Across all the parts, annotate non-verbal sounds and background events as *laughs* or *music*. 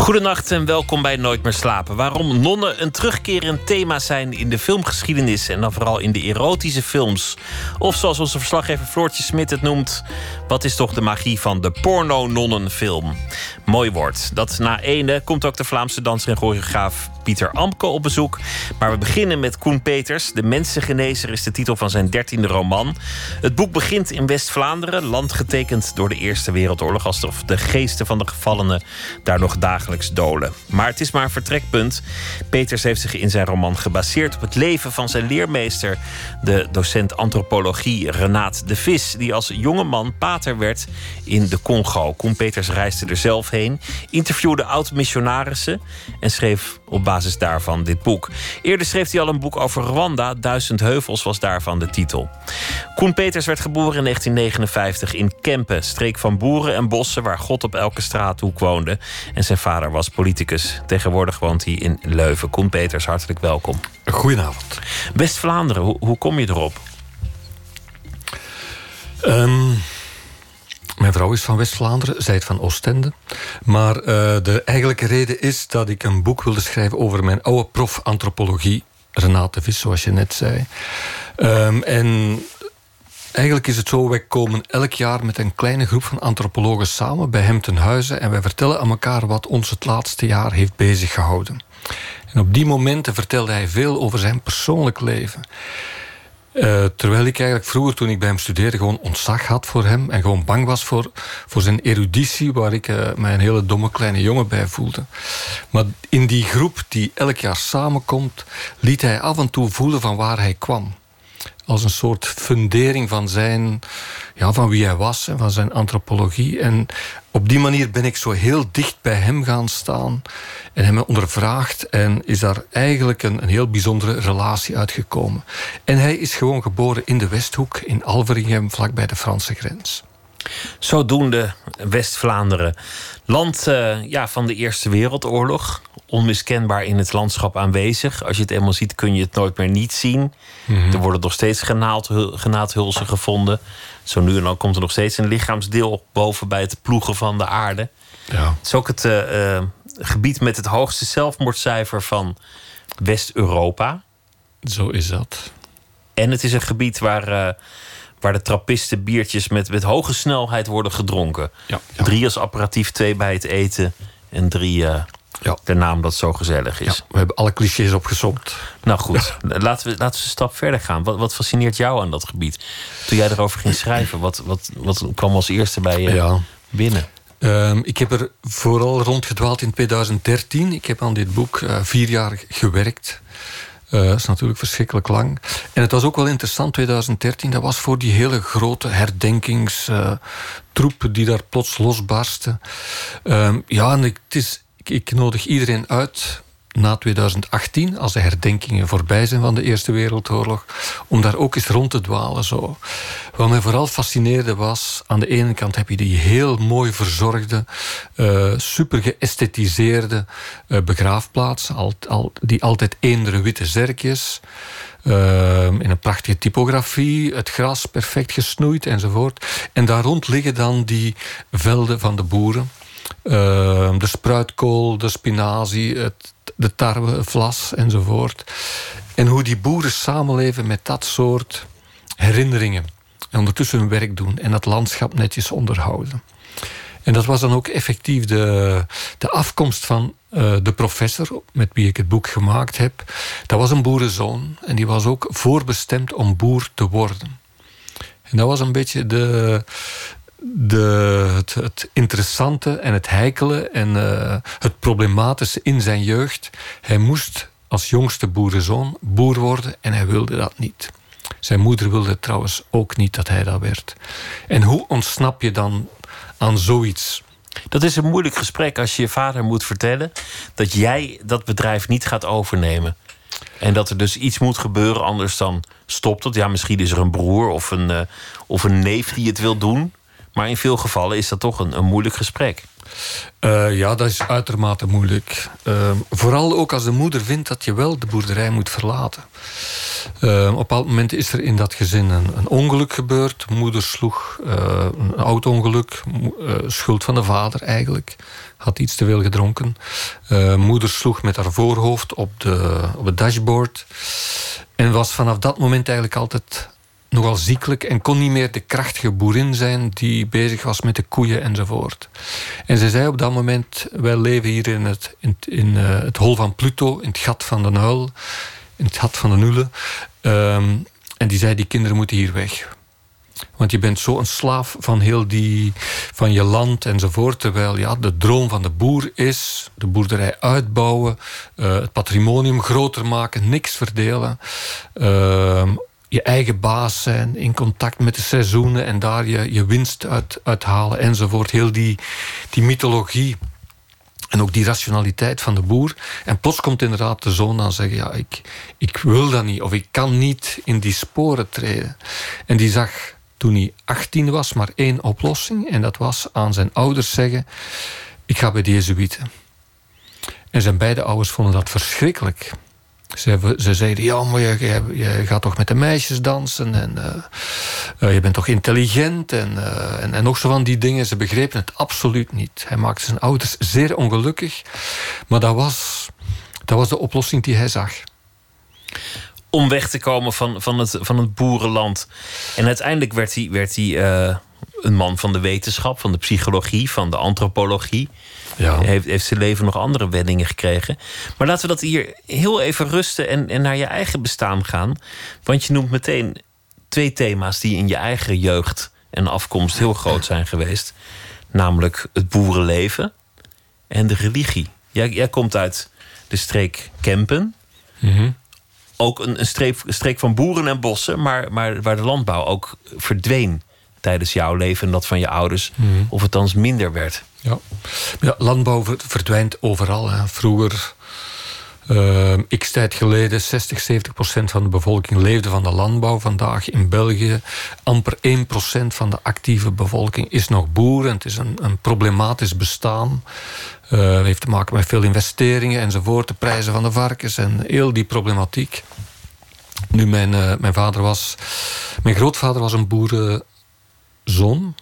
Goedenacht en welkom bij Nooit meer slapen. Waarom nonnen een terugkerend thema zijn in de filmgeschiedenis en dan vooral in de erotische films. Of zoals onze verslaggever Floortje Smit het noemt, wat is toch de magie van de porno-nonnenfilm? Mooi woord. Dat na ene komt ook de Vlaamse danser en choreograaf Pieter Amke op bezoek. Maar we beginnen met Koen Peters. De Mensengenezer is de titel van zijn dertiende roman. Het boek begint in West-Vlaanderen, land getekend door de Eerste Wereldoorlog, alsof de geesten van de gevallenen daar nog dagelijks dolen. Maar het is maar een vertrekpunt. Peters heeft zich in zijn roman gebaseerd op het leven van zijn leermeester, de docent antropologie Renaat de Vis, die als jonge man pater werd in de Congo. Koen Peters reisde er zelf heen, interviewde oud-missionarissen en schreef op basis daarvan dit boek. Eerder schreef hij al een boek over Rwanda. Duizend Heuvels was daarvan de titel. Koen Peters werd geboren in 1959 in Kempen, streek van boeren en bossen waar God op elke straathoek woonde. En zijn vader was politicus. Tegenwoordig woont hij in Leuven. Koen Peters, hartelijk welkom. Goedenavond. West-Vlaanderen, hoe, hoe kom je erop? Um, mijn vrouw is van West-Vlaanderen, zij van Oostende. Maar uh, de eigenlijke reden is dat ik een boek wilde schrijven over mijn oude prof antropologie, Renate Vis, zoals je net zei. Um, en Eigenlijk is het zo, wij komen elk jaar met een kleine groep van antropologen samen bij hem ten huize en wij vertellen aan elkaar wat ons het laatste jaar heeft bezig gehouden. En op die momenten vertelde hij veel over zijn persoonlijk leven. Uh, terwijl ik eigenlijk vroeger, toen ik bij hem studeerde, gewoon ontzag had voor hem. En gewoon bang was voor, voor zijn eruditie, waar ik uh, mij een hele domme kleine jongen bij voelde. Maar in die groep die elk jaar samenkomt, liet hij af en toe voelen van waar hij kwam als een soort fundering van zijn, ja, van wie hij was en van zijn antropologie. En op die manier ben ik zo heel dicht bij hem gaan staan en hem ondervraagd. En is daar eigenlijk een, een heel bijzondere relatie uitgekomen. En hij is gewoon geboren in de Westhoek, in Alveringhem, vlakbij de Franse grens. Zodoende West-Vlaanderen. Land uh, ja, van de Eerste Wereldoorlog. Onmiskenbaar in het landschap aanwezig. Als je het eenmaal ziet, kun je het nooit meer niet zien. Er worden nog steeds genaadhulzen gevonden. Zo nu en dan komt er nog steeds een lichaamsdeel boven bij het ploegen van de aarde. Ja. Het is ook het uh, uh, gebied met het hoogste zelfmoordcijfer van West-Europa. Zo is dat. En het is een gebied waar, waar de trappisten biertjes met, met hoge snelheid worden gedronken. Ja, ja. Drie als apparatief, twee bij het eten en drie ja. De naam dat zo gezellig is. Ja, we hebben alle clichés opgezomd. Nou goed, laten, we, laten we een stap verder gaan. Wat, wat fascineert jou aan dat gebied? Toen jij erover ging schrijven, wat, wat, wat kwam als eerste bij je ja. binnen? Um, ik heb er vooral rondgedwaald in 2013. Ik heb aan dit boek uh, vier jaar gewerkt. Dat is natuurlijk verschrikkelijk lang. En het was ook wel interessant, 2013. Dat was voor die hele grote herdenkingstroep die daar plots losbarstte. Um, ja, en het is ik nodig iedereen uit na 2018, als de herdenkingen voorbij zijn van de Eerste Wereldoorlog, om daar ook eens rond te dwalen. Zo. Wat mij vooral fascineerde was, aan de ene kant heb je die heel mooi verzorgde, uh, super geësthetiseerde uh, begraafplaats, al, al, die altijd eendere witte zerkjes, uh, in een prachtige typografie, het gras perfect gesnoeid enzovoort. En daar rond liggen dan die velden van de boeren. De spruitkool, de spinazie, het, de tarwe, vlas enzovoort. En hoe die boeren samenleven met dat soort herinneringen. En ondertussen hun werk doen en dat landschap netjes onderhouden. En dat was dan ook effectief de, de afkomst van uh, de professor met wie ik het boek gemaakt heb. Dat was een boerenzoon en die was ook voorbestemd om boer te worden. En dat was een beetje de, de, het, het, interessante en het heikele en uh, het problematische in zijn jeugd. Hij moest als jongste boerenzoon boer worden en hij wilde dat niet. Zijn moeder wilde trouwens ook niet dat hij dat werd. En hoe ontsnap je dan aan zoiets? Dat is een moeilijk gesprek als je je vader moet vertellen dat jij dat bedrijf niet gaat overnemen. En dat er dus iets moet gebeuren, anders dan stopt het. Ja, misschien is er een broer of een, uh, of een neef die het wil doen. Maar in veel gevallen is dat toch een, een moeilijk gesprek. Uh, ja, dat is uitermate moeilijk. Uh, vooral ook als de moeder vindt dat je wel de boerderij moet verlaten. Uh, op een bepaald moment is er in dat gezin een, ongeluk gebeurd. Moeder sloeg een auto-ongeluk. schuld van de vader eigenlijk. Had iets te veel gedronken. moeder sloeg met haar voorhoofd op, de, op het dashboard. En was vanaf dat moment eigenlijk altijd nogal ziekelijk en kon niet meer de krachtige boerin zijn die bezig was met de koeien enzovoort. En ze zei op dat moment: Wij leven hier in het, in, in uh, het hol van Pluto, in het gat van de Nuil, in het gat van de Nule. Um, en die zei: Die kinderen moeten hier weg. Want je bent zo een slaaf van heel die, van je land enzovoort. Terwijl ja, de droom van de boer is de boerderij uitbouwen, uh, het patrimonium groter maken, niks verdelen. Uh, je eigen baas zijn, in contact met de seizoenen en daar je, je winst uit, uithalen enzovoort. Heel die, die mythologie en ook die rationaliteit van de boer. En plots komt inderdaad de zoon aan zeggen: Ja, ik, ik wil dat niet, of ik kan niet in die sporen treden. En die zag toen hij 18 was maar één oplossing, en dat was aan zijn ouders zeggen: Ik ga bij de Jezuïeten. En zijn beide ouders vonden dat verschrikkelijk. Ze, ze zeiden, ja, maar je, je, gaat toch met de meisjes dansen en uh, je bent toch intelligent en, uh, en, en nog zo van die dingen. Ze begrepen het absoluut niet. Hij maakte zijn ouders zeer ongelukkig, maar dat was, dat was de oplossing die hij zag. Om weg te komen van, van, het, van het boerenland. En uiteindelijk werd hij, werd hij een man van de wetenschap, van de psychologie, van de antropologie. Ja. Heeft, heeft zijn leven nog andere wendingen gekregen. Maar laten we dat hier heel even rusten en, en naar je eigen bestaan gaan. Want je noemt meteen twee thema's die in je eigen jeugd en afkomst heel groot zijn geweest. Namelijk het boerenleven en de religie. Jij, jij komt uit de streek Kempen. Mm Ook een, een, streek, een streek van boeren en bossen, maar, maar waar de landbouw ook verdween tijdens jouw leven en dat van je ouders. Mhm. Of het dan minder werd. Ja, ja landbouw verdwijnt overal. Hè. Vroeger, uh, x tijd geleden, 60, 70 procent van de bevolking leefde van de landbouw. Vandaag in België, amper 1 procent van de actieve bevolking is nog boer. En het is een, een problematisch bestaan. Uh, het heeft te maken met veel investeringen enzovoort. De prijzen van de varkens en heel die problematiek. Nu, mijn, uh, mijn vader was... Mijn grootvader was een boerenzoon.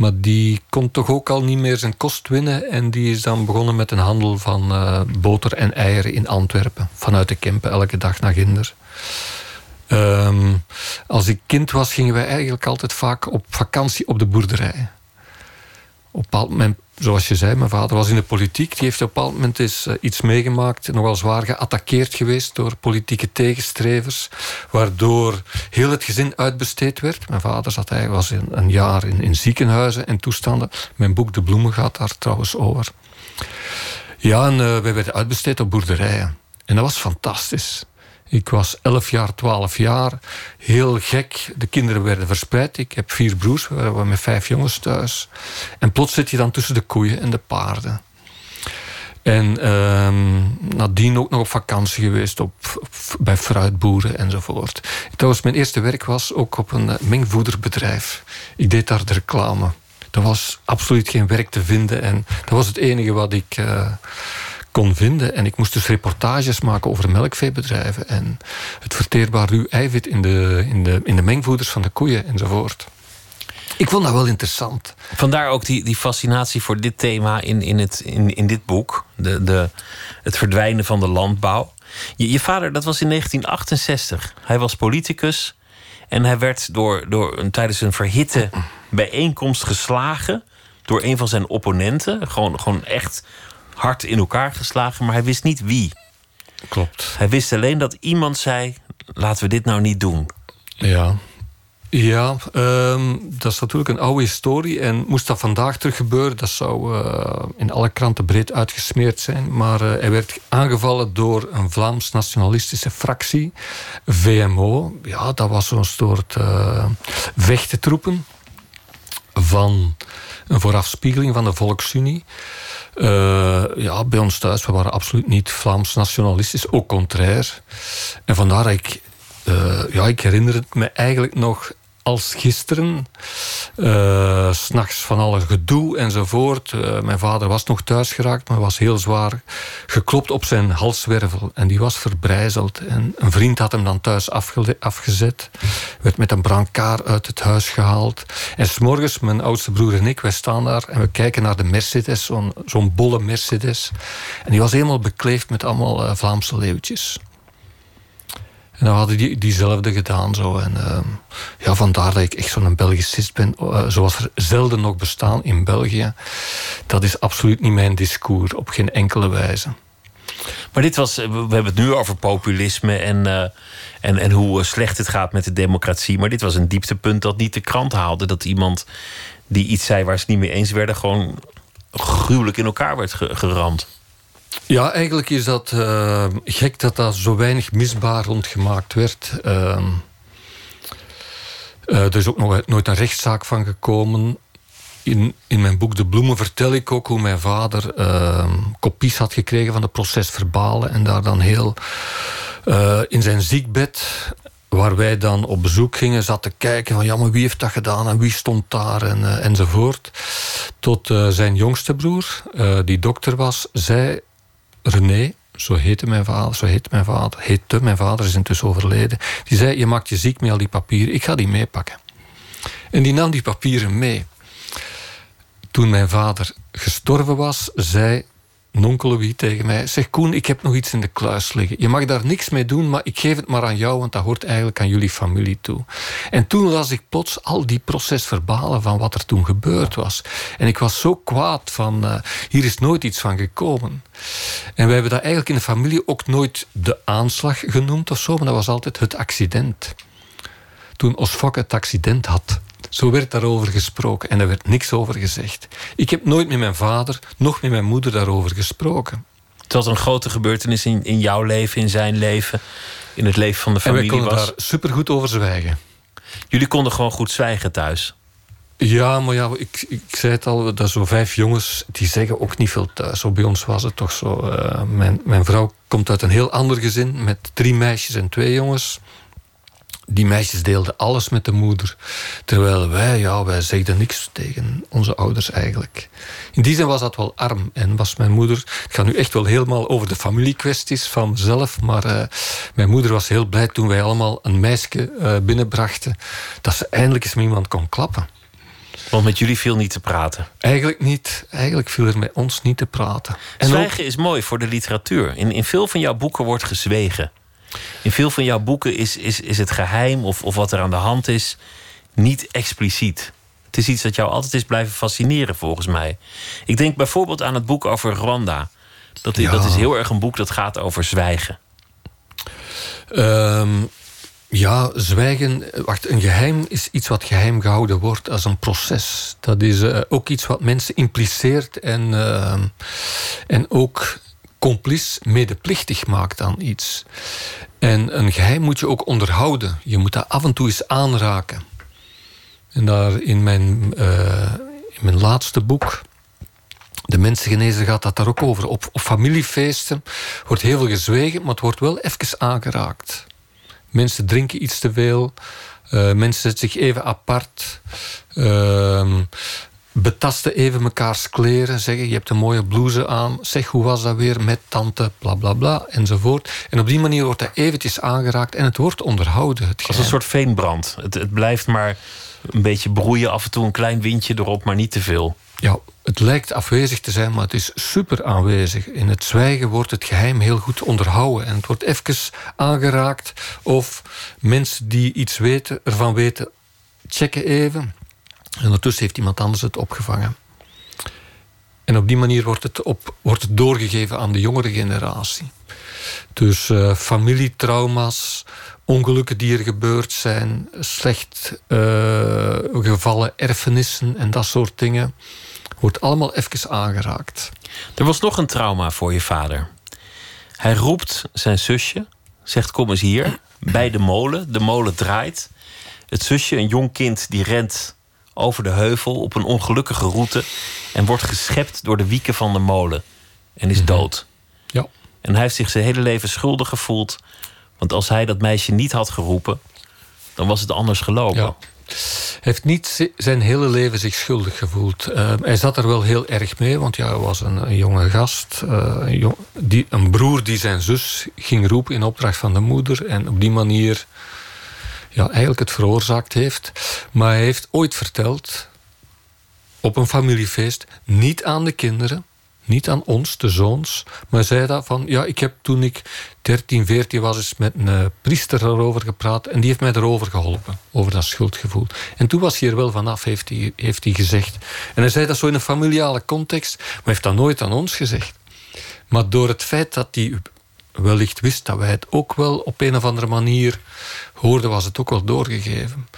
Maar die kon toch ook al niet meer zijn kost winnen. En die is dan begonnen met een handel van uh, boter en eieren in Antwerpen. Vanuit de Kempen, elke dag naar Ginder. Um, als ik kind was, gingen wij eigenlijk altijd vaak op vakantie op de boerderij. Op een bepaald moment zoals je zei, mijn vader was in de politiek. Die heeft op een bepaald moment eens eh, iets meegemaakt. Nogal zwaar geattaqueerd geweest door politieke tegenstrevers. Waardoor heel het gezin uitbesteed werd. Mijn vader zat hij was een, jaar in, in ziekenhuizen en toestanden. Mijn boek De Bloemen gaat daar trouwens over. Ja, en uh, wij werden uitbesteed op boerderijen. En dat was fantastisch. Ik was 11 jaar, 12 jaar. Heel gek. De kinderen werden verspreid. Ik heb vier broers. We waren met vijf jongens thuis. En plots zit je dan tussen de koeien en de paarden. En um, nadien ook nog op vakantie geweest op, bij fruitboeren enzovoort. Trouwens, mijn eerste werk was ook op een mengvoederbedrijf. Ik deed daar de reclame. Er was absoluut geen werk te vinden. En dat was het enige wat ik... Uh, kon vinden. En ik moest dus reportages maken over melkveebedrijven en het verteerbaar ruw eiwit in de, in de, in de mengvoeders van de koeien enzovoort. Ik vond dat wel interessant. Vandaar ook die, die fascinatie voor dit thema in, in, het, in, in dit boek. De, de, het verdwijnen van de landbouw. Je, je vader, dat was in 1968. Hij was politicus. En hij werd door, door een, tijdens een verhitte bijeenkomst geslagen. Door een van zijn opponenten. Gewoon, gewoon echt hard in elkaar geslagen, maar hij wist niet wie. Klopt. Hij wist alleen dat iemand zei: laten we dit nou niet doen. Ja. Ja, um, dat is natuurlijk een oude historie. En moest dat vandaag terug gebeuren, dat zou uh, in alle kranten breed uitgesmeerd zijn. Maar uh, hij werd aangevallen door een Vlaams-nationalistische fractie, VMO. Ja, dat was zo'n soort uh, vechtentroepen van een voorafspiegeling van de Volksunie. Uh, ja, bij ons thuis, we waren absoluut niet Vlaams nationalistisch, ook contrair. En vandaar dat ik, uh, ja, ik herinner het me eigenlijk nog als gisteren. Uh, S'nachts van alle gedoe enzovoort. Uh, mijn vader was nog thuis geraakt, maar was heel zwaar geklopt op zijn halswervel. En die was verbrijzeld. En een vriend had hem dan thuis afgezet. Werd met een brancard uit het huis gehaald. En s'morgens, mijn oudste broer en ik, wij staan daar en we kijken naar de Mercedes, zo'n bolle Mercedes. En die was helemaal bekleefd met allemaal uh, Vlaamse leeuwtjes. En dan hadden die diezelfde gedaan. Zo. En uh, ja, vandaar dat ik echt zo'n Belgicist ben. Uh, zoals er zelden nog bestaan in België. Dat is absoluut niet mijn discours, op geen enkele wijze. Maar dit was, we hebben het nu over populisme en, uh, en, en hoe slecht het gaat met de democratie. Maar dit was een dieptepunt dat niet de krant haalde. Dat iemand die iets zei waar ze niet mee eens werden, gewoon gruwelijk in elkaar werd geramd. Ja, eigenlijk is dat uh, gek dat daar zo weinig misbaar rondgemaakt werd. Uh, er is ook nog nooit een rechtszaak van gekomen. In, in mijn boek De Bloemen vertel ik ook hoe mijn vader ehm, kopies had gekregen van de procesverbalen. En daar dan heel eh, in zijn ziekbed waar wij dan op bezoek gingen, zat te kijken van ja, maar wie heeft dat gedaan en wie stond daar en, enzovoort. Tot zijn jongste broer, die dokter was, zei René, zo heette mijn vader, zo heet mijn vader, heette mijn vader, is intussen overleden. Die zei, je maakt je ziek met al die papieren, ik ga die meepakken. En die nam die papieren mee. Toen mijn vader gestorven was, zei nonkel wie tegen mij... Zeg Koen, ik heb nog iets in de kluis liggen. Je mag daar niks mee doen, maar ik geef het maar aan jou... want dat hoort eigenlijk aan jullie familie toe. En toen las ik plots al die procesverbalen... van wat er toen gebeurd was. En ik was zo kwaad van... Uh, hier is nooit iets van gekomen. En wij hebben dat eigenlijk in de familie ook nooit de aanslag genoemd of zo... maar dat was altijd het accident. Toen Osfok het accident had... Zo werd daarover gesproken en er werd niks over gezegd. Ik heb nooit met mijn vader, nog met mijn moeder daarover gesproken. Het was een grote gebeurtenis in, in jouw leven, in zijn leven, in het leven van de familie. En wij konden daar supergoed over zwijgen. Jullie konden gewoon goed zwijgen thuis? Ja, maar ja, ik, ik zei het al, dat zo vijf jongens, die zeggen ook niet veel thuis. Zo bij ons was het toch zo. Uh, mijn, mijn vrouw komt uit een heel ander gezin met drie meisjes en twee jongens die meisjes deelden alles met de moeder. Terwijl wij, ja, wij zegden niks tegen onze ouders eigenlijk. In die zin was dat wel arm. En was mijn moeder... Het gaat nu echt wel helemaal over de familiekwesties van mezelf. Maar uh, mijn moeder was heel blij toen wij allemaal een meisje uh, binnenbrachten. Dat ze eindelijk eens met iemand kon klappen. Want met jullie viel niet te praten? Eigenlijk niet. Eigenlijk viel er met ons niet te praten. En Zwijgen ook... is mooi voor de literatuur. In, in veel van jouw boeken wordt gezwegen. In veel van jouw boeken is, is, is het geheim of, of wat er aan de hand is niet expliciet. Het is iets dat jou altijd is blijven fascineren, volgens mij. Ik denk bijvoorbeeld aan het boek over Rwanda. Dat, ja. dat is heel erg een boek dat gaat over zwijgen. Um, ja, zwijgen. Wacht, een geheim is iets wat geheim gehouden wordt als een proces. Dat is uh, ook iets wat mensen impliceert en, uh, en ook complice medeplichtig maakt aan iets. En een geheim moet je ook onderhouden. Je moet dat af en toe eens aanraken. En daar in mijn, uh, in mijn laatste boek, De Mensengenezer, gaat dat daar ook over. Op, op familiefeesten wordt heel veel gezwegen, maar het wordt wel even aangeraakt. Mensen drinken iets te veel. Uh, mensen zetten zich even apart. Uh, betasten even mekaars kleren. Zeggen, je hebt een mooie blouse aan. Zeg, hoe was dat weer met tante, bla bla bla, enzovoort. En op die manier wordt dat eventjes aangeraakt en het wordt onderhouden. Het Als een soort veenbrand. Het, het blijft maar een beetje broeien, af en toe een klein windje erop, maar niet te veel. Ja, het lijkt afwezig te zijn, maar het is super aanwezig. In het zwijgen wordt het geheim heel goed onderhouden. En het wordt even aangeraakt. Of mensen die iets weten, ervan weten, checken even. En ondertussen heeft iemand anders het opgevangen. En op die manier wordt het, op, wordt doorgegeven aan de jongere generatie. Dus uh, familietrauma's, ongelukken die er gebeurd zijn, slecht uh, gevallen erfenissen en dat soort dingen, wordt allemaal even aangeraakt. Er was nog een trauma voor je vader. Hij roept zijn zusje, zegt kom eens hier, bij de molen. De molen draait. Het zusje, een jong kind, die rent over de heuvel op een ongelukkige route en wordt geschept door de wieken van de molen en is mhm. dood. Ja. En hij heeft zich zijn hele leven schuldig gevoeld, want als hij dat meisje niet had geroepen, dan was het anders gelopen. Ja. Hij heeft niet zijn hele leven zich schuldig gevoeld. Uh, hij zat er wel heel erg mee, want ja, hij was een, een jonge gast. Uh, een, jong, die, een broer die zijn zus ging roepen in opdracht van de moeder. En op die manier ja, eigenlijk het veroorzaakt heeft. Maar hij heeft ooit verteld, op een familiefeest, niet aan de kinderen, niet aan ons, de zoons, maar zei dat van, ja, ik heb toen ik 13, 14 was eens met een eh, priester erover gepraat en die heeft mij erover geholpen, over dat schuldgevoel. En toen was hij er wel vanaf, heeft hij, heeft hij gezegd. En hij zei dat zo in een familiale context, maar heeft dat nooit aan ons gezegd. Maar door het feit dat hij wellicht wist dat wij het ook wel op een of andere manier hoorden, was het ook wel doorgegeven.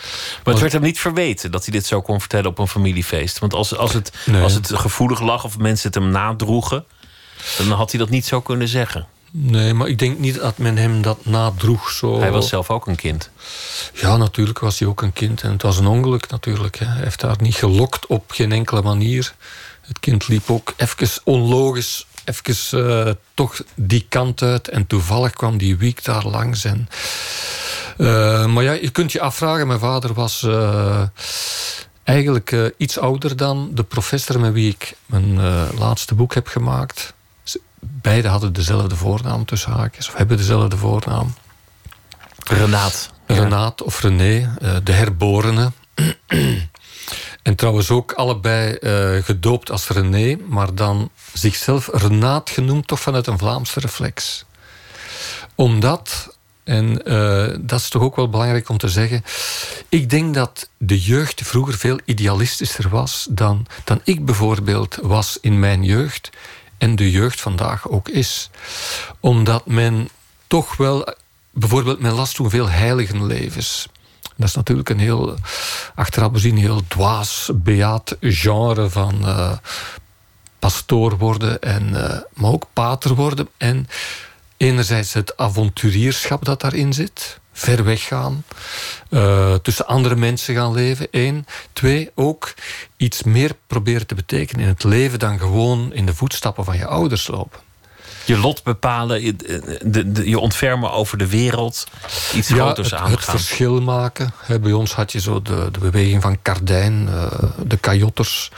Maar het werd hem niet verweten dat hij dit zo kon vertellen op een familiefeest. Want als, als, het, als het gevoelig lag of mensen het hem nadroegen, dan had hij dat niet zo kunnen zeggen. Nee, maar ik denk niet dat men hem dat nadroeg. Zo... Hij was zelf ook een kind. Ja, natuurlijk was hij ook een kind. En het was een ongeluk natuurlijk. Hè. Hij heeft daar niet gelokt op geen enkele manier. Het kind liep ook even onlogisch even uh, toch die kant uit. En toevallig kwam die week daar langs. En, uh, maar ja, je kunt je afvragen. Mijn vader was uh, eigenlijk iets ouder dan de professor met wie ik mijn laatste boek heb gemaakt. Beiden hadden dezelfde voornaam tussen haakjes. Of hebben dezelfde voornaam. Renaat. Renaat of René, de herborene. *clears throat* En trouwens ook allebei uh, gedoopt als René, maar dan zichzelf Renaat genoemd, toch vanuit een Vlaamse reflex. Omdat, en uh, dat is toch ook wel belangrijk om te zeggen, ik denk dat de jeugd vroeger veel idealistischer was dan, dan ik bijvoorbeeld was in mijn jeugd en de jeugd vandaag ook is. Omdat men toch wel, bijvoorbeeld men las toen veel heiligenlevens. Dat is natuurlijk een heel, achteraf bezien, heel dwaas, beaat genre van uh, pastoor worden, en, uh, maar ook pater worden. En enerzijds het avonturierschap dat daarin zit, ver weggaan, uh, tussen andere mensen gaan leven, één. Twee, ook iets meer proberen te betekenen in het leven dan gewoon in de voetstappen van je ouders lopen je lot bepalen, je, de, je ontfermen over de wereld, iets ja, groters het, het verschil maken. bij ons had je zo de, de beweging van Kardijn, uh, de kajotters.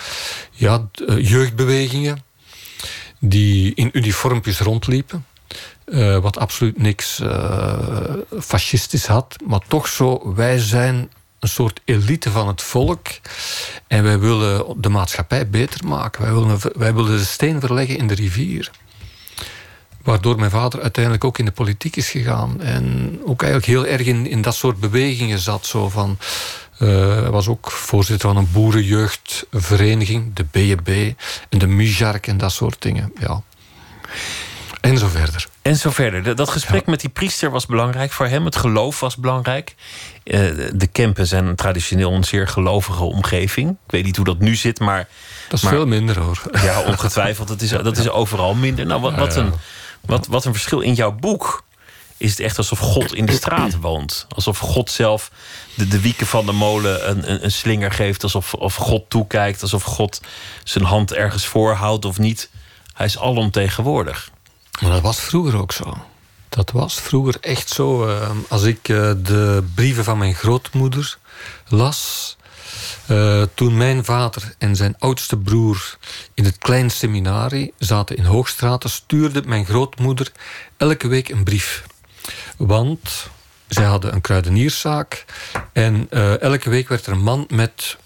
Ja, uh, jeugdbewegingen die in uniformpjes rondliepen. Uh, wat absoluut niks fascistisch had. Maar toch zo, wij zijn een soort elite van het volk. En wij willen de maatschappij beter maken. Wij willen, wij willen de steen verleggen in de rivier. Waardoor mijn vader uiteindelijk ook in de politiek is gegaan. En ook eigenlijk heel erg in, in dat soort bewegingen zat. Zo van, uh, was ook voorzitter van een boerenjeugdvereniging, de BB en de Mijark en dat soort dingen. Ja. En zo verder. En zo verder. Dat gesprek met die priester was belangrijk voor hem. Het geloof was belangrijk. Uh, de Kempen zijn traditioneel een zeer gelovige omgeving. Ik weet niet hoe dat nu zit, maar... Dat is veel minder hoor. Ja, ongetwijfeld. Dat is, dat is overal minder. Nou, wat, wat een wat, wat een verschil in jouw boek. Is het echt alsof God in de straat woont? Alsof God zelf de, de wieken van de molen een, een, een slinger geeft. Alsof of God toekijkt. Alsof God zijn hand ergens voorhoudt of niet. Hij is alomtegenwoordig. Maar dat was vroeger ook zo. Dat was vroeger echt zo. Ehm, als ik eh, de brieven van mijn grootmoeder las, uh, toen mijn vader en zijn oudste broer in het klein seminarie zaten in Hoogstraten, stuurde mijn grootmoeder elke week een brief. Want zij hadden een kruidenierszaak en uh, elke week werd er een man met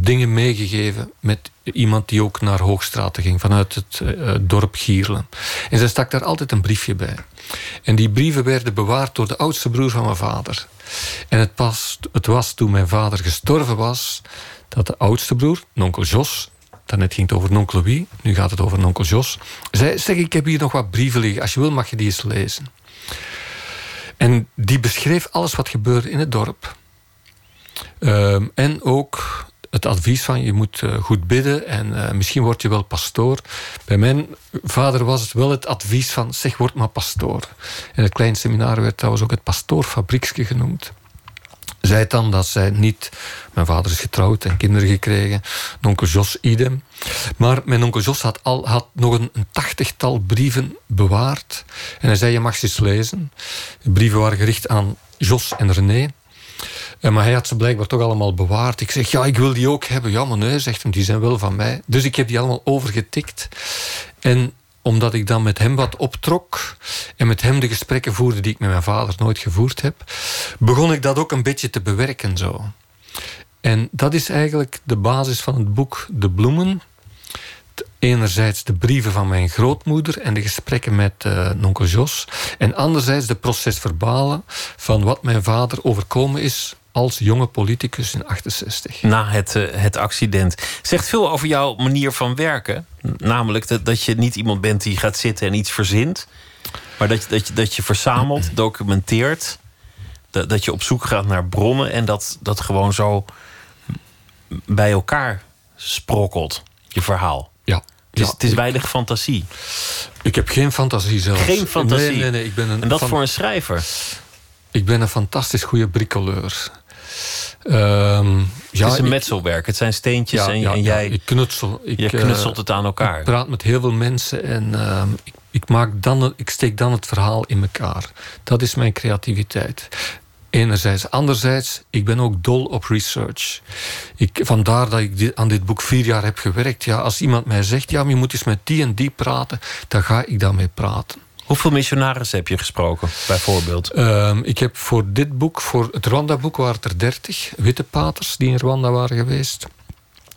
dingen meegegeven met iemand die ook naar Hoogstraten ging vanuit het uh, dorp Gierlen. En zij stak daar altijd een briefje bij. En die brieven werden bewaard door de oudste broer van mijn vader. En het, pas, het was toen mijn vader gestorven was, dat de oudste broer, nonkel Jos, daarnet ging het over nonkel Wie, nu gaat het over nonkel Jos, zei, zeg ik heb hier nog wat brieven liggen, als je wil mag je die eens lezen. En die beschreef alles wat gebeurde in het dorp. Um, en ook het advies van je moet uh, goed bidden en uh, misschien word je wel pastoor. Bij mijn vader was het wel het advies van zeg word maar pastoor. En het klein seminar werd trouwens ook het pastoorfabriekske genoemd. Zij dan dat zij niet... Mijn vader is getrouwd en kinderen gekregen. onkel Jos idem. Maar mijn onkel Jos had, al, had nog een, een tachtigtal brieven bewaard. En hij zei, je mag ze eens lezen. De brieven waren gericht aan Jos en René. Maar hij had ze blijkbaar toch allemaal bewaard. Ik zeg, ja, ik wil die ook hebben. Ja, maar nee, zegt hem, die zijn wel van mij. Dus ik heb die allemaal overgetikt. En omdat ik dan met hem wat optrok en met hem de gesprekken voerde die ik met mijn vader nooit gevoerd heb, begon ik dat ook een beetje te bewerken zo. En dat is eigenlijk de basis van het boek De Bloemen. Enerzijds de brieven van mijn grootmoeder en de gesprekken met uh, nonkel Jos. En anderzijds de procesverbalen van wat mijn vader overkomen is als jonge politicus in 68. Na het, uh, het accident. Zegt veel over jouw manier van werken. Namelijk dat, dat je niet iemand bent die gaat zitten en iets verzint. Maar dat je, dat je, dat je verzamelt, *clears throat* documenteert. Dat, dat je op zoek gaat naar bronnen en dat, dat gewoon zo bij elkaar sprokkelt, je verhaal. Ja. Het is, het is weinig fantasie. Ik heb geen fantasie zelf. Geen fantasie. Nee, nee, nee. Ik ben een en dat voor een schrijver? Ik ben een fantastisch goede bricoleur. Um, ja, het is een metselwerk. Het zijn steentjes ja, en, ja, en jij ik knutsel. Ik, je knutselt het aan elkaar. Ik praat met heel veel mensen en uh, ik, ik, maak dan, ik steek dan het verhaal in elkaar. Dat is mijn creativiteit. Enerzijds. Anderzijds, ik ben ook dol op research. Ik, vandaar dat ik dit, aan dit boek vier jaar heb gewerkt. Ja, als iemand mij zegt, ja, je moet eens met die en die praten, dan ga ik daarmee praten. Hoeveel missionarissen heb je gesproken, bijvoorbeeld? Uh, ik heb voor dit boek, voor het Rwanda-boek, waren er dertig witte paters die in Rwanda waren geweest.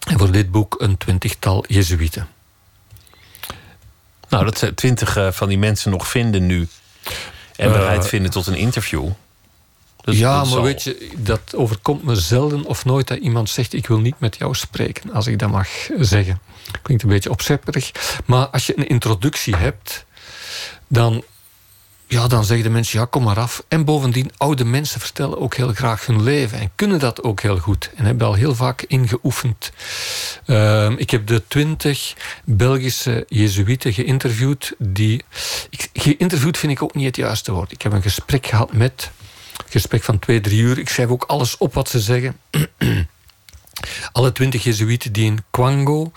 En voor dit boek een twintigtal Jezuïeten. Nou, dat twintig uh, van die mensen nog vinden nu. En bereid uh, vinden tot een interview. Dus ja, maar weet je, dat overkomt me zelden of nooit dat iemand zegt: Ik wil niet met jou spreken, als ik dat mag zeggen. Klinkt een beetje opzepperig. Maar als je een introductie hebt, dan, ja, dan zeggen de mensen: Ja, kom maar af. En bovendien, oude mensen vertellen ook heel graag hun leven en kunnen dat ook heel goed. En hebben al heel vaak ingeoefend. Uh, ik heb de twintig Belgische Jezuïeten geïnterviewd. Die, geïnterviewd vind ik ook niet het juiste woord. Ik heb een gesprek gehad met gesprek van twee, drie uur. Ik schrijf ook alles op wat ze zeggen. *clears throat* Alle twintig Jezuïeten die in Kwango,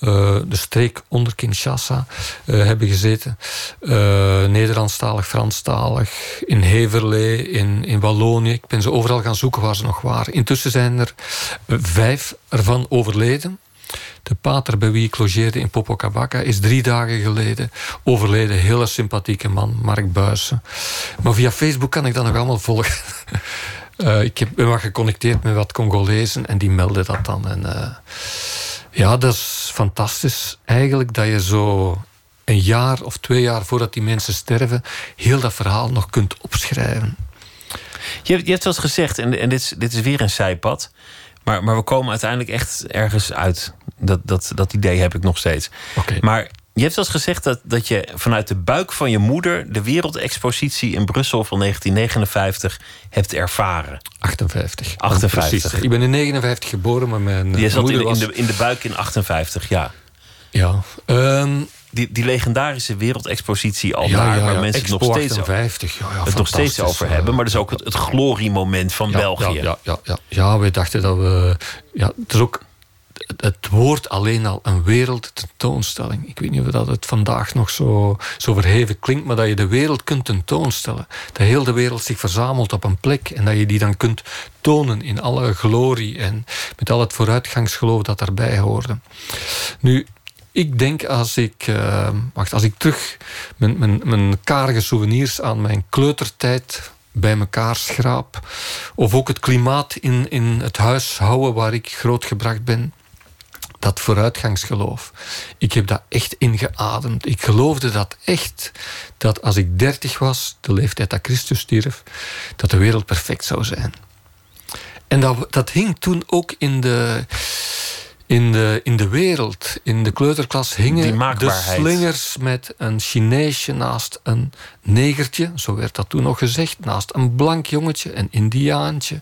uh, de streek onder Kinshasa, uh, hebben gezeten. Uh, Nederlandstalig, Franstalig, in Heverlee, in, in Wallonië. Ik ben ze overal gaan zoeken waar ze nog waren. Intussen zijn er vijf ervan overleden. De pater bij wie ik logeerde in Popocabacca is drie dagen geleden overleden. Hele sympathieke man, Mark Buijsen. Maar via Facebook kan ik dat nog allemaal volgen. *laughs* uh, ik heb, ben wat geconnecteerd met wat Congolezen en die melden dat dan. En, uh, ja, dat is fantastisch. Eigenlijk dat je zo een jaar of twee jaar voordat die mensen sterven, heel dat verhaal nog kunt opschrijven. Je, je hebt wel eens gezegd, en, en dit, is, dit is weer een zijpad. Maar, maar we komen uiteindelijk echt ergens uit. Dat, dat, dat idee heb ik nog steeds. Okay. Maar je hebt eens gezegd dat, dat je vanuit de buik van je moeder de wereldexpositie in Brussel van 1959 hebt ervaren. 58. 58. Precies. Ik ben in 59 geboren, maar mijn. Je zat moeder in, was... in, de, in de buik in 58, ja. Ja. Um, die, die legendarische wereldexpositie al ja, daar, ja, waar ja. mensen het nog steeds, 50, ja, ja, het nog steeds over hebben. Maar dat is ook het, het gloriemoment van België. Ja, ja, ja, ja. we dachten dat we. Ja, het is ook het woord alleen al een wereldtentoonstelling. Ik weet niet of dat het vandaag nog zo, zo verheven klinkt, maar dat je de wereld kunt tentoonstellen. Dat heel de wereld zich verzamelt op een plek en dat je die dan kunt tonen in alle glorie en met al het vooruitgangsgeloof dat daarbij hoorde. Nu, ik denk als ik, uh, wacht, als ik terug mijn, mijn, mijn karige souvenirs aan mijn kleutertijd bij elkaar schraap. Of ook het klimaat in, in het huis houden waar ik grootgebracht ben. Dat vooruitgangsgeloof. Ik heb dat echt ingeademd. Ik geloofde dat echt. Dat als ik dertig was, de leeftijd dat Christus stierf, dat de wereld perfect zou zijn. En dat, dat hing toen ook in de, in de, in de wereld, in de kleuterklas, hingen de slingers met een Chineesje naast een negertje, zo werd dat toen nog gezegd, naast een blank jongetje, een Indiaantje.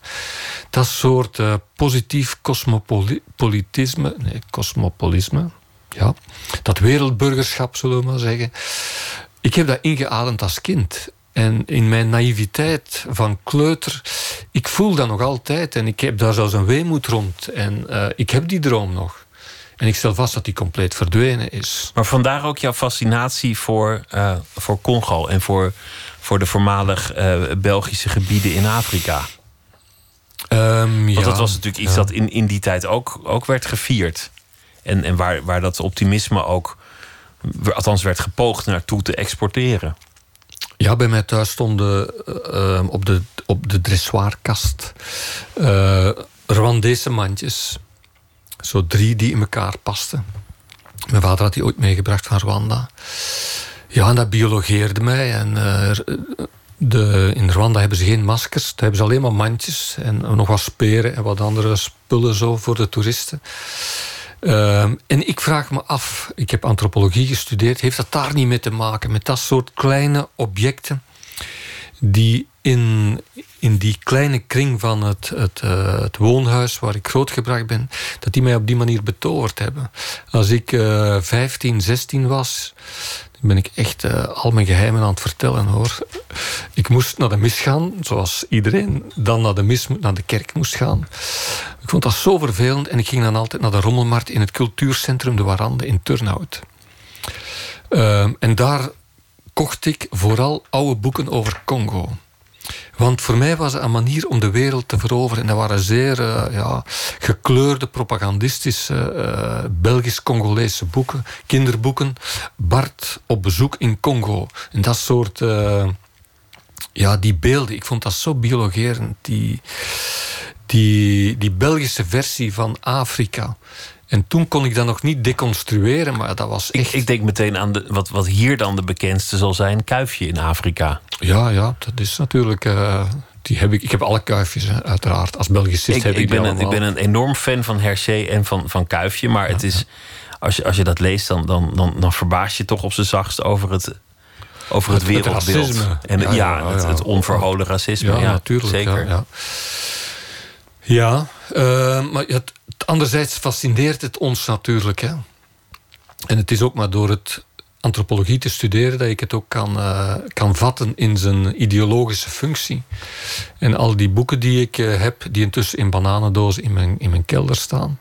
Dat soort uh, positief cosmopolitisme, nee, cosmopolisme, ja, dat wereldburgerschap, zullen we maar zeggen. Ik heb dat ingeademd als kind. En in mijn naïviteit van kleuter, ik voel dat nog altijd. En ik heb daar zelfs een weemoed rond. En uh, ik heb die droom nog. En ik stel vast dat die compleet verdwenen is. Maar vandaar ook jouw fascinatie voor, uh, voor Congo en voor, voor de voormalig uh, Belgische gebieden in Afrika. Ehm, Want ja, dat was natuurlijk iets ja. dat in, in die tijd ook, ook werd gevierd. En, en waar, waar dat optimisme ook, althans werd gepoogd naartoe te exporteren. Ja, bij mij thuis stonden eh, eh, op, de, op de dressoirkast eh Rwandese mandjes. Zo drie die in elkaar pasten. Mijn vader had die ooit meegebracht van Rwanda. Ja, en dat biologeerde mij. En, de, in Rwanda hebben ze geen maskers. Daar hebben ze alleen maar mandjes. En nog wat speren en wat andere spullen zo voor de toeristen. Ehm, en ik vraag me af, ik heb antropologie gestudeerd, heeft dat daar niet mee te maken? Met dat soort kleine objecten die in, in die kleine kring van het, het, eh, het woonhuis waar ik grootgebracht ben, dat die mij op die manier betoord hebben. Als ik eh 15, 16 was, ben ik echt eh, al mijn geheimen aan het vertellen hoor. Ik moest naar de mis gaan, zoals iedereen dan naar de mis, naar de kerk moest gaan. Ik vond dat zo vervelend en ik ging dan altijd naar de rommelmarkt in het cultuurcentrum De Warande in Turnhout. Ehm, en daar kocht ik vooral oude boeken over Congo. Want voor mij was het een manier om de wereld te veroveren. En dat waren zeer eh, ja, gekleurde, propagandistische eh, Belgisch-Congolese boeken, kinderboeken. Bart op bezoek in Congo. En dat soort, eh, ja, die beelden. Ik vond dat zo biologerend. Die, die, die Belgische versie van Afrika. En toen kon ik dat nog niet deconstrueren, maar dat was Ik, echt... ik denk meteen aan de, wat, wat hier dan de bekendste zal zijn: kuifje in Afrika. Ja, ja, dat is natuurlijk... eh, die heb ik, ik heb alle kuifjes, hè, uiteraard. Als Belgicist Ik, heb ik, ik, ben een, ik ben een enorm fan van Hergé en van, van Kuifje. Maar het is, als, je, als je dat leest, dan, dan, dan, dan verbaas je toch op zijn zachtst over het, over het, Het- het wereldbeeld. racisme. en ja, het, het onverholen racisme. Ja, Ja, natuurlijk. Zeker. Ja, eh, maar anderzijds fascineert het ons natuurlijk. Hè. En het is ook maar door het antropologie te studeren dat ik het ook kan, eh, kan vatten in zijn ideologische functie. En al die boeken die ik eh, heb, die intussen in bananendozen in mijn, in mijn kelder staan.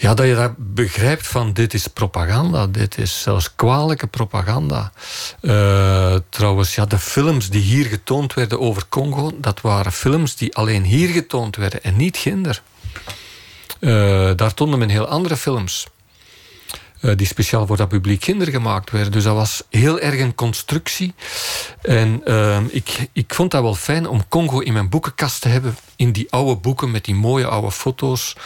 Ja, dat je daar begrijpt van dit is propaganda. Dit is zelfs kwalijke propaganda. Eh, trouwens, ja, de films die hier getoond werden over Congo... dat waren films die alleen hier getoond werden en niet ginder. Eh, daar toonden men heel andere films. eh, die speciaal voor dat publiek kinder gemaakt werden. Dus dat was heel erg een constructie. En ik, ik vond dat wel fijn om Congo in mijn boekenkast te hebben. In die oude boeken met die mooie oude foto's.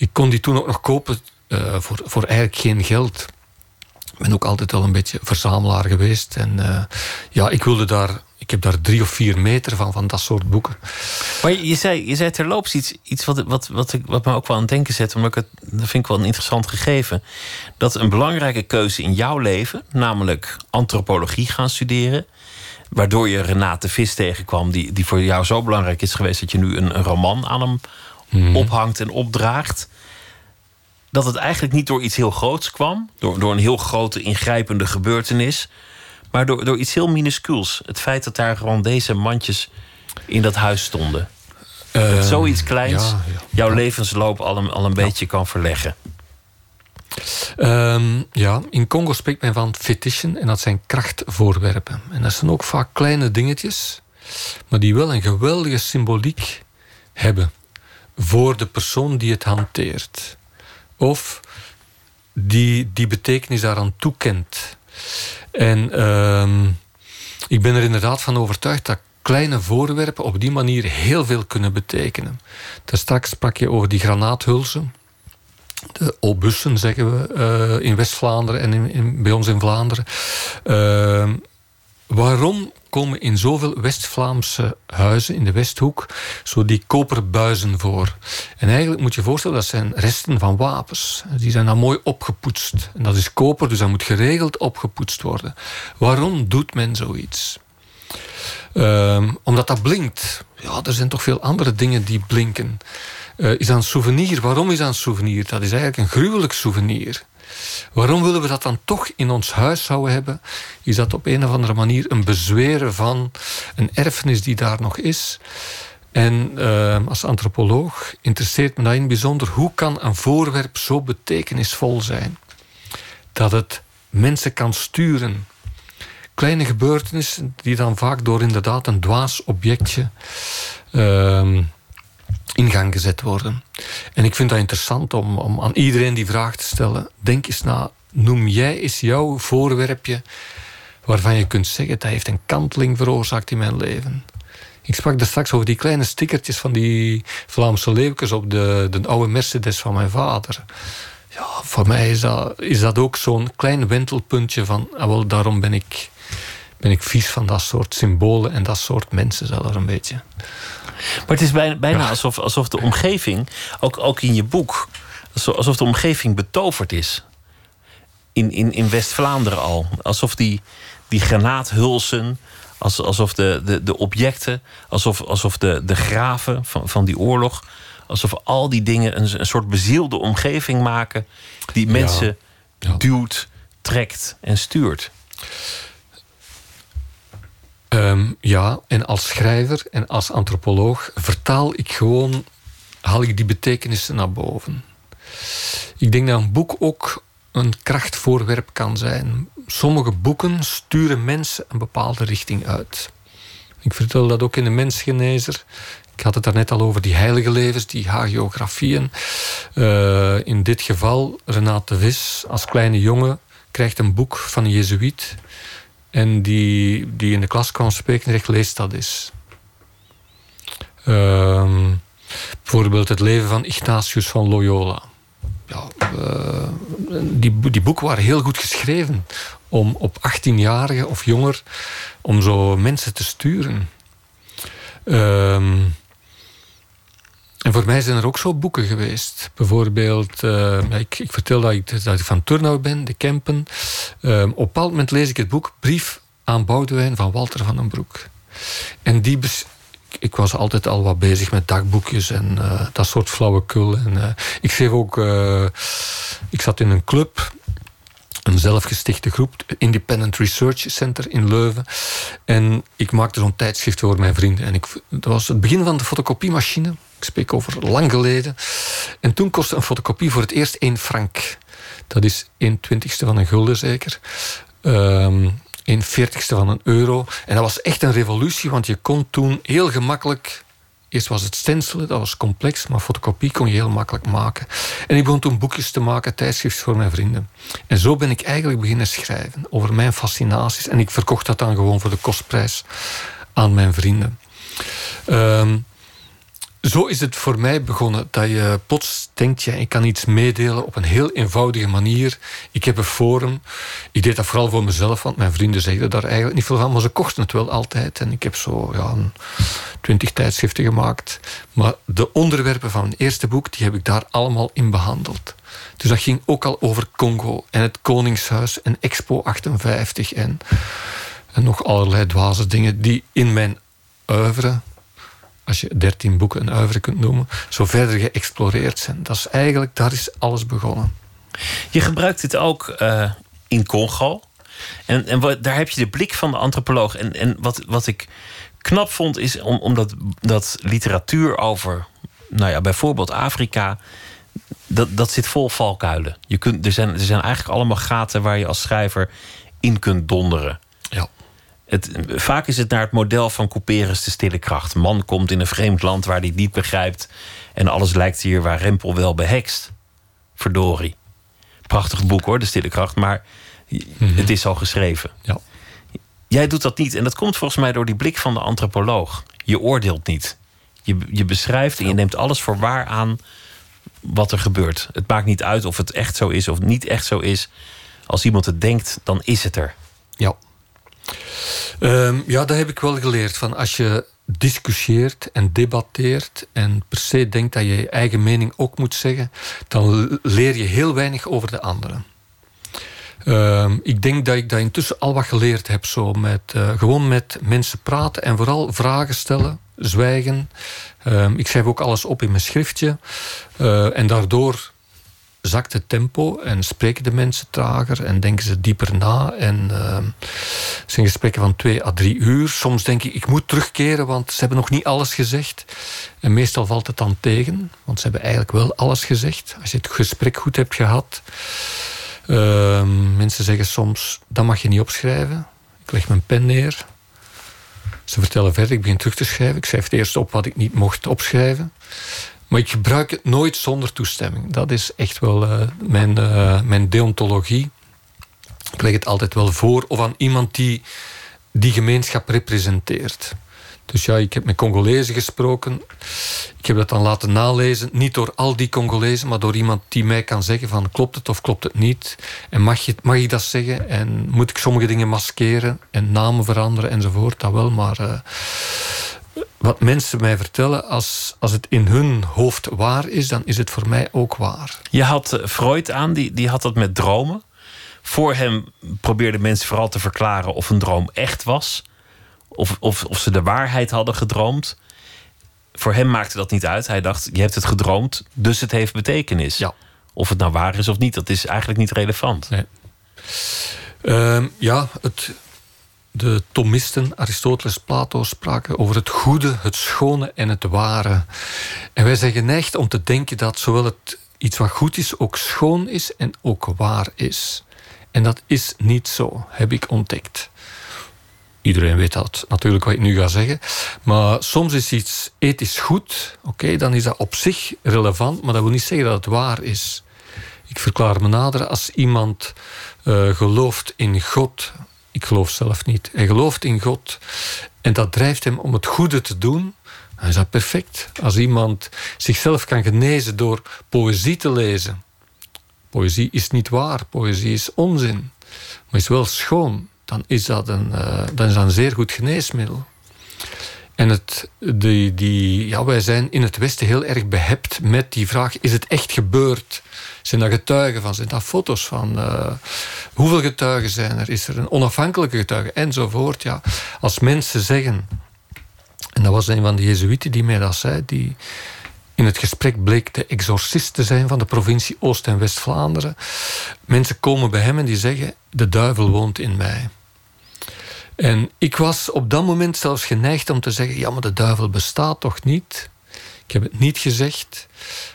Ik kon die toen ook nog kopen eh, voor, voor eigenlijk geen geld. Ik ben ook altijd wel een beetje verzamelaar geweest. En eh, ja, ik wilde daar... Ik heb daar drie of vier meter van, van dat soort boeken. Maar je, je zei, je zei terloops iets, iets wat, wat, wat, ik, wat me ook wel aan het denken zet. Omdat ik het, dat vind ik wel een interessant gegeven. Dat een belangrijke keuze in jouw leven, namelijk antropologie gaan studeren. Waardoor je Renate Vis tegenkwam, die, die voor jou zo belangrijk is geweest dat je nu een, een roman aan hem ophangt en opdraagt. Dat het eigenlijk niet door iets heel groots kwam, door, door een heel grote ingrijpende gebeurtenis, maar door, door iets heel minuscuuls. Het feit dat daar gewoon deze mandjes in dat huis stonden. Dat Eh, zoiets kleins ja, ja. jouw levensloop al een, al een beetje kan verleggen. Ehm, ja, in Congo spreekt men van fetishen en dat zijn krachtvoorwerpen. En dat zijn ook vaak kleine dingetjes, maar die wel een geweldige symboliek hebben voor de persoon die het hanteert. Of die die betekenis daaraan toekent. En ehm, ik ben er inderdaad van overtuigd dat kleine voorwerpen op die manier heel veel kunnen betekenen. Daar straks sprak je over die granaathulzen. De obussen zeggen we eh, in West-Vlaanderen en in- bij ons in Vlaanderen. Ehm, waarom komen in zoveel West-Vlaamse huizen in de Westhoek zo die koperbuizen voor? En eigenlijk moet je je voorstellen, dat zijn resten van wapens. Die zijn dan mooi opgepoetst. En dat is koper, dus dat moet geregeld opgepoetst worden. Waarom doet men zoiets? Ehm, omdat dat blinkt. Ja, er zijn toch veel andere dingen die blinken. Eh, is dat een souvenir? Waarom is dat een souvenir? Dat is eigenlijk een gruwelijk souvenir. Waarom willen we dat dan toch in ons huishouden hebben? Is dat op een of andere manier een bezweren van een erfenis die daar nog is? En eh, als antropoloog interesseert me dat in bijzonder. Hoe kan een voorwerp zo betekenisvol zijn? Dat het mensen kan sturen. Kleine gebeurtenissen die dan vaak door inderdaad een dwaas objectje ehm, in gang gezet worden. En ik vind dat interessant om, om aan iedereen die vraag te stellen. Denk eens na, noem jij eens jouw voorwerpje waarvan je kunt zeggen dat heeft een kanteling veroorzaakt in mijn leven. Ik sprak er straks over die kleine stickertjes van die Vlaamse leeuwkes op de, de oude Mercedes van mijn vader. Ja, voor mij is dat, is dat ook zo'n klein wentelpuntje van, ah, wel, daarom ben ik, ben ik vies van dat soort symbolen en dat soort mensen zelf een beetje. Maar het is bijna, bijna alsof, alsof de omgeving, ook, ook in je boek, alsof de omgeving betoverd is. In, in, in West-Vlaanderen al. Alsof die, die granaathulsen, alsof de, de, de objecten, alsof, alsof de, de graven van, van die oorlog, alsof al die dingen een, een soort bezielde omgeving maken die mensen duwt, trekt en stuurt. Um, ja, en als schrijver en als antropoloog vertaal ik gewoon, haal ik die betekenissen naar boven. Ik denk dat een boek ook een krachtvoorwerp kan zijn. Sommige boeken sturen mensen een bepaalde richting uit. Ik vertel dat ook in de Mensgenezer. Ik had het daarnet al over die heilige levens, die hagiografieën. Uh, in dit geval, Renate Vis, als kleine jongen, krijgt een boek van een jezuïet. En die, die in de klas kwam spreken, zegt, lees dat eens. Uh, bijvoorbeeld het leven van Ignatius van Loyola ja, uh, die, die boeken waren heel goed geschreven om op 18-jarigen of jonger om zo mensen te sturen. Ehm, en voor mij zijn er ook zo boeken geweest. Bijvoorbeeld, uh, ik, ik, vertel dat ik, dat ik van Turnhout ben, de Kempen. Uh, op een bepaald moment lees ik het boek Brief aan Boudewijn van Walter van den Broek. En die, ik was altijd al wat bezig met dagboekjes en uh, dat soort flauwekul. En, uh, ik schreef ook... Ik zat in een club, een zelfgestichte groep, Independent Research Center in Leuven. En ik maakte zo'n tijdschrift voor mijn vrienden. En ik, dat was het begin van de fotocopiemachine. Ik spreek over lang geleden. En toen kostte een fotocopie voor het eerst 1 frank. Dat is 1 twintigste van een gulden zeker. Um, een veertigste van een euro. En dat was echt een revolutie, want je kon toen heel gemakkelijk... Eerst was het stencelen, dat was complex, maar fotocopie kon je heel makkelijk maken. En ik begon toen boekjes te maken, tijdschriften voor mijn vrienden. En zo ben ik eigenlijk beginnen schrijven over mijn fascinaties. En ik verkocht dat dan gewoon voor de kostprijs aan mijn vrienden. Um, zo is het voor mij begonnen. Dat je plots denkt, ja, ik kan iets meedelen op een heel eenvoudige manier. Ik heb een forum. Ik deed dat vooral voor mezelf, want mijn vrienden zeiden daar eigenlijk niet veel van. Maar ze kochten het wel altijd. En ik heb zo ja, twintig tijdschriften gemaakt. Maar de onderwerpen van mijn eerste boek, die heb ik daar allemaal in behandeld. Dus dat ging ook al over Congo en het Koningshuis en Expo 58 en, en nog allerlei dwaze dingen die in mijn oeuvre als je dertien boeken een uivere kunt noemen, zo verder geëxploreerd zijn. Dat is eigenlijk, daar is alles begonnen. Je gebruikt dit ook uh, in Congo. En, en wat, daar heb je de blik van de antropoloog. En, en wat, wat ik knap vond, is om, omdat dat literatuur over, nou ja, bijvoorbeeld Afrika. Dat, dat zit vol valkuilen. Je kunt, er, zijn, er zijn eigenlijk allemaal gaten waar je als schrijver in kunt donderen. Ja. Het, vaak is het naar het model van Couperus de stille kracht. Man komt in een vreemd land waar hij het niet begrijpt. En alles lijkt hier waar Rempel wel behekst. Verdorie. Prachtig boek hoor, de stille kracht. Maar mhm. het is al geschreven. Ja. Jij doet dat niet. En dat komt volgens mij door die blik van de antropoloog. Je oordeelt niet. Je, je beschrijft en je neemt alles voor waar aan wat er gebeurt. Het maakt niet uit of het echt zo is of niet echt zo is. Als iemand het denkt, dan is het er. Ja. Um, ja, dat heb ik wel geleerd. Van als je discussieert en debatteert en per se denkt dat je je eigen mening ook moet zeggen, dan leer je heel weinig over de anderen. Um, ik denk dat ik dat intussen al wat geleerd heb. Zo met, uh, gewoon met mensen praten en vooral vragen stellen, zwijgen. Um, ik schrijf ook alles op in mijn schriftje. Uh, en daardoor zakt het tempo en spreken de mensen trager en denken ze dieper na. En uh, zijn gesprekken van twee à drie uur. Soms denk ik, ik moet terugkeren, want ze hebben nog niet alles gezegd. En meestal valt het dan tegen, want ze hebben eigenlijk wel alles gezegd. Als je het gesprek goed hebt gehad. Uh, mensen zeggen soms, dat mag je niet opschrijven. Ik leg mijn pen neer. Ze vertellen verder, ik begin terug te schrijven. Ik schrijf het eerst op wat ik niet mocht opschrijven. Maar ik gebruik het nooit zonder toestemming. Dat is echt wel uh, mijn, uh, mijn deontologie. Ik leg het altijd wel voor of aan iemand die die gemeenschap representeert. Dus ja, ik heb met Congolezen gesproken. Ik heb dat dan laten nalezen. Niet door al die Congolezen, maar door iemand die mij kan zeggen van klopt het of klopt het niet. En mag, je, mag ik dat zeggen? En moet ik sommige dingen maskeren en namen veranderen enzovoort? Dat wel, maar... Uh, wat mensen mij vertellen, als, als het in hun hoofd waar is, dan is het voor mij ook waar. Je had eh, Freud aan, die, die had dat met dromen. Voor hem probeerden mensen vooral te verklaren of een droom echt was. Of, of, of ze de waarheid hadden gedroomd. Voor hem maakte dat niet uit. Hij dacht, je hebt het gedroomd, dus het heeft betekenis. Ja. Of het nou waar is of niet, dat is eigenlijk niet relevant. Nee. Uh, ja, het, de Thomisten, Aristoteles, Plato spraken over het goede, het schone en het ware. En wij zijn geneigd om te denken dat zowel het iets wat goed is ook schoon is en ook waar is. En dat is niet zo, heb ik ontdekt. Iedereen weet dat natuurlijk wat ik nu ga zeggen. Maar soms is iets ethisch goed, oké, dan is dat op zich relevant, maar dat wil niet zeggen dat het waar is. Ik verklaar me nader als iemand uh, gelooft in God. Ik geloof zelf niet. Hij gelooft in God en dat drijft hem om het goede te doen. Dan is dat perfect. Als iemand zichzelf kan genezen door poëzie te lezen. Poëzie is niet waar, poëzie is onzin, maar is wel schoon dan is dat een, uh, dan is dat een zeer goed geneesmiddel. En het, die, die, ja, wij zijn in het Westen heel erg behept met die vraag: is het echt gebeurd? Zijn daar getuigen van? Zijn daar foto's van? Uh, hoeveel getuigen zijn er? Is er een onafhankelijke getuige? Enzovoort. Ja. Als mensen zeggen, en dat was een van de Jezuïeten die mij dat zei, die in het gesprek bleek de exorcist te zijn van de provincie Oost- en West-Vlaanderen. Mensen komen bij hem en die zeggen: De duivel woont in mij. En ik was op dat moment zelfs geneigd om te zeggen: ja, maar de duivel bestaat toch niet? Ik heb het niet gezegd.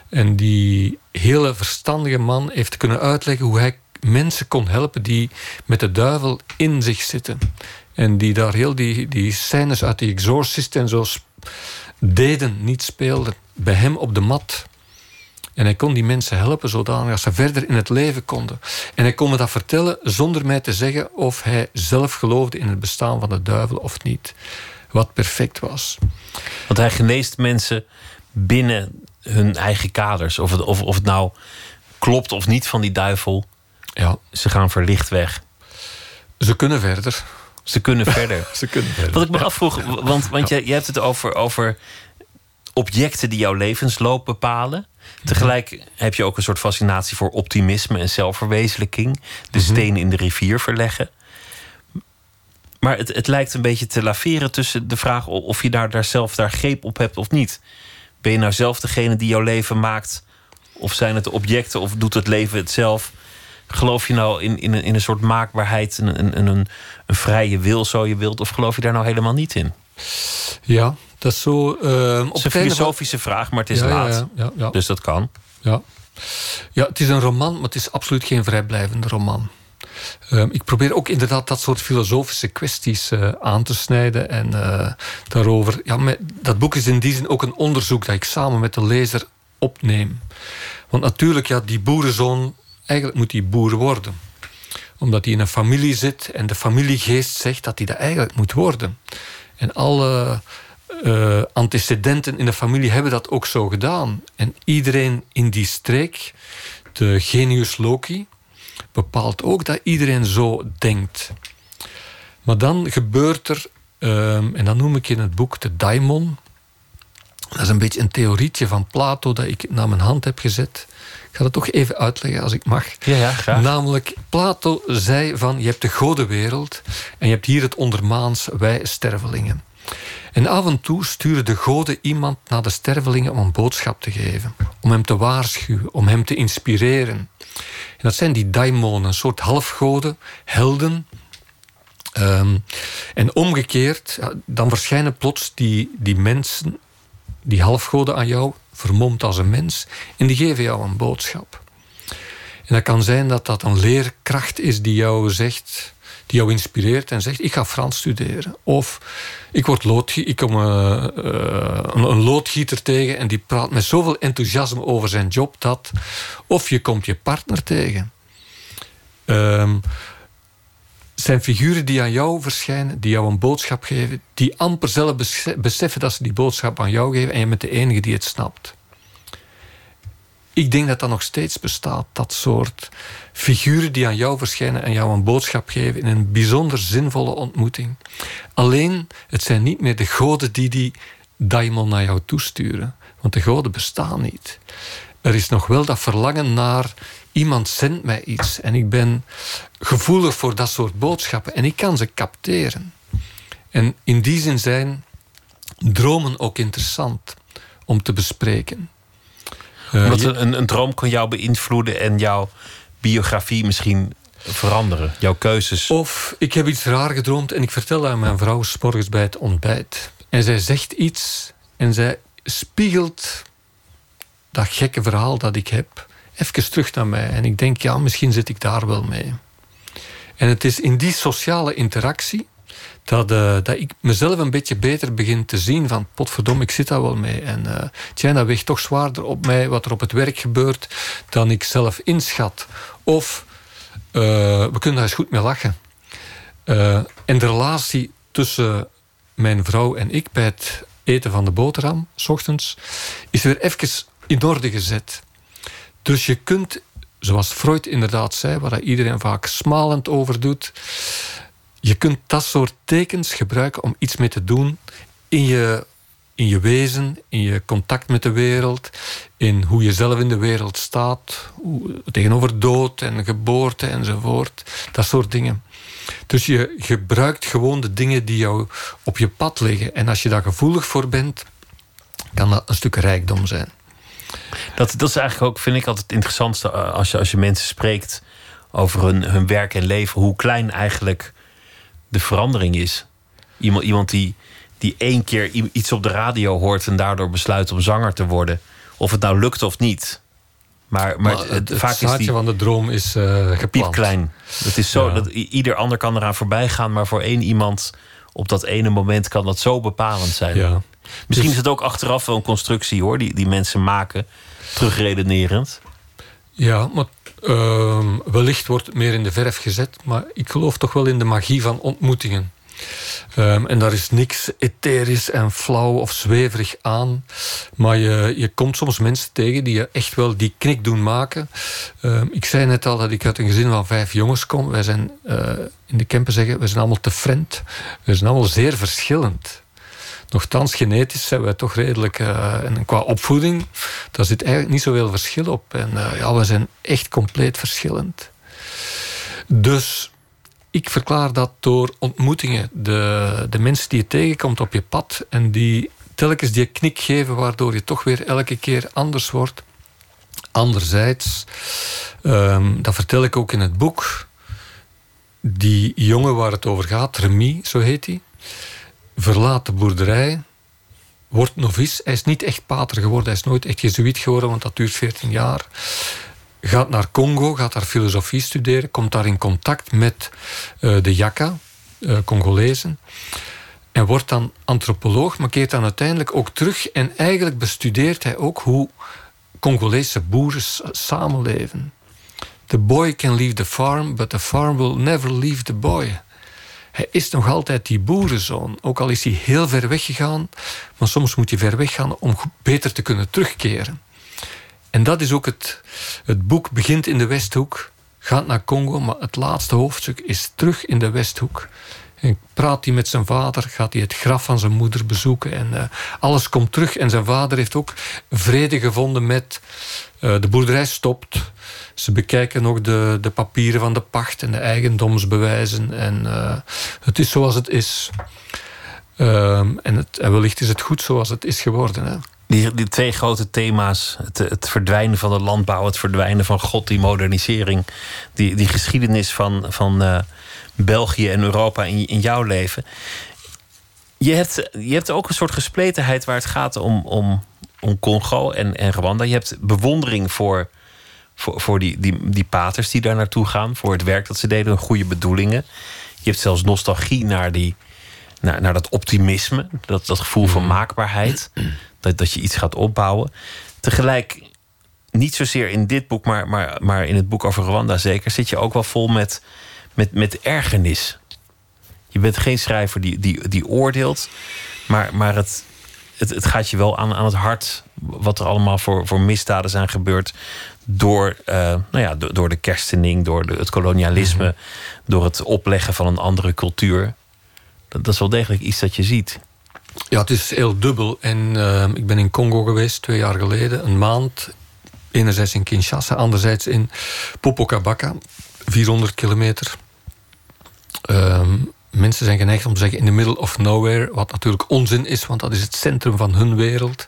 En die hele verstandige man heeft kunnen uitleggen hoe hij mensen kon helpen die met de duivel in zich zitten. En die daar heel die, die scènes uit die Exorcist en zo deden, niet speelden. Bij hem op de mat. En hij kon die mensen helpen zodanig dat ze verder in het leven konden. En hij kon me dat vertellen zonder mij te zeggen of hij zelf geloofde in het bestaan van de duivel of niet. Wat perfect was. Want hij geneest mensen binnen hun eigen kaders. Of het, of, of het nou klopt of niet van die duivel. Ja. Ze gaan verlicht weg. Ze kunnen verder. Ze kunnen verder. *laughs* Ze kunnen verder. Wat ik me afvroeg, want, want je, je hebt het over, over objecten die jouw levensloop bepalen. Tegelijk heb je ook een soort fascinatie voor optimisme en zelfverwezenlijking. De Mhm. steen in de rivier verleggen. Maar het, het lijkt een beetje te laveren tussen de vraag of je daar, daar zelf daar greep op hebt of niet. Ben je nou zelf degene die jouw leven maakt? Of zijn het de objecten of doet het leven het zelf? Geloof je nou in, in, een, in een soort maakbaarheid, een, een, een, een vrije wil, zo je wilt? Of geloof je daar nou helemaal niet in? Ja, dat is zo. Uh, op Het is een einde van- filosofische vraag, maar het is Ja, laat. ja, ja, ja. Dus dat kan. Ja. ja, het is een roman, maar het is absoluut geen vrijblijvende roman. Ehm, ik probeer ook inderdaad dat soort filosofische kwesties eh, aan te snijden. En eh, daarover. Ja, met- dat boek is in die zin ook een onderzoek dat ik samen met de lezer opneem. Want natuurlijk, ja, die boerenzoon, eigenlijk moet hij boer worden. Omdat hij in een familie zit en de familiegeest zegt dat hij dat eigenlijk moet worden. En alle eh, antecedenten in de familie hebben dat ook zo gedaan. En iedereen in die streek, de genius Loki, bepaalt ook dat iedereen zo denkt. Maar dan gebeurt er, ehm, en dat noem ik in het boek de daimon. Dat is een beetje een theorietje van Plato dat ik naar mijn hand heb gezet. Ik ga dat toch even uitleggen als ik mag. Ja, ja, graag. Namelijk, Plato zei van je hebt de godenwereld en je hebt hier het ondermaans, wij stervelingen. En af en toe sturen de goden iemand naar de stervelingen om een boodschap te geven. Om hem te waarschuwen, om hem te inspireren. En dat zijn die daimonen, een soort halfgoden, helden. Ehm, en omgekeerd, dan verschijnen plots die, die mensen, die halfgoden aan jou, vermomd als een mens, en die geven jou een boodschap. En dat kan zijn dat dat een leerkracht is die jou zegt: die jou inspireert en zegt: Ik ga Frans studeren. Of ik, word ik kom uh, een, een, loodgieter tegen en die praat met zoveel enthousiasme over zijn job dat. Of je komt je partner tegen. Um, zijn figuren die aan jou verschijnen, die jou een boodschap geven, die amper zelf beseffen dat ze die boodschap aan jou geven en je bent de enige die het snapt. Ik denk dat dat nog steeds bestaat, dat soort figuren die aan jou verschijnen en jou een boodschap geven in een bijzonder zinvolle ontmoeting. Alleen, het zijn niet meer de goden die die daimon naar jou toesturen, want de goden bestaan niet. Er is nog wel dat verlangen naar iemand zendt mij iets en ik ben gevoelig voor dat soort boodschappen en ik kan ze capteren. En in die zin zijn dromen ook interessant om te bespreken. Uh, Omdat een, een droom kan jou beïnvloeden en jouw biografie misschien veranderen, jouw keuzes. Of ik heb iets raar gedroomd en ik vertel aan mijn vrouw s morgens bij het ontbijt. En zij zegt iets en zij spiegelt dat gekke verhaal dat ik heb even terug naar mij. En ik denk, ja, misschien zit ik daar wel mee. En het is in die sociale interactie dat, uh, dat ik mezelf een beetje beter begin te zien van potverdomme, ik zit daar wel mee. En uh, tja, dat weegt toch zwaarder op mij wat er op het werk gebeurt dan ik zelf inschat. Of uh, we kunnen daar eens goed mee lachen. en de relatie tussen mijn vrouw en ik bij het eten van de boterham, s ochtends, is weer even in orde gezet. Dus je kunt, zoals Freud inderdaad zei, waar iedereen vaak smalend over doet, je kunt dat soort tekens gebruiken om iets mee te doen in je, in je wezen, in je contact met de wereld, in hoe je zelf in de wereld staat, hoe, tegenover dood en geboorte enzovoort. Dat soort dingen. Dus je gebruikt gewoon de dingen die jou op je pad liggen. En als je daar gevoelig voor bent, kan dat een stuk rijkdom zijn. Dat, dat is eigenlijk ook, vind ik, altijd het interessantste eh, als je, als je mensen spreekt over hun, hun werk en leven, hoe klein eigenlijk de verandering is. Iemand, iemand die, die één keer iets op de radio hoort en daardoor besluit om zanger te worden. Of het nou lukt of niet. Maar, maar, het, het, vaak is die van de droom is uh, klein. Het is zo dat ieder ander kan eraan voorbij gaan, maar voor één iemand op dat ene moment kan dat zo bepalend zijn. Ja. Misschien dus- is het ook achteraf wel een constructie hoor, die, die mensen maken, terugredenerend. Ja, maar uh, wellicht wordt het meer in de verf gezet, maar ik geloof toch wel in de magie van ontmoetingen. Um, en daar is niks etherisch en flauw of zweverig aan. Maar je, je komt soms mensen tegen die je echt wel die knik doen maken. Um, ik zei net al dat ik uit een gezin van vijf jongens kom. Wij zijn uh, in de Kempen zeggen, we zijn allemaal te friend. We zijn allemaal zeer verschillend. Nochtans, genetisch zijn wij toch redelijk... Uh, en qua opvoeding, daar zit eigenlijk niet zoveel verschil op. En uh, ja, we zijn echt compleet verschillend. Dus ik verklaar dat door ontmoetingen. De, de mensen die je tegenkomt op je pad... en die telkens die knik geven... waardoor je toch weer elke keer anders wordt. Anderzijds, um, dat vertel ik ook in het boek... die jongen waar het over gaat, Remy, zo heet hij verlaat de boerderij, wordt novice. Hij is niet echt pater geworden, hij is nooit echt jezuïet geworden, want dat duurt 14 jaar. Gaat naar Congo, gaat daar filosofie studeren, komt daar in contact met uh, de Yaka, uh, Congolezen. En wordt dan antropoloog, maar keert dan uiteindelijk ook terug. En eigenlijk bestudeert hij ook hoe Congolese boeren samenleven. The boy can leave the farm, but the farm will never leave the boy. Hij is nog altijd die boerenzoon. Ook al is hij heel ver weggegaan. Maar soms moet je ver weggaan om beter te kunnen terugkeren. En dat is ook het... Het boek begint in de Westhoek. Gaat naar Congo, maar het laatste hoofdstuk is terug in de Westhoek. En praat hij met zijn vader, gaat hij het graf van zijn moeder bezoeken. En uh, alles komt terug. En zijn vader heeft ook vrede gevonden met... Uh, de boerderij stopt. Ze bekijken nog de, de papieren van de pacht en de eigendomsbewijzen. En uh, het is zoals het is. Um, en, het, wellicht is het goed zoals het is geworden. Hè. Die, die twee grote thema's, het, het verdwijnen van de landbouw, het verdwijnen van God, die modernisering, die, die geschiedenis van, van België en Europa in, in jouw leven. Je hebt, je hebt ook een soort gespletenheid waar het gaat om, om, om Congo en, en Rwanda. Je hebt bewondering voor voor, voor die, die, die paters die daar naartoe gaan, voor het werk dat ze deden, hun goede bedoelingen. Je hebt zelfs nostalgie naar, die, naar, naar dat optimisme, dat, dat gevoel van maakbaarheid. Dat, dat je iets gaat opbouwen. Tegelijk, niet zozeer in dit boek, maar, maar, maar in het boek over Rwanda zeker, zit je ook wel vol met, met, met ergernis. Je bent geen schrijver die, die, die oordeelt, maar, maar het, het, het gaat je wel aan, aan het hart wat er allemaal voor, voor misdaden zijn gebeurd door, uh, nou ja, door, door, de kerstening, door de, het kolonialisme, door het opleggen van een andere cultuur. Dat, dat, is wel degelijk iets dat je ziet. Ja, het is heel dubbel. En uh, ik ben in Congo geweest twee jaar geleden, een maand. Enerzijds in Kinshasa, anderzijds in Popocabaka, 400 kilometer. Um, mensen zijn geneigd om te zeggen in the middle of nowhere, wat natuurlijk onzin is, want dat is het centrum van hun wereld.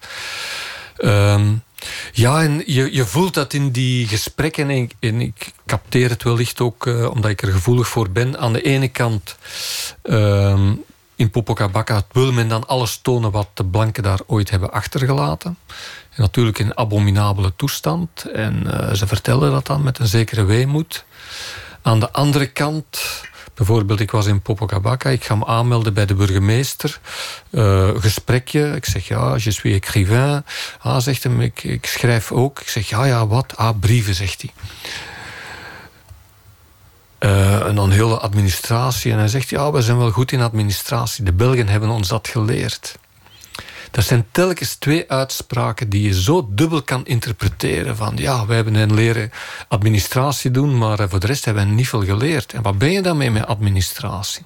Um, ja, en je, je voelt dat in die gesprekken, en ik, capteer het wellicht ook uh, omdat ik er gevoelig voor ben. Aan de ene kant, uh, in Popocabacca wil men dan alles tonen wat de blanken daar ooit hebben achtergelaten. En natuurlijk in abominabele toestand. En uh, ze vertellen dat dan met een zekere weemoed. Aan de andere kant Bijvoorbeeld, ik was in Popocabacca, ik ga me aanmelden bij de burgemeester. Uh, gesprekje, ik zeg ja, je suis écrivain. Ah, zegt hem, ik, ik schrijf ook. Ik zeg ja, ja, wat? Ah, brieven, zegt hij. Uh, en dan hele administratie. En hij zegt, ja, we zijn wel goed in administratie. De Belgen hebben ons dat geleerd. Dat zijn telkens twee uitspraken die je zo dubbel kan interpreteren. Van ja, wij hebben een leren administratie doen, maar eh, voor de rest hebben we niet veel geleerd. En wat ben je dan mee met administratie?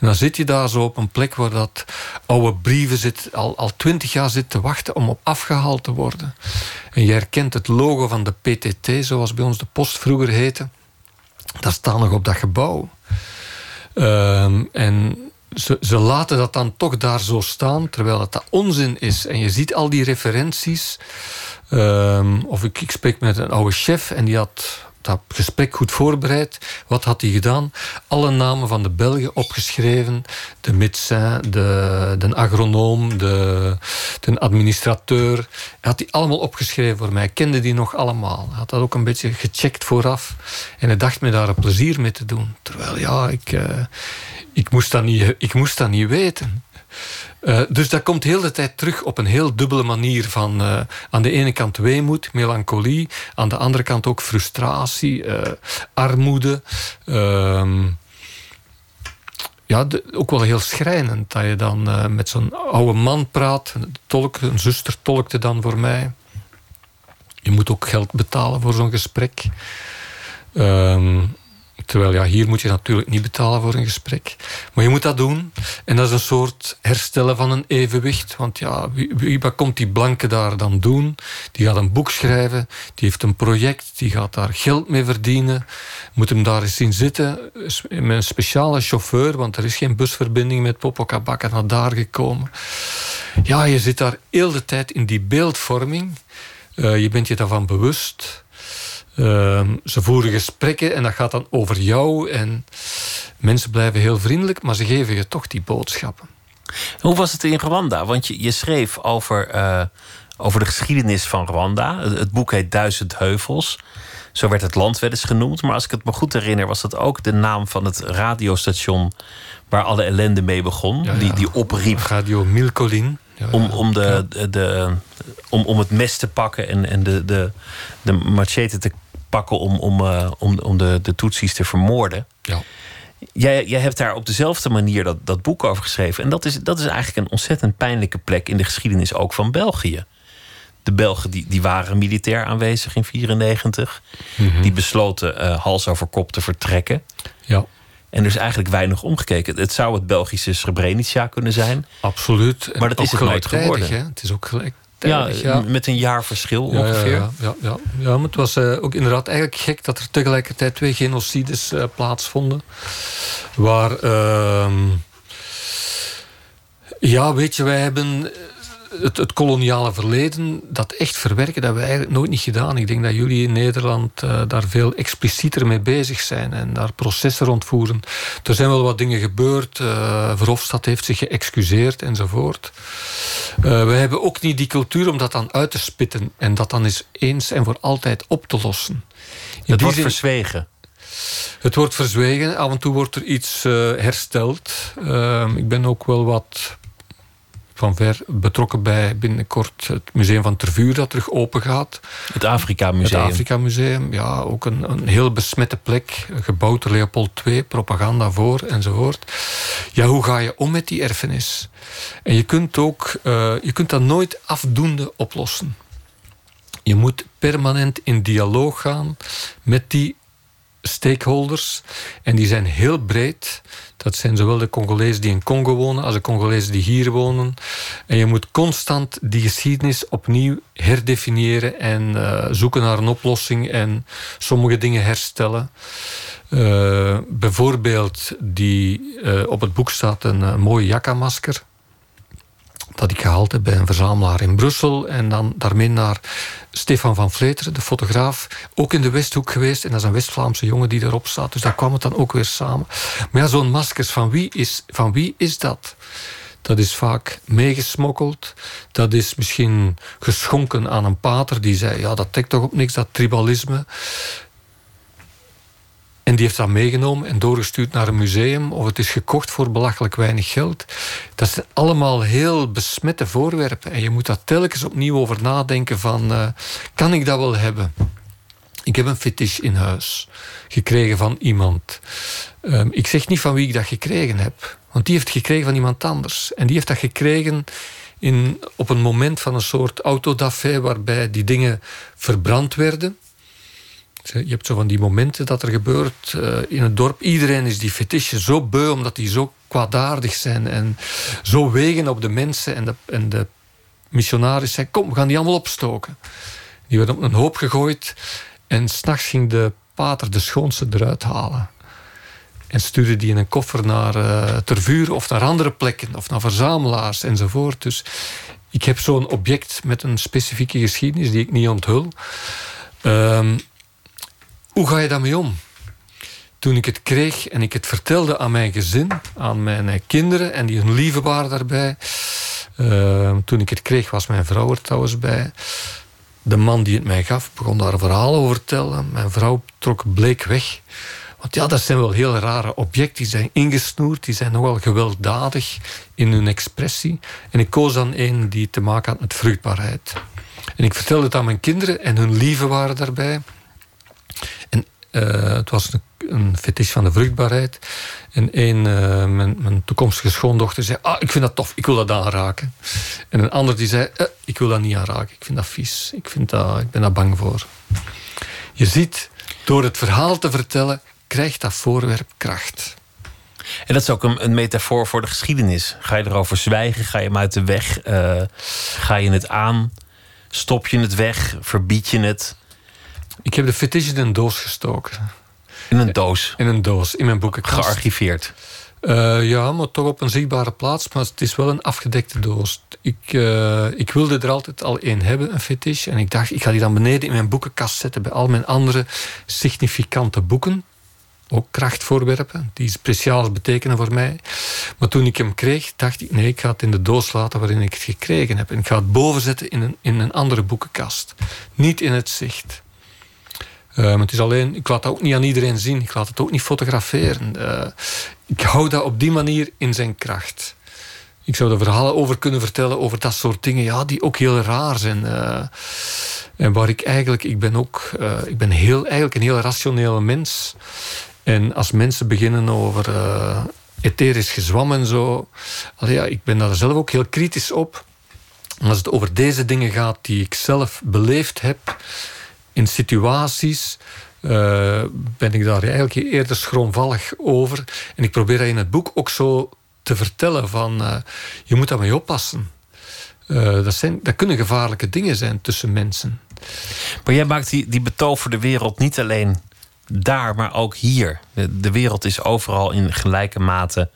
En dan zit je daar zo op een plek waar dat oude brieven zit, al, al twintig jaar zit te wachten om op afgehaald te worden. En je herkent het logo van de PTT, zoals bij ons de post vroeger heette. Dat staat nog op dat gebouw. Um, en ze, laten dat dan toch daar zo staan, terwijl het dat onzin is. En je ziet al die referenties. Um, of ik, spreek met een oude chef en die had dat gesprek goed voorbereid. Wat had hij gedaan? Alle namen van de Belgen opgeschreven. De médecin, de, de agronoom, de, de administrateur. Hij had die allemaal opgeschreven voor mij. Ik kende die nog allemaal. Hij had dat ook een beetje gecheckt vooraf. En hij dacht me daar een plezier mee te doen. Terwijl ja, ik... Uh, ik moest dat niet, ik moest dat niet weten. Uh, dus dat komt de hele tijd terug op een heel dubbele manier van uh, aan de ene kant weemoed, melancholie, aan de andere kant ook frustratie, uh, armoede. Ehm, ja, de, ook wel heel schrijnend dat je dan met zo'n oude man praat. Een, tolk, een zuster tolkte dan voor mij. Je moet ook geld betalen voor zo'n gesprek. Terwijl ja, hier moet je natuurlijk niet betalen voor een gesprek. Maar je moet dat doen. En dat is een soort herstellen van een evenwicht. Want ja, wie, wat komt die blanke daar dan doen? Die gaat een boek schrijven. Die heeft een project. Die gaat daar geld mee verdienen. Moet hem daar eens zien zitten. Met een speciale chauffeur. Want er is geen busverbinding met Popocabacca naar daar gekomen. Ja, je zit daar heel de tijd in die beeldvorming. Uh, je bent je daarvan bewust. Uh, ze voeren gesprekken en dat gaat dan over jou. En mensen blijven heel vriendelijk, maar ze geven je toch die boodschappen. Hoe was het in Rwanda? Want je, je schreef over, uh, over de geschiedenis van Rwanda. Het, boek heet Duizend Heuvels. Zo werd het land wel eens genoemd. Maar als ik het me goed herinner, was dat ook de naam van het radiostation waar alle ellende mee begon. Ja, ja. Die, die opriep. Radio Milcolin. Ja, om, om, de, de, de, om, om het mes te pakken en, en de, de, de machete te pakken om, om, uh, om, om de, de Tutsis te vermoorden. Ja. Jij, jij hebt daar op dezelfde manier dat, dat boek over geschreven. En dat is, dat is eigenlijk een ontzettend pijnlijke plek in de geschiedenis ook van België. De Belgen die, die waren militair aanwezig in 1994. Mm -hmm. Die besloten uh, hals over kop te vertrekken. Ja. En er is eigenlijk weinig omgekeken. Het zou het Belgische Srebrenica kunnen zijn. Absoluut. Maar dat is het nooit geworden. Hè? Het is ook gelijk ja, ja, met een jaar verschil ongeveer. Ja, ja, ja, ja. maar het was uh, ook inderdaad eigenlijk gek dat er tegelijkertijd twee genocides uh, plaatsvonden. Waar, uh, ja, weet je, wij hebben het, het, koloniale verleden, dat echt verwerken, dat hebben we eigenlijk nooit niet gedaan. Ik denk dat jullie in Nederland uh, daar veel explicieter mee bezig zijn en daar processen rondvoeren. Er zijn wel wat dingen gebeurd. Uh, Verhofstadt heeft zich geëxcuseerd enzovoort. Uh, we hebben ook niet die cultuur om dat dan uit te spitten en dat dan eens eens en voor altijd op te lossen. In het wordt zin, verzwegen. Het wordt verzwegen. Af en toe wordt er iets uh, hersteld. Uh, ik ben ook wel wat van ver betrokken bij binnenkort het Museum van Tervuur dat terug open gaat. Het Afrika Museum. Het Afrika Museum, ja, ook een, een heel besmette plek. Gebouwd door Leopold II, propaganda voor enzovoort. Ja, hoe ga je om met die erfenis? En je kunt, ook, uh, je kunt dat nooit afdoende oplossen. Je moet permanent in dialoog gaan met die stakeholders. En die zijn heel breed. Dat zijn zowel de Congolezen die in Congo wonen als de Congolezen die hier wonen. En je moet constant die geschiedenis opnieuw herdefiniëren en uh, zoeken naar een oplossing en sommige dingen herstellen. Uh, bijvoorbeeld die uh, op het boek staat een mooie jakka-masker dat ik gehaald heb bij een verzamelaar in Brussel. En dan daarmee naar Stefan van Vleteren, de fotograaf. Ook in de Westhoek geweest. En dat is een West-Vlaamse jongen die erop staat. Dus daar kwam het dan ook weer samen. Maar ja, zo'n maskers, van wie, is, van wie is dat? Dat is vaak meegesmokkeld. Dat is misschien geschonken aan een pater die zei... ja, dat trekt toch op niks, dat tribalisme. En die heeft dat meegenomen en doorgestuurd naar een museum. Of het is gekocht voor belachelijk weinig geld. Dat zijn allemaal heel besmette voorwerpen. En je moet daar telkens opnieuw over nadenken van... Uh, kan ik dat wel hebben? Ik heb een fetish in huis. Gekregen van iemand. Um, ik zeg niet van wie ik dat gekregen heb. Want die heeft gekregen van iemand anders. En die heeft dat gekregen in, op een moment van een soort autodafé... waarbij die dingen verbrand werden je hebt zo van die momenten dat er gebeurt uh, in het dorp. Iedereen is die fetisje zo beu omdat die zo kwaadaardig zijn en zo wegen op de mensen. En de, en de missionaris zei: Kom, we gaan die allemaal opstoken. Die werden op een hoop gegooid en s'nachts ging de pater de schoonste eruit halen. En stuurde die in een koffer naar uh, Tervuur of naar andere plekken of naar verzamelaars enzovoort. Dus ik heb zo'n object met een specifieke geschiedenis die ik niet onthul. Um, hoe ga je daarmee om? Toen ik het kreeg en ik het vertelde aan mijn gezin, aan mijn kinderen, en die hun lieve waren daarbij. Uh, toen ik het kreeg, was mijn vrouw er trouwens bij. De man die het mij gaf, begon daar verhalen over te vertellen. Mijn vrouw trok bleek weg. Want ja, dat zijn wel heel rare objecten. Die zijn ingesnoerd, die zijn nogal gewelddadig in hun expressie. En ik koos dan een die te maken had met vruchtbaarheid. En ik vertelde het aan mijn kinderen en hun lieve waren daarbij. Uh, het was een, een van de vruchtbaarheid. En een, uh, mijn, mijn, toekomstige schoondochter zei... Ah, ik vind dat tof, ik wil dat aanraken. En een ander die zei... Uh, ik wil dat niet aanraken, ik vind dat vies. Ik, vind dat, ik ben daar bang voor. Je ziet, door het verhaal te vertellen... krijgt dat voorwerp kracht. En dat is ook een, een, metafoor voor de geschiedenis. Ga je erover zwijgen? Ga je hem uit de weg? ga je het aan? Stop je het weg? Verbied je het? Ik heb de fetish in een doos gestoken. In een doos? In een doos, in mijn boekenkast. Gearchiveerd? Uh, ja, maar toch op een zichtbare plaats. Maar het is wel een afgedekte doos. Ik, uh, ik wilde er altijd al één hebben, een fetish. En ik dacht, ik ga die dan beneden in mijn boekenkast zetten... bij al mijn andere significante boeken. Ook krachtvoorwerpen, die speciaal betekenen voor mij. Maar toen ik hem kreeg, dacht ik... nee, ik ga het in de doos laten waarin ik het gekregen heb. En ik ga het boven zetten in een, in een andere boekenkast. Niet in het zicht. Uh, het is alleen, ik laat dat ook niet aan iedereen zien. Ik laat het ook niet fotograferen. Uh, ik hou dat op die manier in zijn kracht. Ik zou er verhalen over kunnen vertellen over dat soort dingen, ja, die ook heel raar zijn. Uh, en waar ik eigenlijk, ik ben ook, ik ben heel, eigenlijk een heel rationele mens. En als mensen beginnen over etherisch gezwam en zo, ja, ik ben daar zelf ook heel kritisch op. Als het over deze dingen gaat die ik zelf beleefd heb, in situaties uh, ben ik daar eigenlijk eerder schroomvallig over. En ik probeer dat in het boek ook zo te vertellen van uh, je moet daarmee oppassen. Uh, dat, zijn, dat kunnen gevaarlijke dingen zijn tussen mensen. Maar jij maakt die, die betoverde wereld niet alleen daar, maar ook hier. De, de wereld is overal in gelijke mate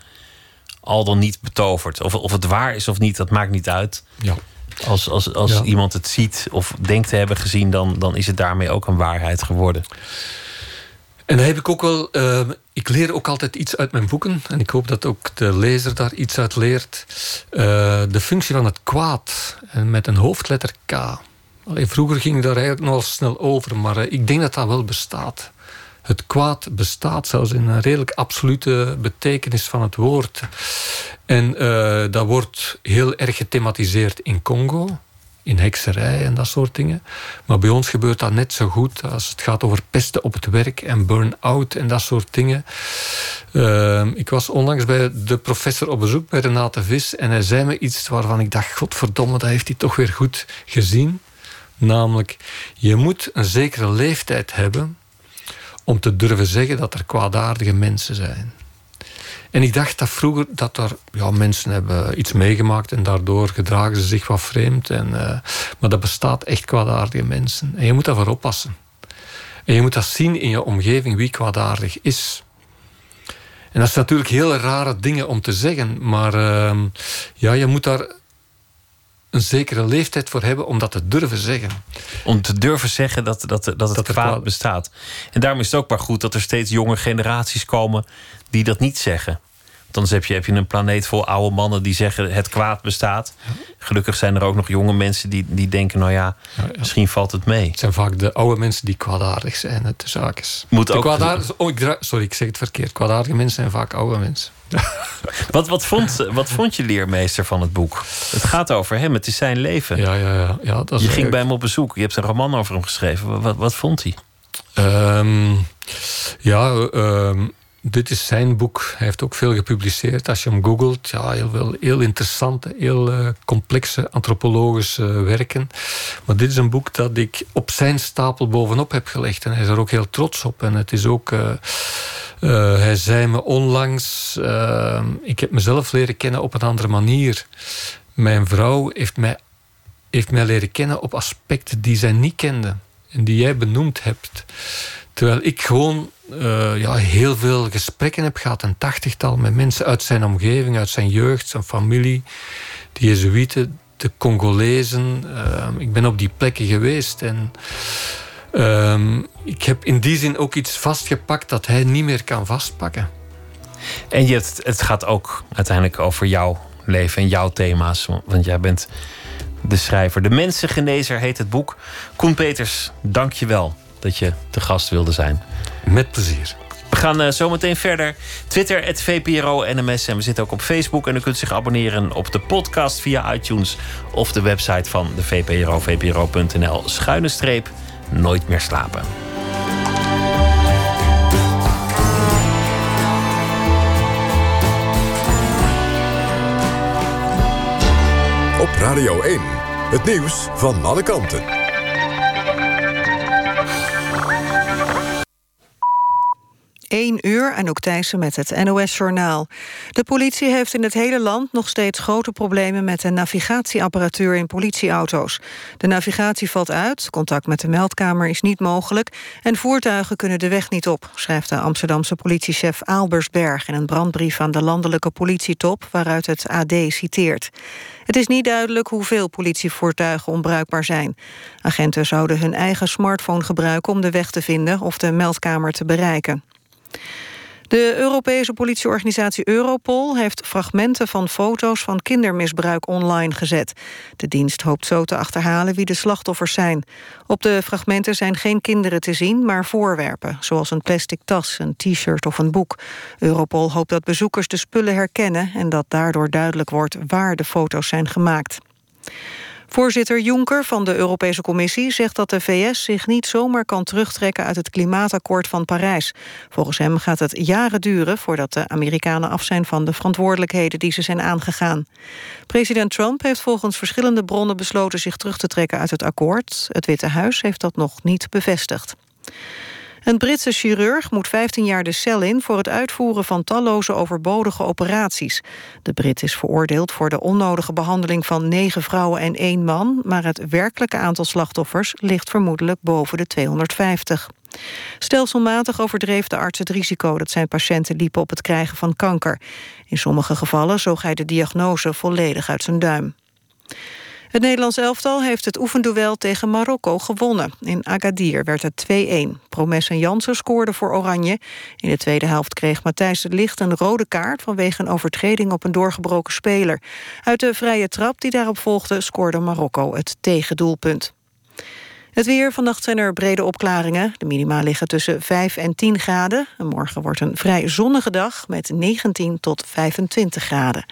al dan niet betoverd. Of, of het waar is of niet, dat maakt niet uit. Ja. Als, als, als iemand het ziet of denkt te hebben gezien, dan, dan is het daarmee ook een waarheid geworden. En dan heb ik ook wel. Uh, ik leer ook altijd iets uit mijn boeken. En ik hoop dat ook de lezer daar iets uit leert. Uh, de functie van het kwaad. En met een hoofdletter K. Allee, vroeger ging ik daar eigenlijk nogal snel over. Maar uh, ik denk dat dat wel bestaat. Het kwaad bestaat zelfs in een redelijk absolute betekenis van het woord. En uh, dat wordt heel erg gethematiseerd in Congo in hekserij en dat soort dingen. Maar bij ons gebeurt dat net zo goed als het gaat over pesten op het werk en burn-out en dat soort dingen. Uh, ik was onlangs bij de professor op bezoek bij Renate Vis en hij zei me iets waarvan ik dacht: Godverdomme, dat heeft hij toch weer goed gezien. Namelijk, je moet een zekere leeftijd hebben om te durven zeggen dat er kwaadaardige mensen zijn. En ik dacht dat vroeger dat er ja, mensen hebben iets meegemaakt en daardoor gedragen ze zich wat vreemd. En, uh, maar dat bestaat echt kwaadaardige mensen. En je moet daarvoor oppassen. En je moet dat zien in je omgeving wie kwaadaardig is. En dat is natuurlijk heel rare dingen om te zeggen, maar uh, ja, je moet daar een zekere leeftijd voor hebben om dat te durven zeggen. Om te durven zeggen dat, dat, dat het dat kwaad bestaat. En daarom is het ook maar goed dat er steeds jonge generaties komen die dat niet zeggen. Dan heb je, heb je een planeet vol oude mannen die zeggen het kwaad bestaat. Gelukkig zijn er ook nog jonge mensen die, die denken, nou ja, misschien valt het mee. Het zijn vaak de oude mensen die kwaadaardig zijn, het zaak is. Moet ook... oh, ik sorry, ik zeg het verkeerd. Kwaadaardige mensen zijn vaak oude mensen. *laughs* wat, wat, vond, wat vond je leermeester van het boek? Het gaat over hem, het is zijn leven. Ja, ja, ja. ja dat is je ging bij hem op bezoek, je hebt een roman over hem geschreven. Wat, wat vond hij? Um, ja, um, dit is zijn boek. Hij heeft ook veel gepubliceerd. Als je hem googelt, ja, heel, veel, heel interessante, heel uh, complexe antropologische werken. Maar dit is een boek dat ik op zijn stapel bovenop heb gelegd. En hij is er ook heel trots op. En het is ook... Uh, uh, hij zei me onlangs... ik heb mezelf leren kennen op een andere manier. Mijn vrouw heeft mij, heeft mij leren kennen op aspecten die zij niet kende. En die jij benoemd hebt. Terwijl ik gewoon uh, ja, heel veel gesprekken heb gehad, een tachtigtal, met mensen uit zijn omgeving, uit zijn jeugd, zijn familie, de Jezuïeten, de Congolezen. Uh, ik ben op die plekken geweest en uh, ik heb in die zin ook iets vastgepakt dat hij niet meer kan vastpakken. En je, het, het gaat ook uiteindelijk over jouw leven en jouw thema's, want jij bent de schrijver. De Mensengenezer heet het boek. Koen Peters, dank je wel dat je te gast wilde zijn. Met plezier. We gaan uh, zo meteen verder. Twitter, het VPRO NMS. En we zitten ook op Facebook. En u kunt zich abonneren op de podcast via iTunes. Of de website van de VPRO, vpro.nl. Schuine streep, nooit meer slapen. Op Radio 1, het nieuws van alle kanten. 1 uur, en ook Thijssen met het NOS-journaal. De politie heeft in het hele land nog steeds grote problemen... met de navigatieapparatuur in politieauto's. De navigatie valt uit, contact met de meldkamer is niet mogelijk... en voertuigen kunnen de weg niet op... schrijft de Amsterdamse politiechef Aalbersberg... in een brandbrief aan de landelijke politietop... waaruit het AD citeert. Het is niet duidelijk hoeveel politievoertuigen onbruikbaar zijn. Agenten zouden hun eigen smartphone gebruiken om de weg te vinden... of de meldkamer te bereiken. De Europese politieorganisatie Europol heeft fragmenten van foto's van kindermisbruik online gezet. De dienst hoopt zo te achterhalen wie de slachtoffers zijn. Op de fragmenten zijn geen kinderen te zien, maar voorwerpen, zoals een plastic tas, een t-shirt of een boek. Europol hoopt dat bezoekers de spullen herkennen en dat daardoor duidelijk wordt waar de foto's zijn gemaakt. Voorzitter Juncker van de Europese Commissie zegt dat de VS zich niet zomaar kan terugtrekken uit het klimaatakkoord van Parijs. Volgens hem gaat het jaren duren voordat de Amerikanen af zijn van de verantwoordelijkheden die ze zijn aangegaan. President Trump heeft volgens verschillende bronnen besloten zich terug te trekken uit het akkoord. Het Witte Huis heeft dat nog niet bevestigd. Een Britse chirurg moet 15 jaar de cel in... voor het uitvoeren van talloze overbodige operaties. De Brit is veroordeeld voor de onnodige behandeling van negen vrouwen en één man... maar het werkelijke aantal slachtoffers ligt vermoedelijk boven de 250. Stelselmatig overdreef de arts het risico dat zijn patiënten liepen op het krijgen van kanker. In sommige gevallen zoog hij de diagnose volledig uit zijn duim. Het Nederlands elftal heeft het oefenduel tegen Marokko gewonnen. In Agadir werd het 2-1. Promes en Jansen scoorden voor Oranje. In de tweede helft kreeg Matthijs de Licht een rode kaart... vanwege een overtreding op een doorgebroken speler. Uit de vrije trap die daarop volgde scoorde Marokko het tegendoelpunt. Het weer, vannacht zijn er brede opklaringen. De minima liggen tussen 5 en 10 graden. En morgen wordt een vrij zonnige dag met 19 tot 25 graden.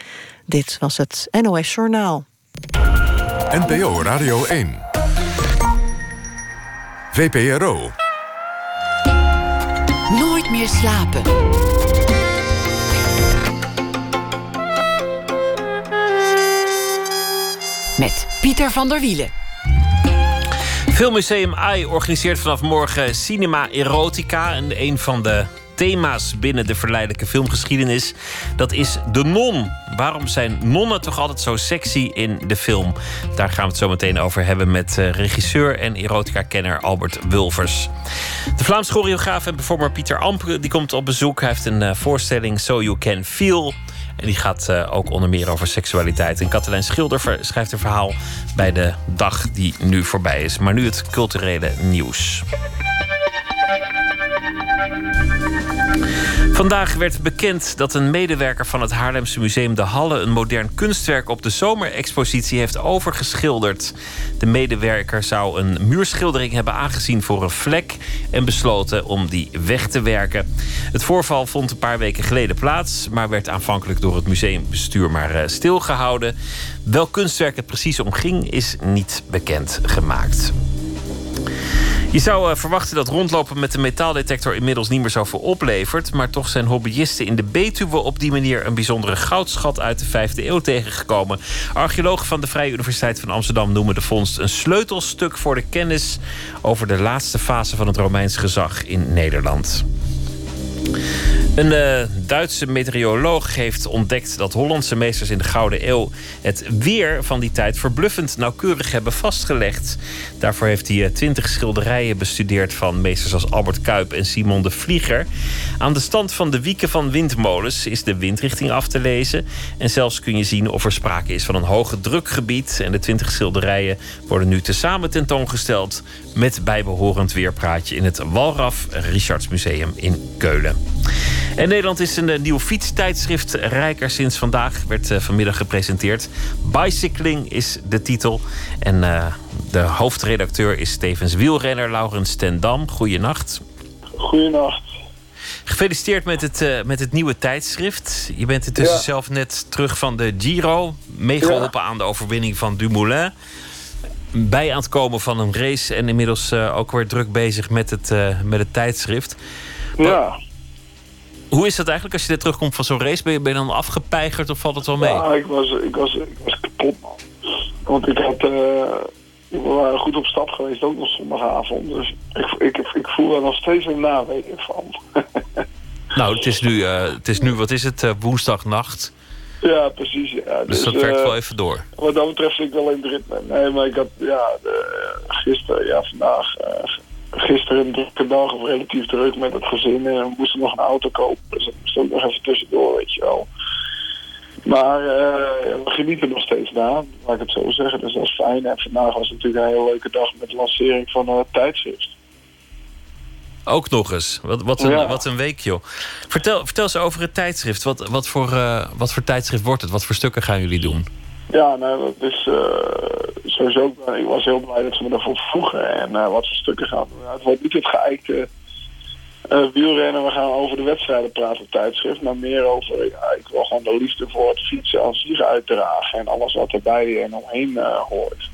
Dit was het NOS Journaal. NPO Radio 1. VPRO. Nooit meer slapen. Met Pieter van der Wielen. Filmmuseum AI organiseert vanaf morgen Cinema Erotica. En een van de thema's binnen de verleidelijke filmgeschiedenis. Dat is de non. Waarom zijn nonnen toch altijd zo sexy in de film? Daar gaan we het zo meteen over hebben met eh, regisseur en erotica-kenner Albert Wulvers. De Vlaams choreograaf en performer Pieter Amp die komt op bezoek. Hij heeft een eh, voorstelling So You Can Feel. En die gaat uh, ook onder meer over seksualiteit. En Katelijn Schilder schrijft een verhaal bij de dag die nu voorbij is. Maar nu het culturele nieuws. Vandaag werd bekend dat een medewerker van het Haarlemse Museum De Halle een modern kunstwerk op de zomerexpositie heeft overgeschilderd. De medewerker zou een muurschildering hebben aangezien voor een vlek en besloten om die weg te werken. Het voorval vond een paar weken geleden plaats, maar werd aanvankelijk door het museumbestuur maar eh, stilgehouden. Welk kunstwerk het precies omging, is niet bekend gemaakt. Je zou uh, verwachten dat rondlopen met een metaaldetector inmiddels niet meer zoveel oplevert. Maar toch zijn hobbyisten in de Betuwe op die manier een bijzondere goudschat uit de 5e eeuw tegengekomen. Archeologen van de Vrije Universiteit van Amsterdam noemen de vondst een sleutelstuk voor de kennis over de laatste fase van het Romeins gezag in Nederland. Een uh, Duitse meteoroloog heeft ontdekt dat Hollandse meesters in de Gouden Eeuw het weer van die tijd verbluffend nauwkeurig hebben vastgelegd. Daarvoor heeft hij eh, twintig schilderijen bestudeerd van meesters als Albert Kuip en Simon de Vlieger. Aan de stand van de wieken van windmolens is de windrichting af te lezen. En zelfs kun je zien of er sprake is van een hoge drukgebied. En de twintig schilderijen worden nu tezamen tentoongesteld met bijbehorend weerpraatje in het Walraf Richardsmuseum in Keulen. En Nederland is een eh, nieuw fietstijdschrift. Rijker sinds vandaag werd eh, vanmiddag gepresenteerd. Bicycling is de titel. En uh, de hoofdredacteur is tevens wielrenner Laurens Stendam. Goeienacht. Goeienacht. Gefeliciteerd met het, uh, met het nieuwe tijdschrift. Je bent intussen ja. zelf net terug van de Giro. Meegeholpen ja. aan de overwinning van Dumoulin. Bij aan het komen van een race. En inmiddels uh, ook weer druk bezig met het, met het tijdschrift. Ja. Hoe is dat eigenlijk als je net terugkomt van zo'n race? Ben je, ben je dan afgepeigerd of valt het wel mee? Ja, ik was, ik was, ik was kapot, man. Want ik had... Uh, we waren goed op stap geweest, ook nog zondagavond. Dus ik, ik, ik voel er nog steeds een naweken van. *laughs* nou, het is nu, uh, het is nu wat is het, uh, woensdagnacht. Ja, precies. Ja. Dus, dus dat werkt wel even door. Wat dat betreft zit ik wel in het ritme. Nee, maar ik had, ja, de, gisteren, ja, vandaag gisteren een drukke dag of relatief druk met het gezin. En we moesten nog een auto kopen. Dus dat moest ook nog even tussendoor, weet je wel. Maar uh, we genieten nog steeds na, laat ik het zo zeggen. Dus dat is fijn. En vandaag was natuurlijk een hele leuke dag met de lancering van het tijdschrift. Ook nog eens. Wat, wat, een, ja. wat een week, joh. Vertel, vertel eens over het tijdschrift. Wat, wat, voor, uh, wat voor tijdschrift wordt het? Wat voor stukken gaan jullie doen? Ja, nou, dat is uh, sowieso... Ik was heel blij dat ze me ervoor vroegen en uh, wat voor stukken gaan doen. Het wordt niet het geëikte uh, wielrennen. We gaan over de wedstrijden praten op tijdschrift. Maar meer over... Ja, ik wil gewoon de liefde voor het fietsen als zich uitdragen. En alles wat erbij en omheen hoort.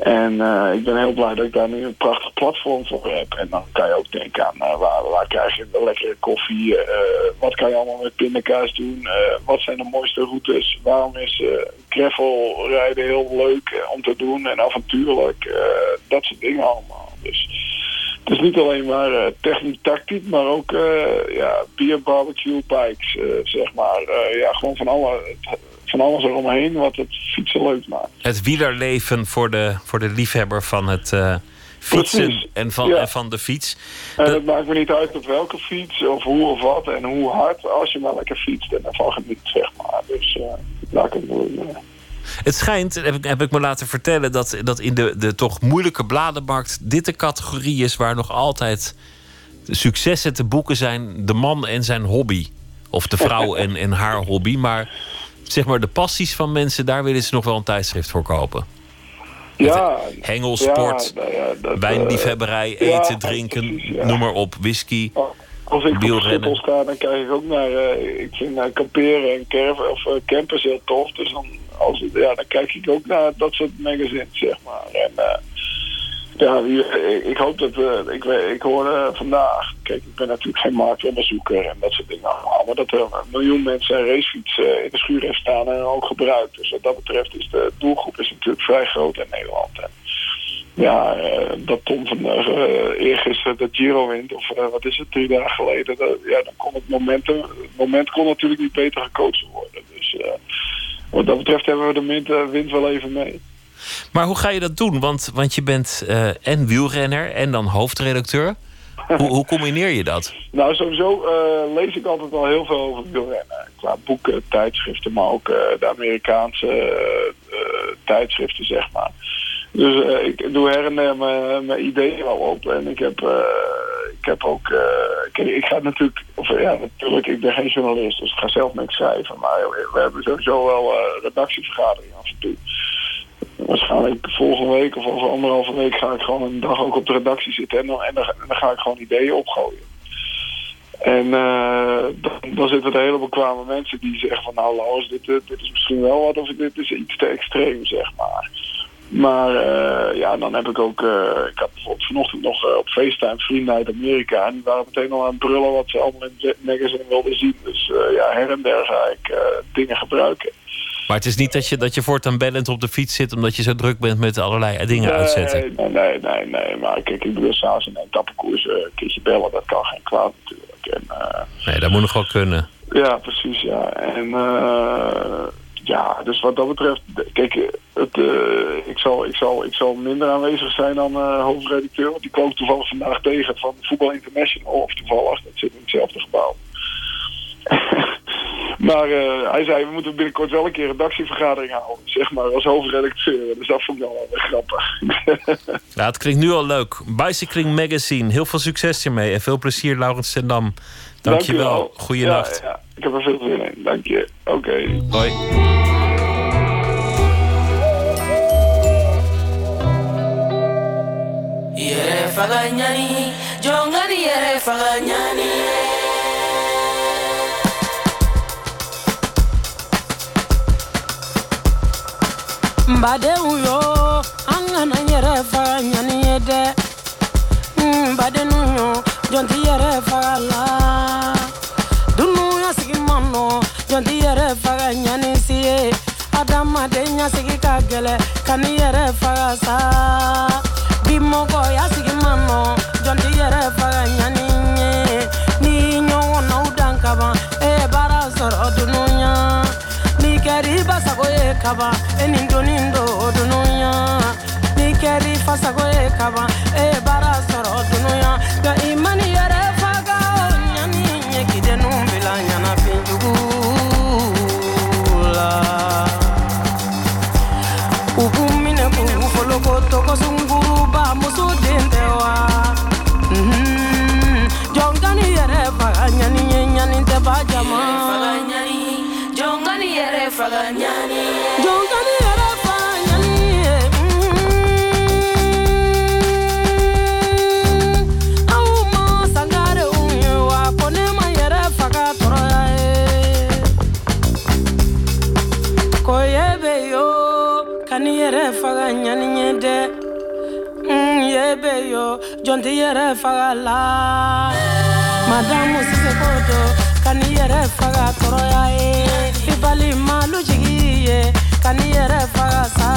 En uh, ik ben heel blij dat ik daar nu een prachtig platform voor heb. En dan kan je ook denken aan uh, waar, waar krijg je lekkere koffie? Uh, wat kan je allemaal met pindakaas doen? wat zijn de mooiste routes? Waarom is gravel rijden heel leuk om te doen en avontuurlijk? dat soort dingen allemaal. Dus het is niet alleen maar techniek, tactiek, maar ook ja, bier, barbecue, bikes, zeg maar. ja, gewoon van alle van alles eromheen wat het fietsen leuk maakt. Het wielerleven voor de, voor de liefhebber van het uh, fietsen en van, ja. en van de fiets. En dat... het maakt me niet uit op welke fiets of hoe of wat en hoe hard. Als je maar lekker fietst en daarvan geniet, zeg maar. Dus uh, laat ik het doen. Het schijnt, heb ik, heb ik me laten vertellen, dat, dat in de, de toch moeilijke bladenmarkt dit de categorie is waar nog altijd successen te boeken zijn. De man en zijn hobby. Of de vrouw *laughs* en, en haar hobby. Maar zeg maar, de passies van mensen, daar willen ze nog wel een tijdschrift voor kopen. Ja. Hengelsport, ja, nou wijnliefhebberij, eten, drinken, noem maar op, whisky. Oh, als ik op Schiphol sta, dan krijg ik ook naar... Uh, ik vind uh, kamperen en caravan, of, uh, campers heel tof. Dus dan, als, ja, dan kijk ik ook naar dat soort magazines, zeg maar. En ja, ik hoop dat... ik, ik hoorde vandaag... Kijk, ik ben natuurlijk geen marktonderzoeker en dat soort dingen allemaal. Maar dat er een miljoen mensen een racefiets in de schuur heeft staan en ook gebruikt. Dus wat dat betreft is de doelgroep is natuurlijk vrij groot in Nederland. En, ja, dat Tom van uh, eergisteren de Giro wint, of wat is het, drie dagen geleden, ja, dan kon het moment, het moment kon natuurlijk niet beter gecoacht worden. Dus wat dat betreft hebben we de wind, wind wel even mee. Maar hoe ga je dat doen? Want, want je bent en wielrenner en dan hoofdredacteur. hoe, hoe, combineer je dat? *laughs* Nou, sowieso lees ik altijd al heel veel over wielrennen. Qua boeken, tijdschriften, maar ook de Amerikaanse tijdschriften, zeg maar. Dus ik doe her en der mijn ideeën wel op. En ik heb, ik heb ook... Ik ga natuurlijk... Of, ja, natuurlijk, ik ben geen journalist, dus ik ga zelf niks schrijven. Maar we hebben sowieso wel redactievergaderingen af en toe. Waarschijnlijk volgende week of over anderhalve week ga ik gewoon een dag ook op de redactie zitten. En dan, en dan, dan ga ik gewoon ideeën opgooien. En dan, dan zitten er hele bekwame mensen die zeggen van... Nou Laurens, dit, dit is misschien wel wat of dit is iets te extreem, zeg maar. Maar uh, ja, dan heb ik ook... Ik had bijvoorbeeld vanochtend nog op FaceTime vrienden uit Amerika. En die waren meteen al aan het brullen wat ze allemaal in het magazine wilden zien. Dus ja, her en der ga ik dingen gebruiken. Maar het is niet dat je, dat je voortaan bellend op de fiets zit... omdat je zo druk bent met allerlei dingen nee, uitzetten. Nee, nee, nee, nee. Maar kijk, ik bedoel, s'avonds in een etappekoers een keertje bellen... dat kan geen kwaad natuurlijk. En, nee, dat moet nog wel kunnen. Ja, precies, ja. En... Ja, dus wat dat betreft, kijk, het, ik, zal, ik, zal, ik zal minder aanwezig zijn dan hoofdredacteur. Want die kwam toevallig vandaag tegen van Voetbal International. Of toevallig, dat zit in hetzelfde gebouw. *laughs* maar uh, hij zei, we moeten binnenkort wel een keer een redactievergadering houden. Zeg maar, als hoofdredacteur. Dus dat vond ik wel wel grappig. *laughs* ja, het klinkt nu al leuk. Bicycling Magazine, heel veel succes hiermee. En veel plezier, Laurens Sendam. Dankjewel. Dank Goeienacht. Ja, ja, ik heb er veel zin in. Dank je. Oké. Okay. Hoi. Yere faganyani, jongani yere faganyani. Bade uyo angana yɛrɛ fa ɲani ye dɛ mbade nuyo jɔnti yerefa la. Dunu ɲasigi ma nɔ jɔnti yɛrɛ faga ɲani si ye adamaden ɲasigi kani yerefa sa. kaba enindo nindo odunuya nikeri fasagoye kaba eh. Yo jɔn ti yɛrɛ faga la madamu siseko do kani yɛrɛ faga tɔɔrɔya ye i balima lujigi ye kani yɛrɛ faga sa.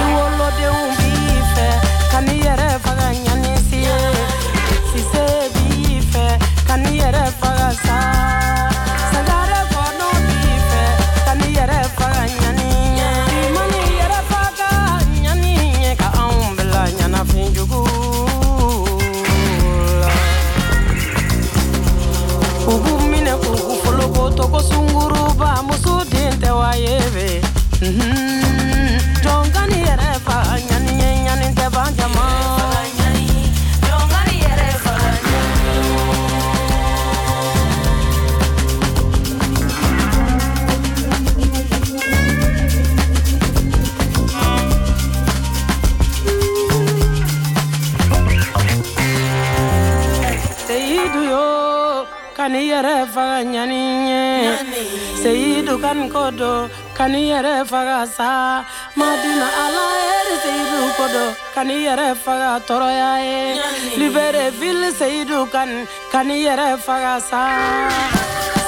I wolodenw b'i fɛ kani yɛrɛ faga ɲanisi ye sise b'i fɛ kani yɛrɛ faga sa togo sunguruba muso den tɛ wa ye be jɔnkani mhm. yɛrɛ faga ɲani ye ban jama yɛrɛ faga ɲani ye seyidu kani kodo kani yɛrɛ faga sa madina ala seyidu kodo kani yɛrɛ faga tɔrɔya ye libere ville seyidu kani kani yɛrɛ faga sa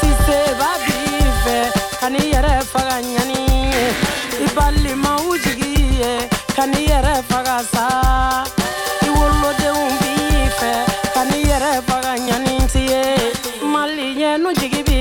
siseba b'i fɛ kani yɛrɛ faga ɲani ye i balimaw jigi ye kani yɛrɛ faga sa i wolodenw b'i fɛ kani yɛrɛ faga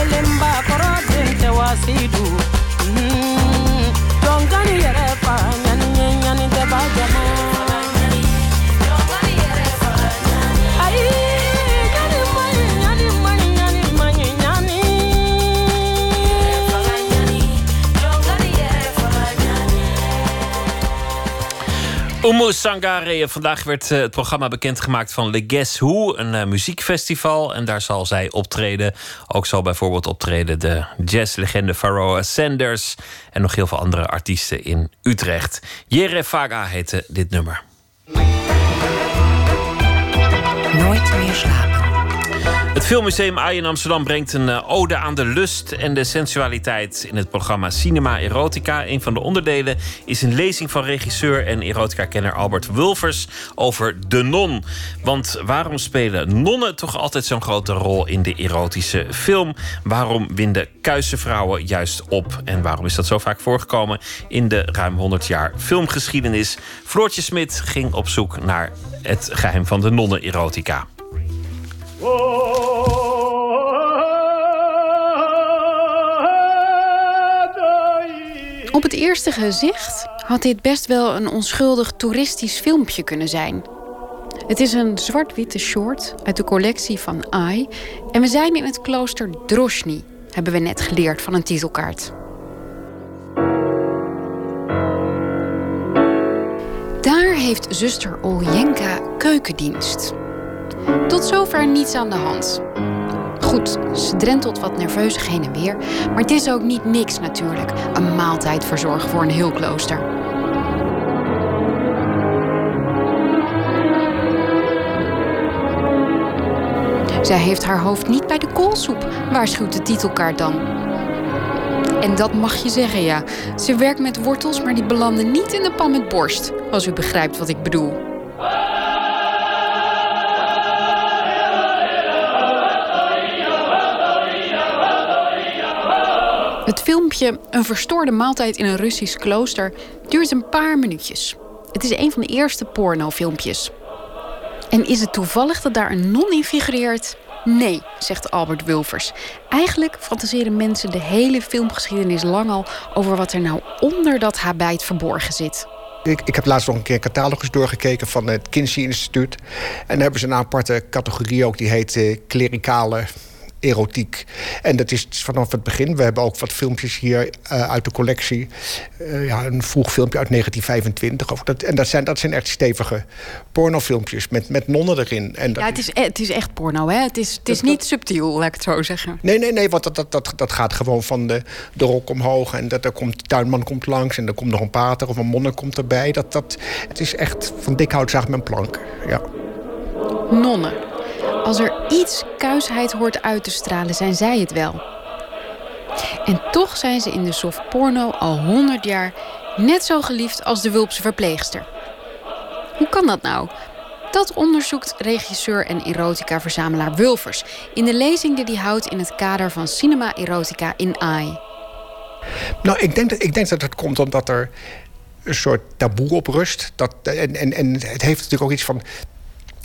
I'm den tɛ waasi dun Oumou Sangare. Vandaag werd eh, het programma bekendgemaakt van Le Guess Who, een eh, muziekfestival. En daar zal zij optreden. Ook zal bijvoorbeeld optreden de jazzlegende Pharoah Sanders. En nog heel veel andere artiesten in Utrecht. Jere Faga heette dit nummer. Nooit meer slapen. Het Filmmuseum AI in Amsterdam brengt een eh, ode aan de lust en de sensualiteit in het programma Cinema Erotica. Een van de onderdelen is een lezing van regisseur en erotica-kenner Albert Wulvers over de non. Want waarom spelen nonnen toch altijd zo'n grote rol in de erotische film? Waarom winden kuise vrouwen juist op? En waarom is dat zo vaak voorgekomen in de ruim 100 jaar filmgeschiedenis? Floortje Smit ging op zoek naar het geheim van de nonnen-erotica. Op het eerste gezicht had dit best wel een onschuldig toeristisch filmpje kunnen zijn. Het is een zwart-witte short uit de collectie van AI en we zijn in het klooster Droshny, hebben we net geleerd van een titelkaart. Daar heeft zuster Oljenka keukendienst. Tot zover niets aan de hand. Goed, ze drentelt wat nerveus heen en weer, maar het is ook niet niks natuurlijk. Een maaltijd verzorgen voor een heel klooster. Zij heeft haar hoofd niet bij de koolsoep, waarschuwt de titelkaart dan. En dat mag je zeggen, ja. Ze werkt met wortels, maar die belanden niet in de pan met borst. Als u begrijpt wat ik bedoel. Het filmpje Een verstoorde maaltijd in een Russisch klooster duurt een paar minuutjes. Het is een van de eerste pornofilmpjes. En is het toevallig dat daar een non in figureert? Nee, zegt Albert Wulvers. Eigenlijk fantaseren mensen de hele filmgeschiedenis lang al over wat er nou onder dat habijt verborgen zit. Ik, ik heb laatst nog een keer catalogus doorgekeken van het Kinsey Instituut. En daar hebben ze een aparte categorie ook, die heet eh, klerikale erotiek. En dat is vanaf het begin. We hebben ook wat filmpjes hier uh, uit de collectie. Uh, ja, een vroeg filmpje uit 1925. Of dat, en dat zijn, dat zijn echt stevige pornofilmpjes met, met nonnen erin. En dat ja, het is, het is echt porno, hè? Het is, het is niet subtiel, laat ik het zo zeggen. Nee, nee, nee, want dat, dat, dat, dat gaat gewoon van de, de rok omhoog. En dat, er komt, de tuinman komt langs en er komt nog een pater of een monnik komt erbij. Dat, dat, het is echt van dik hout zaag met plank, ja. Nonnen. Als er iets kuisheid hoort uit te stralen, zijn zij het wel. En toch zijn ze in de soft porno al 100 jaar net zo geliefd als de Wulpse verpleegster. Hoe kan dat nou? Dat onderzoekt regisseur en erotica-verzamelaar Wulvers in de lezing die hij houdt in het kader van Cinema Erotica in AI. Nou, ik denk, dat, ik denk dat het komt omdat er een soort taboe op rust. Dat, en, en, en het heeft natuurlijk ook iets van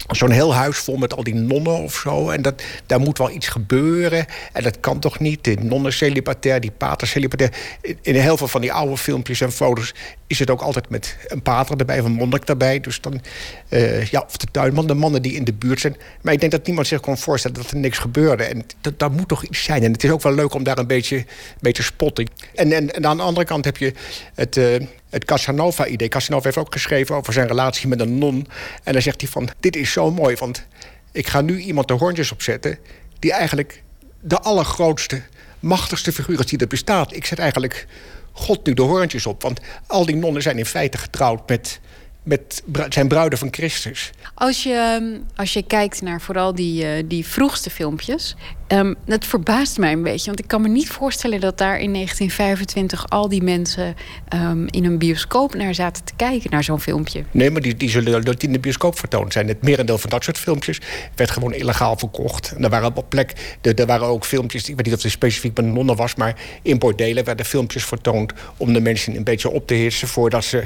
zo'n heel huis vol met al die nonnen of zo. En dat, daar moet wel iets gebeuren. En dat kan toch niet? De nonnen celibatair, die pater celibatair. In heel veel van die oude filmpjes en foto's is het ook altijd met een pater erbij of een monnik erbij. Dus dan, uh, ja, of de tuinman, de mannen die in de buurt zijn. Maar ik denk dat niemand zich kon voorstellen dat er niks gebeurde. En dat, dat moet toch iets zijn. En het is ook wel leuk om daar een beetje mee te spotten. En, en, aan de andere kant heb je het, uh, het Casanova-idee. Casanova heeft ook geschreven over zijn relatie met een non. En dan zegt hij van, dit is zo mooi, want ik ga nu iemand de hoortjes opzetten... die eigenlijk de allergrootste, machtigste figuur is die er bestaat. Ik zet eigenlijk God nu de hoorntjes op. Want al die nonnen zijn in feite getrouwd met, met zijn bruiden van Christus. Als je, ehm, als je kijkt naar vooral die, uh, die vroegste filmpjes... Um, dat verbaast mij een beetje. Want ik kan me niet voorstellen dat daar in 1925... al die mensen um, in een bioscoop naar zaten te kijken, naar zo'n filmpje. Nee, maar die, die zullen dat in de bioscoop vertoond zijn. Het merendeel van dat soort filmpjes werd gewoon illegaal verkocht. En er waren op plek... Er, er waren ook filmpjes, ik weet niet of het specifiek bij nonnen was... maar in bordelen werden filmpjes vertoond... om de mensen een beetje op te heersen... voordat ze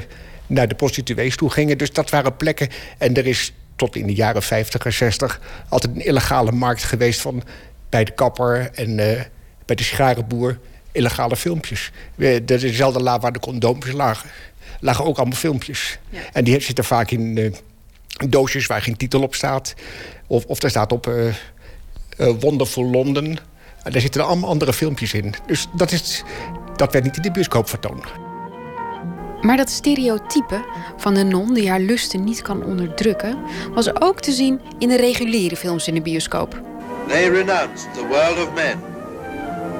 naar de prostituees toe gingen. Dus dat waren plekken. En er is tot in de jaren 50 en 60 altijd een illegale markt geweest van bij de kapper en uh, bij de scharenboer illegale filmpjes. Dezelfde la waar de condoompjes lagen, lagen ook allemaal filmpjes. Ja. En die zitten vaak in uh, doosjes waar geen titel op staat. Of, of er staat op Wonderful London. En daar zitten allemaal andere filmpjes in. Dus dat, is, dat werd niet in de bioscoop vertoond. Maar dat stereotype van de non die haar lusten niet kan onderdrukken, was ook te zien in de reguliere films in de bioscoop. They renounced the world of men,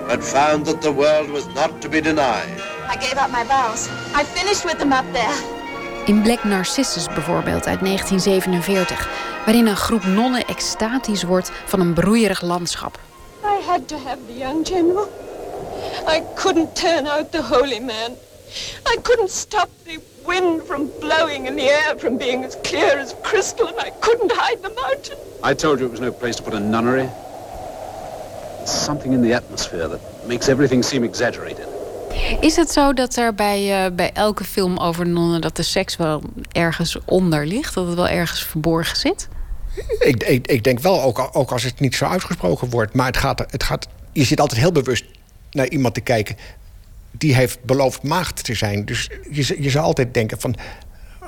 but found that the world was not to be denied. I gave up my vows. I finished with them up there. In Black Narcissus bijvoorbeeld uit 1947, waarin een groep nonnen extatisch wordt van een broeierig landschap. I had to have the young general. I couldn't turn out the holy man. I couldn't stop the wind from blowing and the air from being as clear as crystal, and I couldn't hide the mountain. I told you it was no place to put a nunnery. There's something in the atmosphere that makes everything seem exaggerated. Is het zo dat er bij, uh, bij elke film over nonnen... dat de seks wel ergens onder ligt? Dat het wel ergens verborgen zit? Ik, ik, ik denk wel, ook, ook als het niet zo uitgesproken wordt. Maar het gaat, het gaat, je zit altijd heel bewust naar iemand te kijken die heeft beloofd maagd te zijn. Dus je, zou altijd denken van...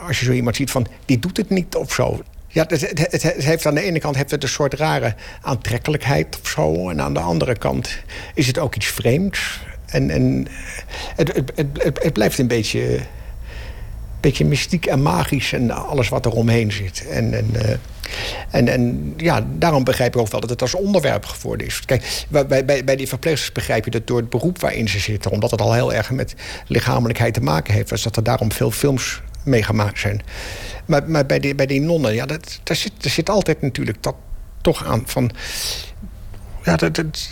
als je zo iemand ziet van, die doet het niet of zo. Ja, het, het, heeft aan de ene kant heeft het een soort rare aantrekkelijkheid of zo. En aan de andere kant is het ook iets vreemds. En, en het, het, blijft een beetje, beetje mystiek en magisch en alles wat er omheen zit. En, en uh, en, en ja, daarom begrijp ik ook wel dat het als onderwerp geworden is. Kijk, bij, bij, bij die verpleegsters begrijp je dat door het beroep waarin ze zitten, omdat het al heel erg met lichamelijkheid te maken heeft, dus dat er daarom veel films mee gemaakt zijn. Maar, maar bij, die, bij die nonnen, ja, dat, daar, zit, daar zit altijd natuurlijk dat toch aan van. Ja, dat, dat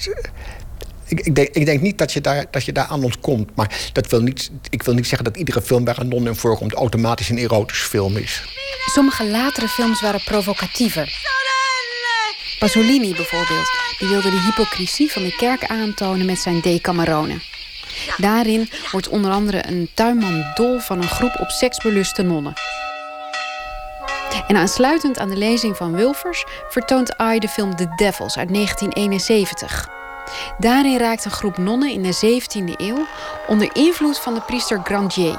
ik, ik, denk, ik denk niet dat je, daar, dat je daar aan ontkomt. Maar dat wil niet, ik wil niet zeggen dat iedere film waar een non in voorkomt... automatisch een erotisch film is. Sommige latere films waren provocatiever. Pasolini bijvoorbeeld, die wilde de hypocrisie van de kerk aantonen met zijn Decamerone. Daarin wordt onder andere een tuinman dol van een groep op seksbeluste nonnen. En aansluitend aan de lezing van Wilfers vertoont I de film The Devils uit 1971. Daarin raakt een groep nonnen in de 17e eeuw onder invloed van de priester Grandier.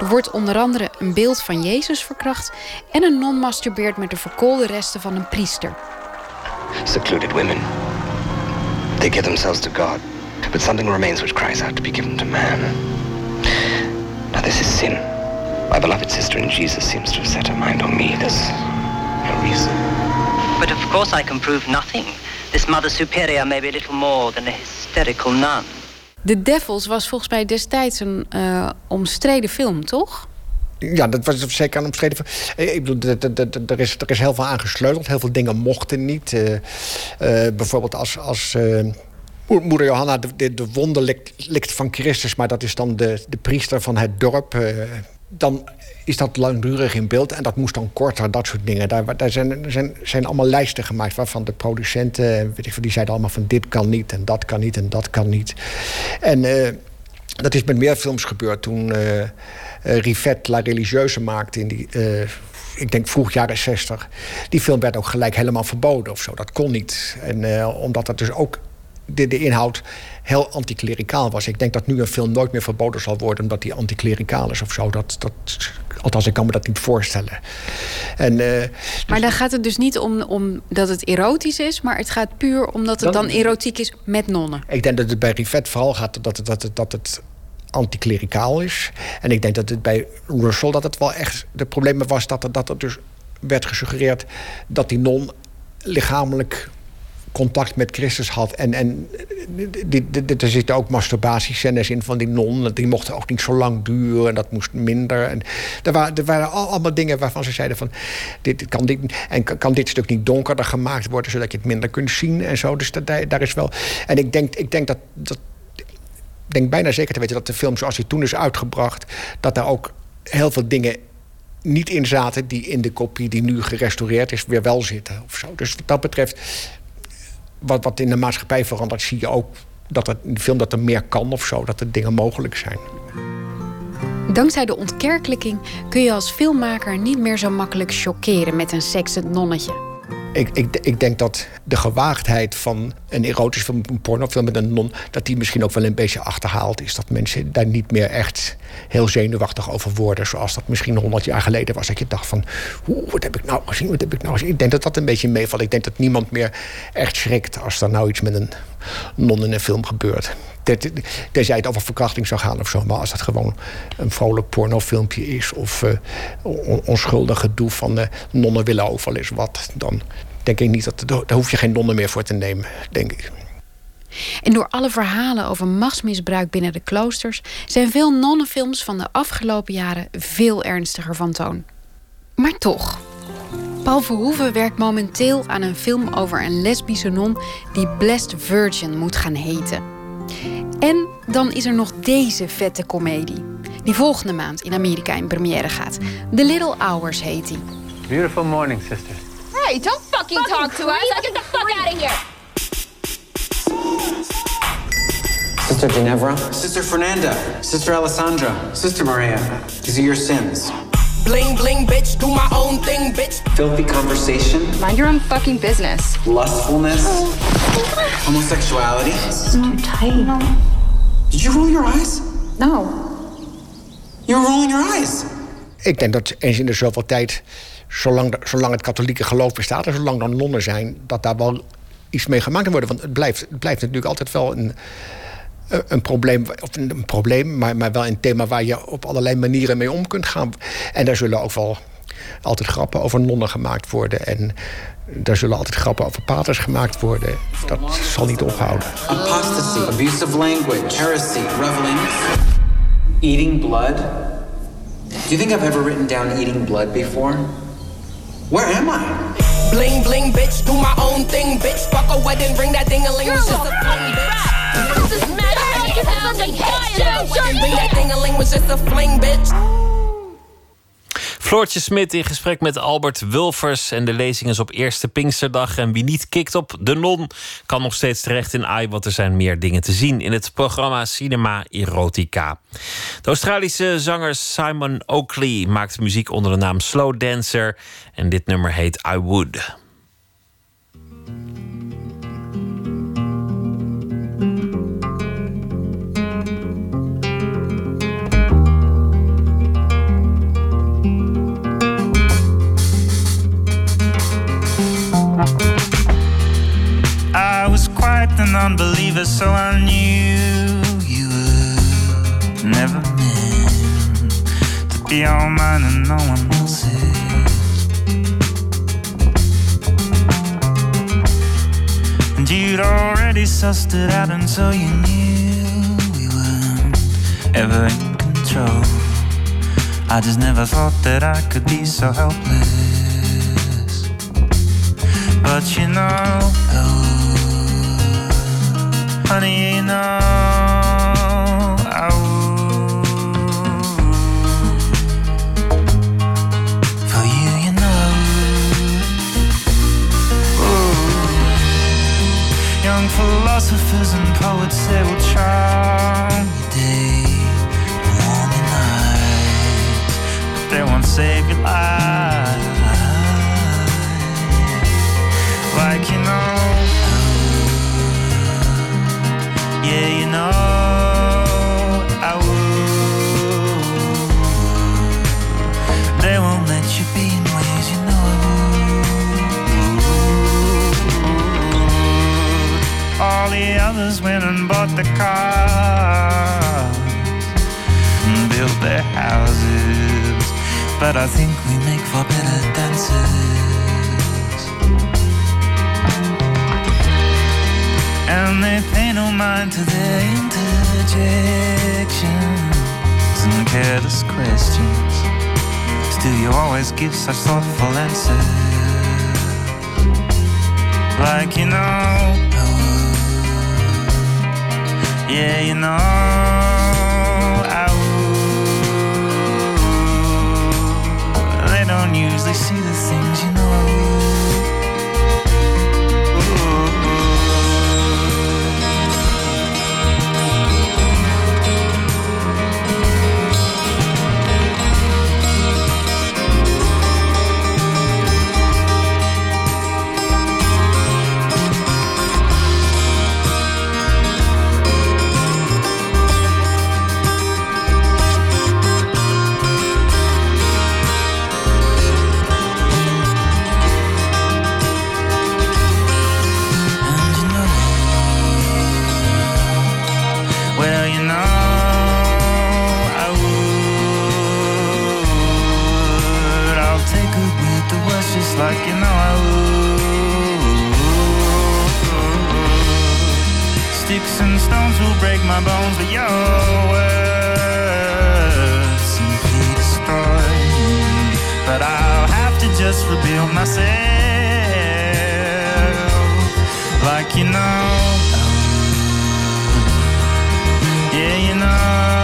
Er wordt onder andere een beeld van Jezus verkracht en een non masturbeert met de verkoolde resten van een priester. Secluded women. They give themselves to God, but something remains which cries out to be given to man. Now this is sin. My beloved sister in Jesus seems to have set her mind on me. There's no reason. But of course I can prove nothing. This Mother Superior may be a little more than a hysterical nun. The Devils was volgens mij destijds een uh, omstreden film, toch? Ja, dat was zeker een omstreden film. Ik bedoel, er is, er is heel veel aangesleuteld. Heel veel dingen mochten niet. Uh, uh, bijvoorbeeld als... als Moeder Johanna de, de, de wonde likt, likt, van Christus... maar dat is dan de, de priester van het dorp dan is dat langdurig in beeld en dat moest dan korter, dat soort dingen. Daar, daar zijn, zijn, zijn allemaal lijsten gemaakt waarvan de producenten, weet ik, die zeiden allemaal van dit kan niet en dat kan niet en dat kan niet. En uh, dat is met meer films gebeurd toen uh, Rivet La Religieuse maakte in die ik denk vroeg jaren 60. Die film werd ook gelijk helemaal verboden of zo. Dat kon niet. En eh, omdat dat dus ook de, de inhoud heel anticlericaal was. Ik denk dat nu een film nooit meer verboden zal worden omdat die anticlericaal is of zo. Dat, dat, althans, ik kan me dat niet voorstellen. En, eh, Maar dan gaat het dus niet om, om dat het erotisch is, maar het gaat puur omdat het dan, erotiek is met nonnen. Ik denk dat het bij Rivet vooral gaat dat het, dat het, dat het anticlericaal is. En ik denk dat het bij Russell dat het wel echt de problemen was dat er, dat er dus werd gesuggereerd dat die non lichamelijk contact met Christus had. En, en er zitten ook masturbatiescènes in van die non. Die mochten ook niet zo lang duren en dat moest minder. En er, waren, er waren allemaal dingen waarvan ze zeiden van... Dit, kan, dit, en kan dit stuk niet donkerder gemaakt worden... zodat je het minder kunt zien en zo. Dus daar is wel... En ik denk, ik denk dat... dat denk bijna zeker te weten dat de film zoals hij toen is uitgebracht... dat daar ook heel veel dingen niet in zaten... die in de kopie die nu gerestaureerd is weer wel zitten. Of zo. Dus wat dat betreft wat, wat in de maatschappij verandert, zie je ook dat in de film dat er meer kan of zo, dat er dingen mogelijk zijn. Dankzij de ontkerkelijking kun je als filmmaker niet meer zo makkelijk chockeren met een seksend nonnetje. Ik, ik, ik denk dat de gewaagdheid van een erotisch film, een pornofilm met een non, dat die misschien ook wel een beetje achterhaald is. Dat mensen daar niet meer echt heel zenuwachtig over worden, zoals dat misschien honderd jaar geleden was. Dat je dacht van, wat heb ik nou gezien, wat heb ik nou gezien? Ik denk dat dat een beetje meevalt. Ik denk dat niemand meer echt schrikt als er nou iets met een non in een film gebeurt. Tenzij het over verkrachting zou gaan of zo. Maar als dat gewoon een vrolijk pornofilmpje is... of uh, onschuldig gedoe van uh, nonnen willen overal is wat... dan denk ik niet dat... daar hoef je geen nonnen meer voor te nemen, denk ik. En door alle verhalen over machtsmisbruik binnen de kloosters... zijn veel nonnenfilms van de afgelopen jaren veel ernstiger van toon. Maar toch... Paul Verhoeven werkt momenteel aan een film over een lesbische non... die Blessed Virgin moet gaan heten. En dan is er nog deze vette komedie. Die volgende maand in Amerika in première gaat. The Little Hours heet die. Beautiful morning, sisters. Hey, don't fucking, talk to us. Get the fuck out of here. Sister Ginevra. Sister Fernanda. Sister Alessandra. Sister Maria. These are your sins. Bling bling, bitch. Do my own thing, bitch. Filthy conversation. Mind your own fucking business. Lustfulness. Homosexuality. This is too tight. Did you roll your eyes? No. You're rolling your eyes. Ik denk dat eens in de zoveel tijd, zolang, de, zolang het katholieke geloof bestaat... en zolang er nonnen zijn, dat daar wel iets mee gemaakt worden. Want het blijft, het blijft natuurlijk altijd wel een, een probleem, of een, probleem maar, maar wel een thema waar je op allerlei manieren mee om kunt gaan. En daar zullen ook wel altijd grappen over nonnen gemaakt worden. En daar zullen altijd grappen over paters gemaakt worden. Dat zal niet ophouden. Apostasy, abusive language, heresy, reveling, eating blood. Do you think I've ever written down eating blood before? Where am I? Bling bling, bitch, do my own thing, bitch. Fuck a wedding ring, that ding a ling was just a fling, bitch. This is mad. Bring that ding a ling was just a fling, bitch. Floortje Smit in gesprek met Albert Wulfers. En de lezing is op eerste Pinksterdag. En wie niet kikt op De Non kan nog steeds terecht in AI. Want er zijn meer dingen te zien in het programma Cinema Erotica. De Australische zanger Simon Oakley maakt muziek onder de naam Slow Dancer. En dit nummer heet I Would. I was quite an unbeliever, so I knew you were never meant to be all mine and no one else's. And you'd already sussed it out, and so you knew we weren't ever in control. I just never thought that I could be so helpless. But you know, oh, honey, you know, I would. For you, you know. Ooh. Young philosophers and poets say we'll charm your day, warm your night. but they won't save your life. Like you know, yeah, you know, I would. They won't let you be in ways you know I would. All the others went and bought the cars and built their houses, but I think we make for better dancers. And they pay no mind to their interjections and careless questions. Still, you always give such thoughtful answers. Like you know, yeah, you know, I would. They don't usually see the things you know. Stones will break my bones, but your words simply destroy me. But I'll have to just rebuild myself, like you know. Yeah, you know.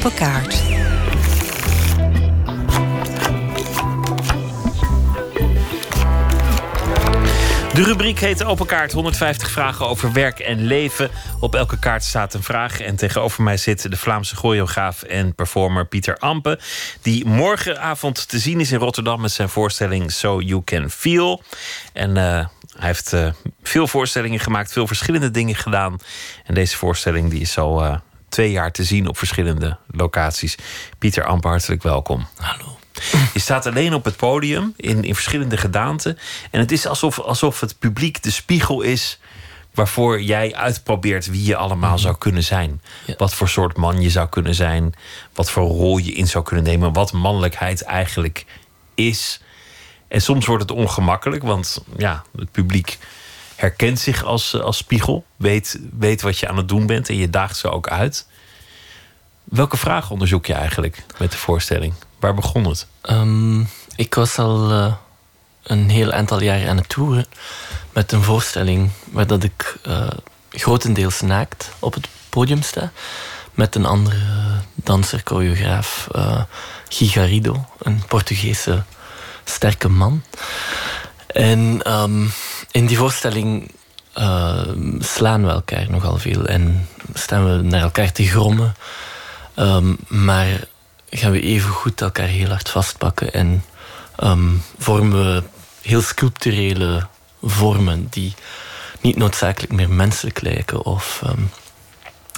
Open kaart. De rubriek heet Open Kaart. 150 vragen over werk en leven. Op elke kaart staat een vraag. En tegenover mij zit de Vlaamse choreograaf en performer Pieter Ampe. Die morgenavond te zien is in Rotterdam met zijn voorstelling So You Can Feel. En eh, hij heeft eh, veel voorstellingen gemaakt, veel verschillende dingen gedaan. En deze voorstelling die is al eh, twee jaar te zien op verschillende locaties. Pieter Ampe, hartelijk welkom. Hallo. Je staat alleen op het podium in, in verschillende gedaanten. En het is alsof, alsof het publiek de spiegel is waarvoor jij uitprobeert wie je allemaal zou kunnen zijn. Wat voor soort man je zou kunnen zijn. Wat voor rol je in zou kunnen nemen. Wat mannelijkheid eigenlijk is. En soms wordt het ongemakkelijk, want ja, het publiek herkent zich als, als spiegel. Weet, weet wat je aan het doen bent en je daagt ze ook uit. Welke vraag onderzoek je eigenlijk met de voorstelling? Waar begon het? Ehm, ik was al eh, een heel aantal jaar aan het toeren met een voorstelling waar dat ik eh, grotendeels naakt op het podium sta. Met een andere danser, choreograaf, uh, Gigarido, een Portugese sterke man. En ehm, in die voorstelling slaan we elkaar nogal veel en staan we naar elkaar te grommen. Um, maar gaan we even goed elkaar heel hard vastpakken en vormen we heel sculpturele vormen die niet noodzakelijk meer menselijk lijken. Of,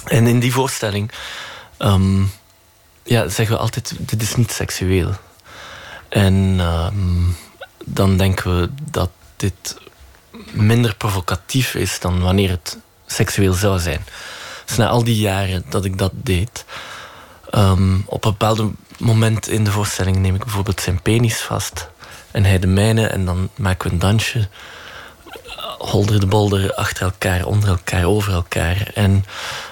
en in die voorstelling ja, zeggen we altijd: dit is niet seksueel. En ehm, dan denken we dat dit minder provocatief is dan wanneer het seksueel zou zijn. Dus na al die jaren dat ik dat deed, ehm, op een bepaald moment in de voorstelling neem ik bijvoorbeeld zijn penis vast en hij de mijne en dan maken we een dansje. Holder de bolder achter elkaar, onder elkaar, over elkaar. En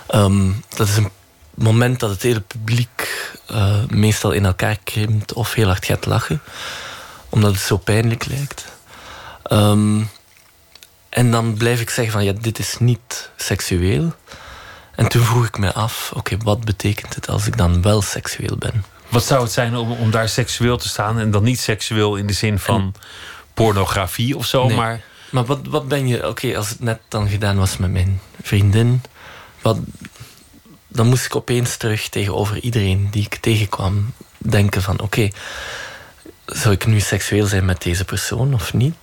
ehm, dat is een moment dat het hele publiek uh, meestal in elkaar krimpt of heel hard gaat lachen, omdat het zo pijnlijk lijkt. Um, en dan blijf ik zeggen van ja, dit is niet seksueel. En toen vroeg ik me af, oké, wat betekent het als ik dan wel seksueel ben? Wat zou het zijn om, om daar seksueel te staan en dan niet seksueel in de zin van pornografie of zo, maar. Maar wat, wat ben je, oké, als het net dan gedaan was met mijn vriendin, wat, dan moest ik opeens terug tegenover iedereen die ik tegenkwam denken van oké, zou ik nu seksueel zijn met deze persoon of niet?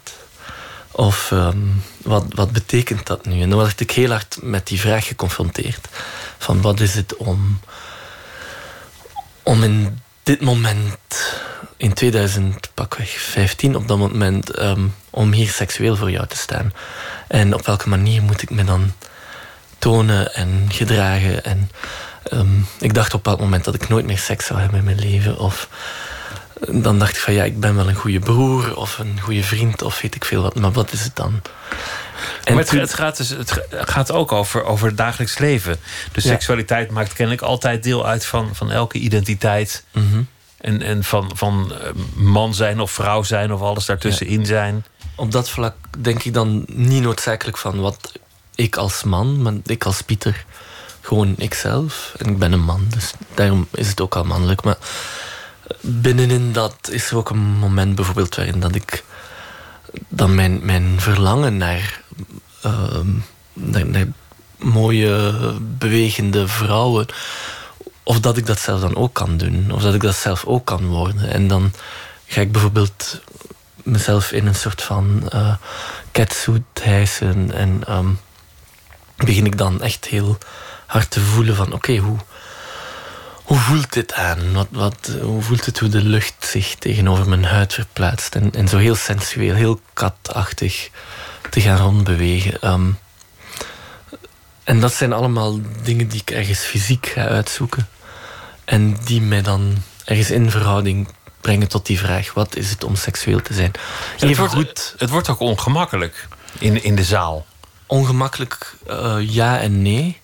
Of ehm, wat, wat betekent dat nu? En dan werd ik heel hard met die vraag geconfronteerd. Van wat is het om, om in dit moment, in 2015, op dat moment, ehm, om hier seksueel voor jou te staan? En op welke manier moet ik me dan tonen en gedragen? En um, ik dacht op dat moment dat ik nooit meer seks zou hebben in mijn leven. Of dan dacht ik van ja, ik ben wel een goede broer of een goede vriend of weet ik veel wat. Maar wat is het dan? En maar het, het, gaat dus, het gaat ook over, over het dagelijks leven. Dus seksualiteit maakt kennelijk altijd deel uit van, van elke identiteit. Mhm. En, en van, van eh, man zijn of vrouw zijn of alles daartussenin zijn. Op dat vlak denk ik dan niet noodzakelijk van wat ik als man, maar ik als Pieter. Gewoon ikzelf. En ik ben een man, dus daarom is het ook al mannelijk. Maar binnenin dat is er ook een moment bijvoorbeeld waarin dat ik dan mijn, mijn verlangen naar, ehm, naar, mooie bewegende vrouwen of dat ik dat zelf dan ook kan doen of dat ik dat zelf ook kan worden. En dan ga ik bijvoorbeeld mezelf in een soort van uh, catsuit hijsen en ehm, begin ik dan echt heel hard te voelen van oké, hoe hoe voelt dit aan? Wat, wat, hoe voelt het hoe de lucht zich tegenover mijn huid verplaatst? En, en zo heel sensueel, heel katachtig te gaan rondbewegen. Um, en dat zijn allemaal dingen die ik ergens fysiek ga uitzoeken. En die mij dan ergens in verhouding brengen tot die vraag: wat is het om seksueel te zijn? het, wordt, goed, het wordt ook ongemakkelijk in, in de zaal. Ongemakkelijk, uh, ja en nee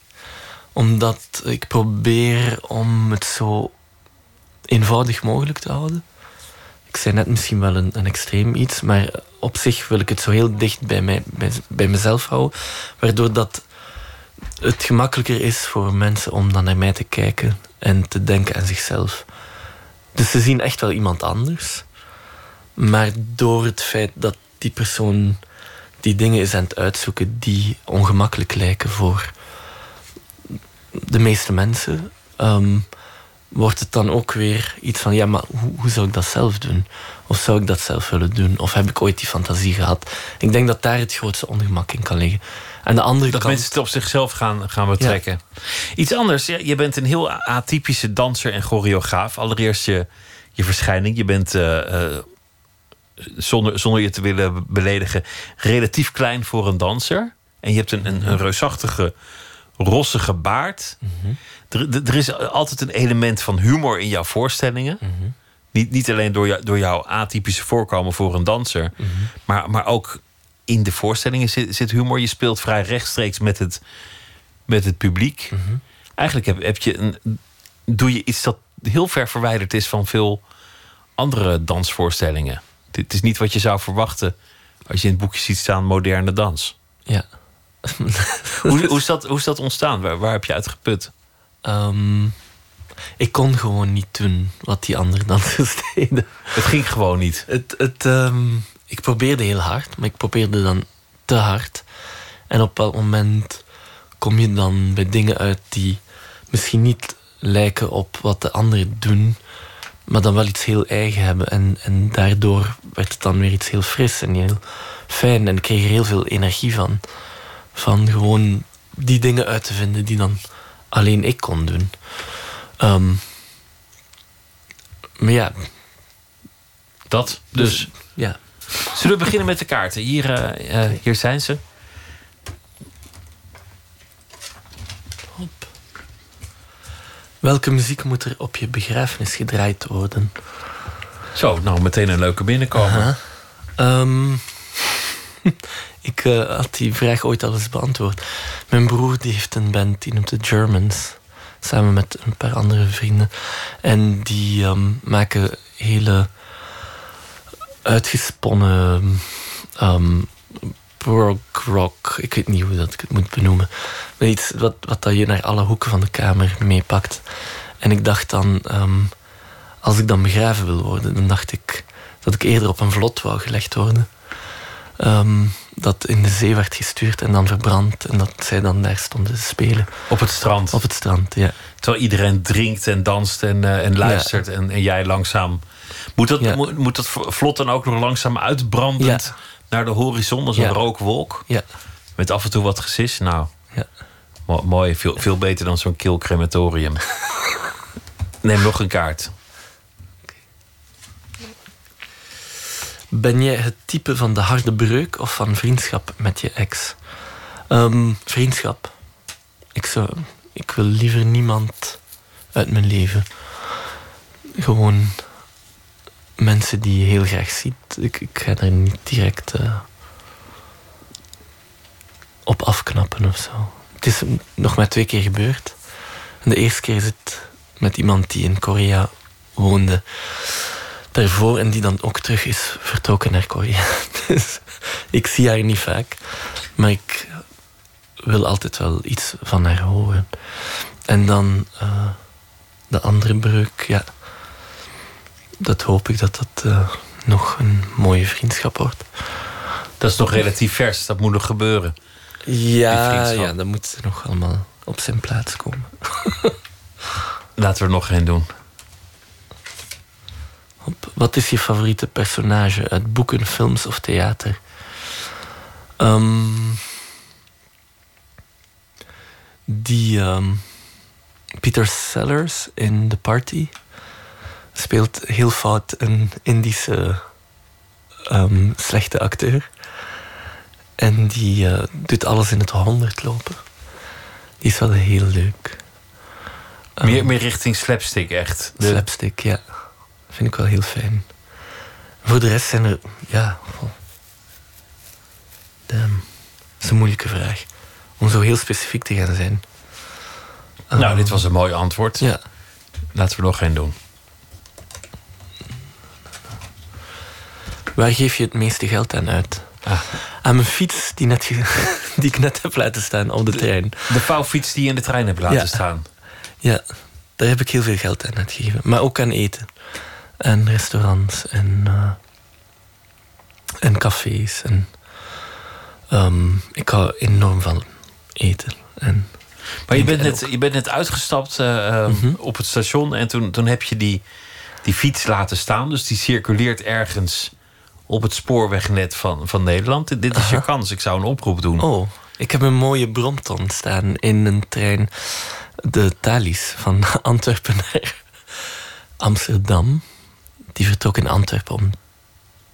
omdat ik probeer om het zo eenvoudig mogelijk te houden. Ik zei net misschien wel een, extreem iets, maar op zich wil ik het zo heel dicht bij, mij, bij, bij mezelf houden. Waardoor dat het gemakkelijker is voor mensen om dan naar mij te kijken en te denken aan zichzelf. Dus ze zien echt wel iemand anders. Maar door het feit dat die persoon die dingen is aan het uitzoeken die ongemakkelijk lijken voor de meeste mensen, ehm, wordt het dan ook weer iets van: ja, maar hoe, hoe, zou ik dat zelf doen? Of zou ik dat zelf willen doen? Of heb ik ooit die fantasie gehad? Ik denk dat daar het grootste ongemak in kan liggen. En de andere dat kant, mensen het op zichzelf gaan, gaan betrekken. Iets anders, je bent een heel atypische danser en choreograaf. Allereerst je, je verschijning. Je bent. Uh, zonder, zonder je te willen beledigen, relatief klein voor een danser. En je hebt een, een, een reusachtige rossige baard. er, er, is altijd een element van humor in jouw voorstellingen. niet, niet alleen door, jou, door jouw atypische voorkomen voor een danser, maar, maar ook in de voorstellingen zit, zit, humor. Je speelt vrij rechtstreeks met het, met het publiek. Eigenlijk heb, heb je een, doe je iets dat heel ver verwijderd is van veel andere dansvoorstellingen. Het is niet wat je zou verwachten als je in het boekje ziet staan moderne dans. Ja. *laughs* hoe, hoe, is dat, hoe is dat ontstaan? Waar, waar heb je uit geput? Ehm, ik kon gewoon niet doen wat die andere dansers *laughs* deden. Het ging gewoon niet? Het, het, ehm, ik probeerde heel hard, maar ik probeerde dan te hard. En op welk moment kom je dan bij dingen uit die misschien niet lijken op wat de anderen doen, maar dan wel iets heel eigen hebben. En, en daardoor werd het dan weer iets heel fris en heel fijn. En ik kreeg er heel veel energie van. Van gewoon die dingen uit te vinden die dan alleen ik kon doen. Ehm, maar ja. Dat, dus. ja. Zullen we beginnen met de kaarten? Hier, eh, eh, hier zijn ze. Welke muziek moet er op je begrafenis gedraaid worden? Zo, nou meteen een leuke binnenkomen. Ehm, *laughs* ik eh, had die vraag ooit al eens beantwoord. Mijn broer die heeft een band, die noemt de Germans. Samen met een paar andere vrienden. En die ehm, maken hele uitgesponnen um, prog rock. Ik weet niet hoe dat ik het moet benoemen. Maar iets wat, wat dat je naar alle hoeken van de kamer meepakt. En ik dacht dan, ehm, als ik dan begraven wil worden, dan dacht ik dat ik eerder op een vlot wou gelegd worden. Ehm, dat in de zee werd gestuurd en dan verbrand. En dat zij dan daar stonden te spelen. Op het strand? Op het strand, ja. Terwijl iedereen drinkt en danst en, uh, en luistert. En, en, jij langzaam... Moet dat, Ja. moet, moet dat vlot dan ook nog langzaam uitbrandend naar de horizon als een rookwolk? Ja. Met af en toe wat gesis? Nou, mooi. Veel, veel beter dan zo'n kil crematorium. *laughs* Neem nog een kaart. Ben jij het type van de harde breuk of van vriendschap met je ex? Ehm, vriendschap. Ik, zou, ik wil liever niemand uit mijn leven. Gewoon mensen die je heel graag ziet. Ik, ik ga daar niet direct eh, op afknappen of zo. Het is nog maar twee keer gebeurd. De eerste keer is het met iemand die in Korea woonde daarvoor en die dan ook terug is vertrokken naar Korea. *laughs* Dus ik zie haar niet vaak, maar ik wil altijd wel iets van haar horen. En dan eh, de andere breuk, ja, dat hoop ik dat dat eh, nog een mooie vriendschap wordt. Dat is nog relatief vers. Dat moet nog gebeuren. Ja, ja, dat moet nog allemaal op zijn plaats komen. *laughs* Laten we er nog geen doen. Wat is je favoriete personage uit boeken, films of theater? Ehm, die ehm, Peter Sellers in The Party speelt heel fout een Indische ehm, slechte acteur. En die eh, doet alles in het honderd lopen. Die is wel heel leuk. Meer, meer richting slapstick, echt. De- Slapstick, ja. Vind ik wel heel fijn. Voor de rest zijn er... Ja... Damn. Dat is een moeilijke vraag. Om zo heel specifiek te gaan zijn. Nou, dit was een mooi antwoord. Ja. Laten we nog geen doen. Waar geef je het meeste geld aan uit? Aan mijn fiets die, net *laughs* die ik net heb laten staan op de, trein. De vouwfiets die je in de trein hebt laten Ja. staan. Ja, daar heb ik heel veel geld aan uitgegeven. Maar ook aan eten. En restaurants en, eh, en cafés. En, ehm, ik hou enorm van eten. En Maar je bent en net, je bent net uitgestapt eh, eh, Mhm. op het station en toen, toen heb je die, die fiets laten staan. Dus die circuleert ergens op het spoorwegnet van, van Nederland. Dit- Dit is je kans. Ik zou een oproep doen. Oh, ik heb een mooie Brompton staan in een trein. De Thalys van *laughs* Antwerpen naar Amsterdam. Die vertrok in Antwerpen om,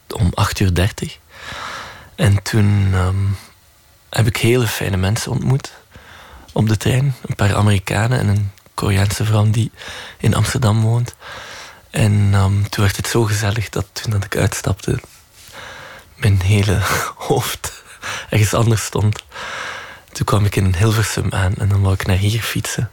om 8 uur 30. En toen ehm, heb ik hele fijne mensen ontmoet op de trein. Een paar Amerikanen en een Koreaanse vrouw die in Amsterdam woont. En ehm, toen werd het zo gezellig dat toen dat ik uitstapte, mijn hele *laughs* hoofd ergens anders stond. Toen kwam ik in Hilversum aan en dan wou ik naar hier fietsen.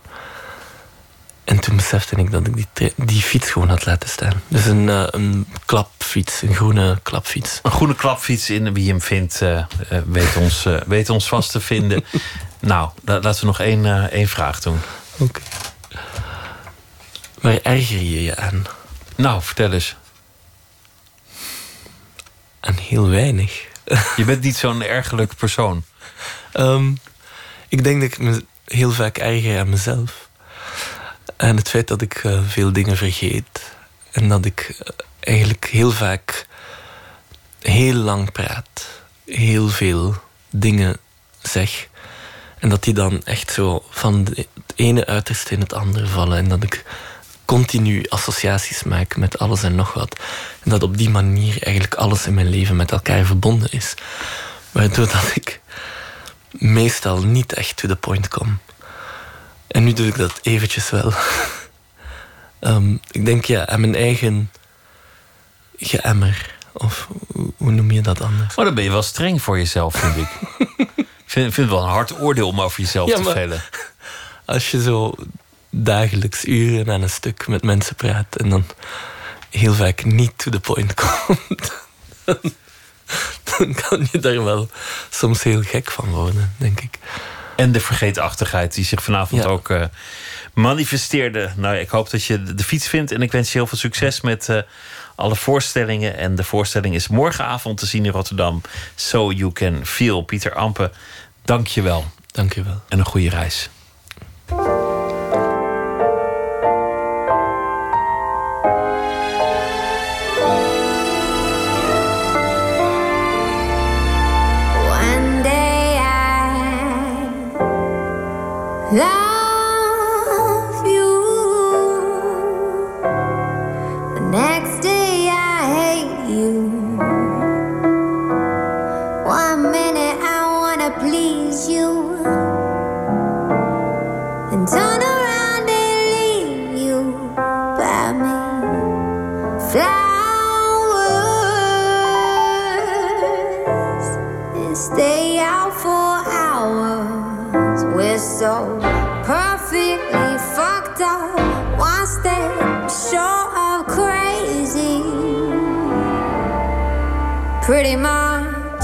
En toen besefte ik dat ik die, die fiets gewoon had laten staan. Dus een, eh, een klapfiets, een groene klapfiets. Een groene klapfiets in wie hem vindt, eh, eh, weet, ons, weet ons vast te vinden. *laughs* nou, la- laten we nog één, één vraag doen. Oké. Waar erger je je aan? Nou, vertel eens. Aan heel weinig. Je bent niet zo'n ergerlijk persoon. *laughs* Ehm, ik denk dat ik me heel vaak erger aan mezelf. En het feit dat ik eh, veel dingen vergeet. En dat ik eh, eigenlijk heel vaak heel lang praat. Heel veel dingen zeg. En dat die dan echt zo van het ene uiterste in het andere vallen. En dat ik continu associaties maak met alles en nog wat. En dat op die manier eigenlijk alles in mijn leven met elkaar verbonden is. Waardoor dat ik meestal niet echt to the point kom. En nu doe ik dat eventjes wel. *laughs* Ehm, ik denk ja, aan mijn eigen geëmmer. Of hoe, noem je dat anders? Maar dan ben je wel streng voor jezelf, vind ik. *laughs* ik vind, vind het wel een hard oordeel om over jezelf Ja, te vellen. *laughs* Als je zo dagelijks uren aan een stuk met mensen praat en dan heel vaak niet to the point komt, dan, dan kan je daar wel soms heel gek van worden, denk ik. En de vergeetachtigheid die zich vanavond Ja. ook eh, manifesteerde. Nou, ik hoop dat je de, de fiets vindt. En ik wens je heel veel succes met eh, alle voorstellingen. En de voorstelling is morgenavond te zien in Rotterdam. So You Can Feel. Pieter Ampe, dank je wel. Dank je wel. En een goede reis. Next Pretty much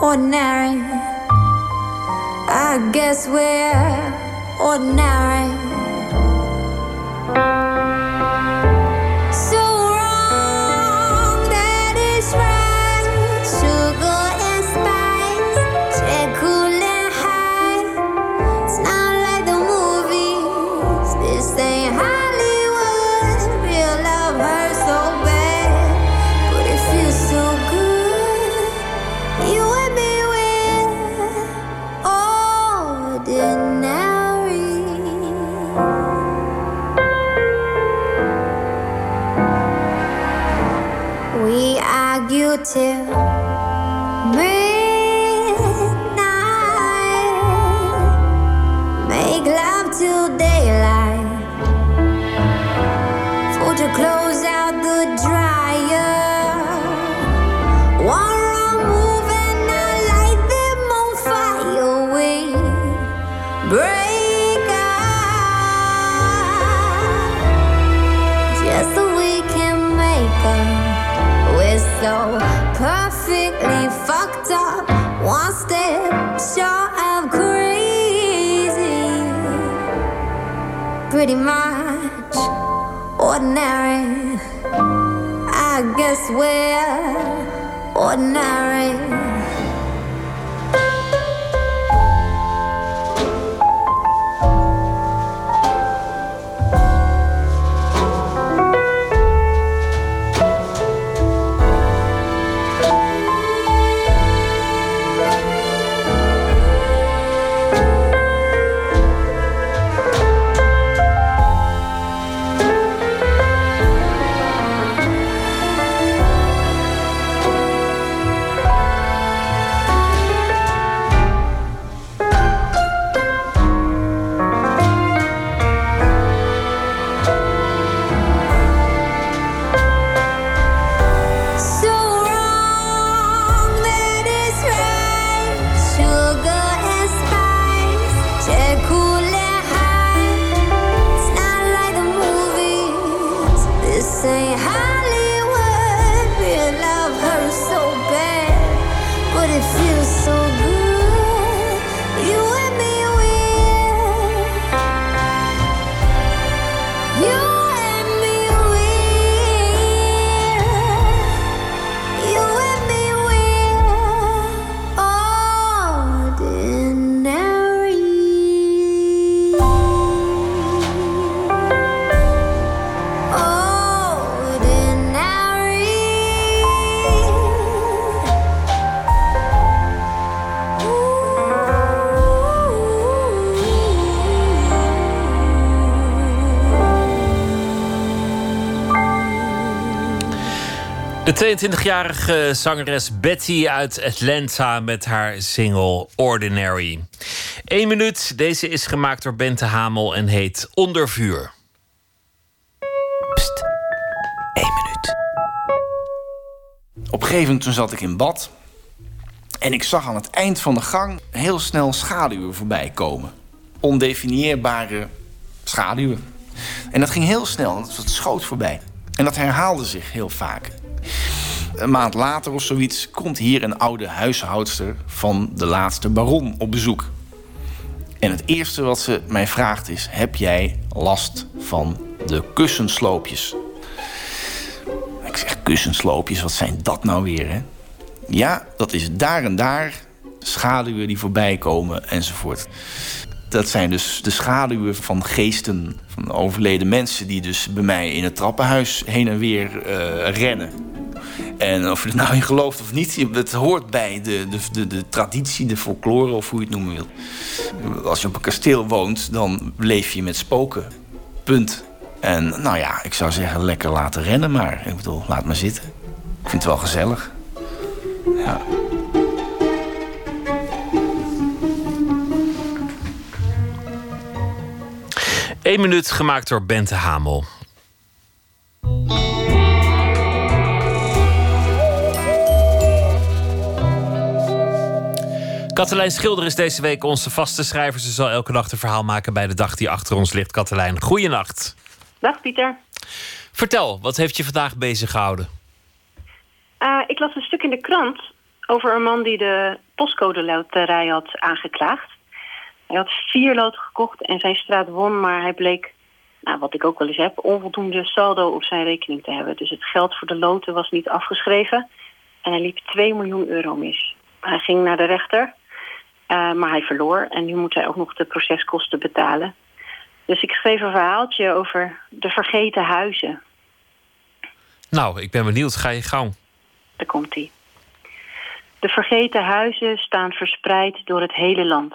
ordinary. I guess we're ordinary. Pretty much ordinary. I guess we're ordinary. De 22-jarige zangeres Betty uit Atlanta met haar single Ordinary. Eén minuut, deze is gemaakt door Bente Hamel en heet Onder vuur. Op een gegeven moment toen zat ik in bad. En ik zag aan het eind van de gang heel snel schaduwen voorbij komen. Ondefinieerbare schaduwen. En dat ging heel snel, dat schoot voorbij. En dat herhaalde zich heel vaak. Een maand later of zoiets komt hier een oude huishoudster van de laatste baron op bezoek. En het eerste wat ze mij vraagt is: Heb jij last van de kussensloopjes? Ik zeg: Kussensloopjes, wat zijn dat nou weer? Ja, dat is daar en daar schaduwen die voorbij komen enzovoort. Dat zijn dus de schaduwen van geesten van overleden mensen... die dus bij mij in het trappenhuis heen en weer eh, rennen. En of je er nou in gelooft of niet, het hoort bij de, de, de, traditie, de folklore of hoe je het noemen wil. Als je op een kasteel woont, dan leef je met spoken. Punt. En nou ja, ik zou zeggen, lekker laten rennen maar. Ik bedoel, laat maar zitten. Ik vind het wel gezellig. Ja. Eén minuut gemaakt door Bente Hamel. Katelijn Schilder is deze week onze vaste schrijver. Ze zal elke nacht een verhaal maken bij de dag die achter ons ligt. Katelijn, goeienacht. Dag Pieter. Vertel, wat heeft je vandaag bezig gehouden? Uh, ik las een stuk in de krant over een man die de postcode loterij had aangeklaagd. Hij had vier loten gekocht en zijn straat won, maar hij bleek, nou, wat ik ook wel eens heb, onvoldoende saldo op zijn rekening te hebben. Dus het geld voor de loten was niet afgeschreven en hij liep 2 miljoen euro mis. Hij ging naar de rechter, uh, maar hij verloor en nu moet hij ook nog de proceskosten betalen. Dus ik schreef een verhaaltje over de vergeten huizen. Nou, ik ben benieuwd. Ga je gang. Daar komt hij. De vergeten huizen staan verspreid door het hele land.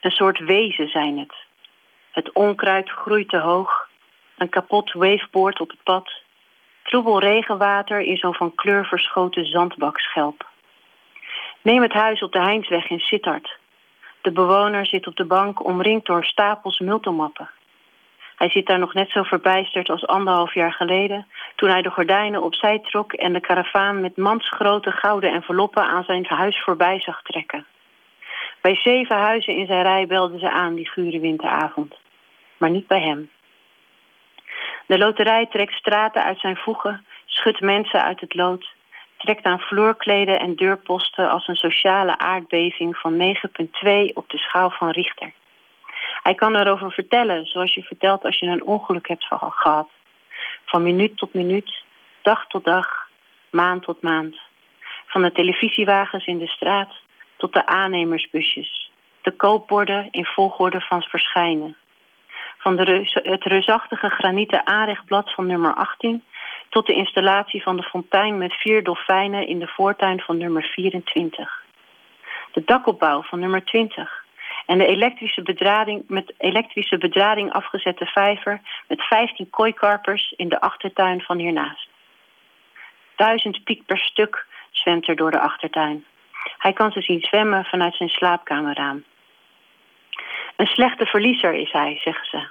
Een soort wezen zijn het. Het onkruid groeit te hoog. Een kapot waveboard op het pad. Troebel regenwater in zo'n van kleur verschoten zandbakschelp. Neem het huis op de Heinsweg in Sittard. De bewoner zit op de bank omringd door stapels multomappen. Hij zit daar nog net zo verbijsterd als anderhalf jaar geleden... toen hij de gordijnen opzij trok en de karavaan met mansgrote gouden enveloppen aan zijn huis voorbij zag trekken. Bij zeven huizen in zijn rij belden ze aan die gure winteravond. Maar niet bij hem. De loterij trekt straten uit zijn voegen, schudt mensen uit het lood... trekt aan vloerkleden en deurposten als een sociale aardbeving van 9,2 op de schaal van Richter. Hij kan erover vertellen, zoals je vertelt als je een ongeluk hebt gehad. Van minuut tot minuut, dag tot dag, maand tot maand. Van de televisiewagens in de straat tot de aannemersbusjes. De koopborden in volgorde van verschijnen. Van de het reusachtige granieten aanrechtblad van nummer 18... tot de installatie van de fontein met vier dolfijnen in de voortuin van nummer 24. De dakopbouw van nummer 20 en de elektrische bedrading, met elektrische bedrading afgezette vijver met 15 kooikarpers in de achtertuin van hiernaast. Duizend piek per stuk zwemt er door de achtertuin. Hij kan ze zien zwemmen vanuit zijn slaapkamerraam. Een slechte verliezer is hij, zeggen ze.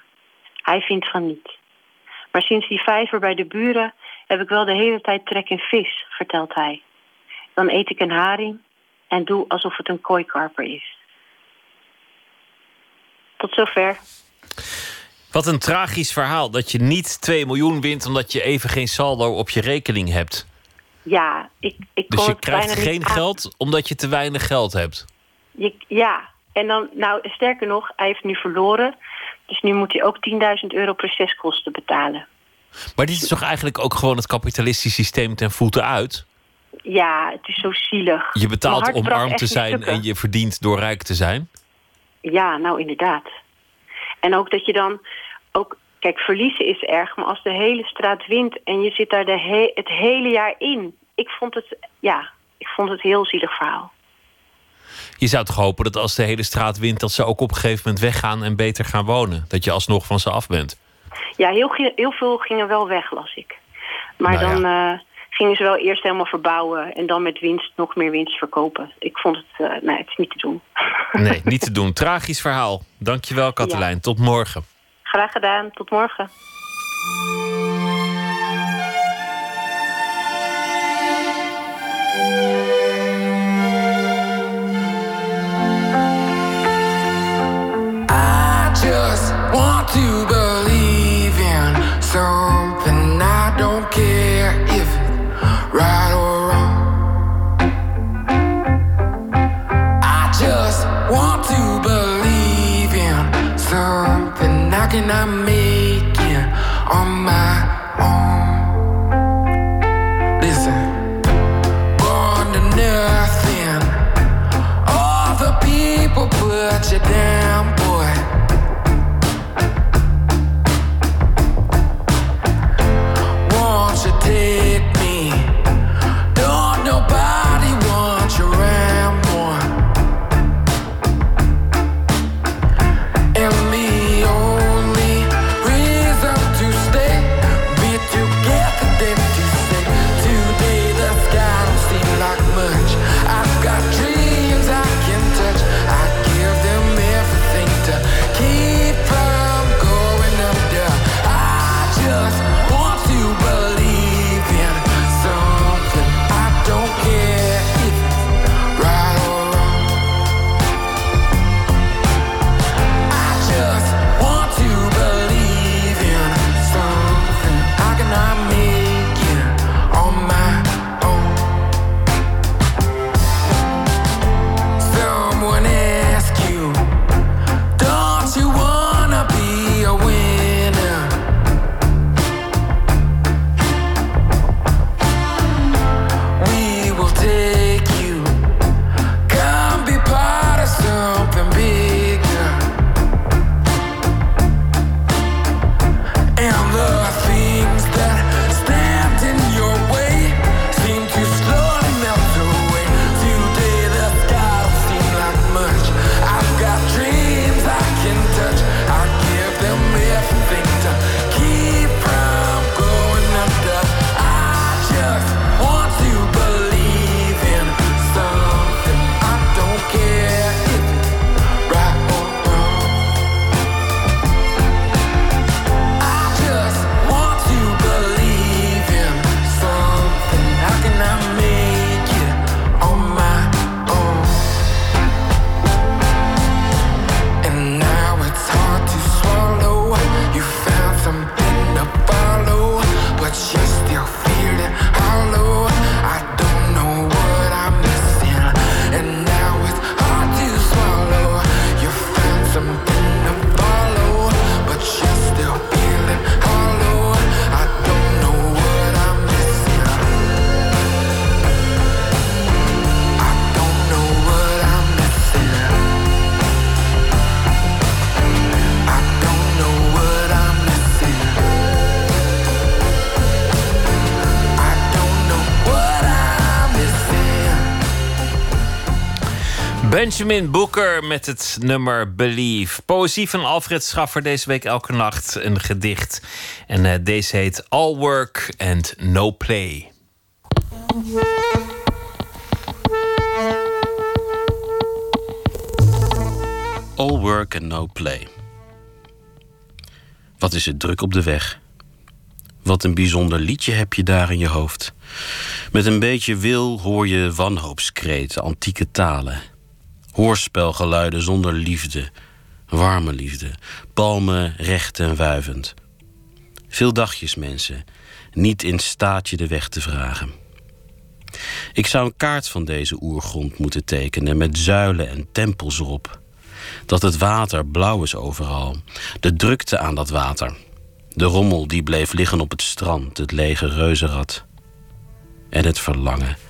Hij vindt van niet. Maar sinds die vijver bij de buren heb ik wel de hele tijd trek in vis, vertelt hij. Dan eet ik een haring en doe alsof het een kooikarper is. Tot zover. Wat een tragisch verhaal dat je niet 2 miljoen wint omdat je even geen saldo op je rekening hebt. Ja, ik, ik Dus kon je het krijgt bijna geen aan- geld omdat je te weinig geld hebt. Je, ja, en dan, nou sterker nog, hij heeft nu verloren. Dus nu moet hij ook 10.000 euro proceskosten betalen. Maar dit is toch eigenlijk ook gewoon het kapitalistisch systeem ten voeten uit? Ja, het is zo zielig. Je betaalt om arm te zijn en je verdient door rijk te zijn. Ja, nou inderdaad. En ook dat je dan ook. Kijk, verliezen is erg, maar als de hele straat wint en je zit daar de he- het hele jaar in. Ik vond het, ja, ik vond het een heel zielig verhaal. Je zou toch hopen dat als de hele straat wint, dat ze ook op een gegeven moment weggaan en beter gaan wonen. Dat je alsnog van ze af bent. Ja, heel, veel gingen wel weg, las ik. Maar Nou ja. dan, eh, gingen ze wel eerst helemaal verbouwen en dan met winst nog meer winst verkopen. Ik vond het, uh, nee, het is niet te doen. Nee, niet te *laughs* doen. Tragisch verhaal. Dankjewel, Katelijn. Tot morgen. Graag gedaan. Tot morgen. I just want to Benjamin Booker met het nummer Believe. Poëzie van Alfred Schaffer deze week elke nacht een gedicht. En eh, deze heet All Work and No Play. All work and no play. Wat is het druk op de weg? Wat een bijzonder liedje heb je daar in je hoofd. Met een beetje wil hoor je wanhoopskreten, antieke talen. Hoorspelgeluiden zonder liefde, warme liefde. Palmen recht en wuivend. Veel dagjes mensen, niet in staat je de weg te vragen. Ik zou een kaart van deze oergrond moeten tekenen met zuilen en tempels erop. Dat het water blauw is overal. De drukte aan dat water. De rommel die bleef liggen op het strand, het lege reuzenrad. En het verlangen.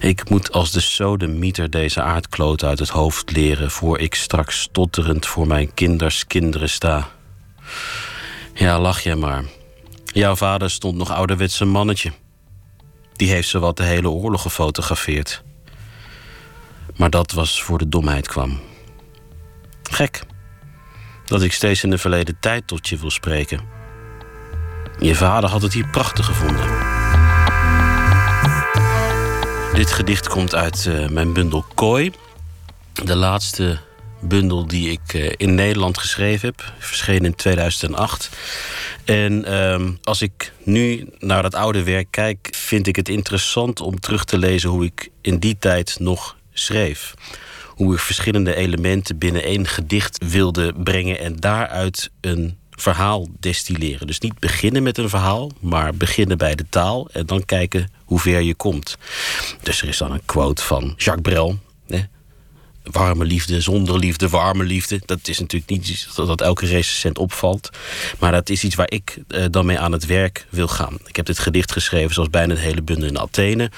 Ik moet als de sodemieter deze aardkloot uit het hoofd leren... voor ik straks stotterend voor mijn kinders kinderen sta. Ja, lach jij maar. Jouw vader stond nog ouderwetse mannetje. Die heeft zowat de hele oorlog gefotografeerd. Maar dat was voor de domheid kwam. Gek. Dat ik steeds in de verleden tijd tot je wil spreken. Je vader had het hier prachtig gevonden. Dit gedicht komt uit uh, mijn bundel Kooi. De laatste bundel die ik uh, in Nederland geschreven heb. Verschenen in 2008. En uh, als ik nu naar dat oude werk kijk... vind ik het interessant om terug te lezen hoe ik in die tijd nog schreef. Hoe ik verschillende elementen binnen één gedicht wilde brengen... en daaruit een verhaal destilleren. Dus niet beginnen met een verhaal, maar beginnen bij de taal en dan kijken hoe ver je komt. Dus er is dan een quote van Jacques Brel. Hè? Warme liefde, zonder liefde, warme liefde. Dat is natuurlijk niet iets dat elke recensent opvalt. Maar dat is iets waar ik eh, dan mee aan het werk wil gaan. Ik heb dit gedicht geschreven zoals bijna een hele bundel in Athene.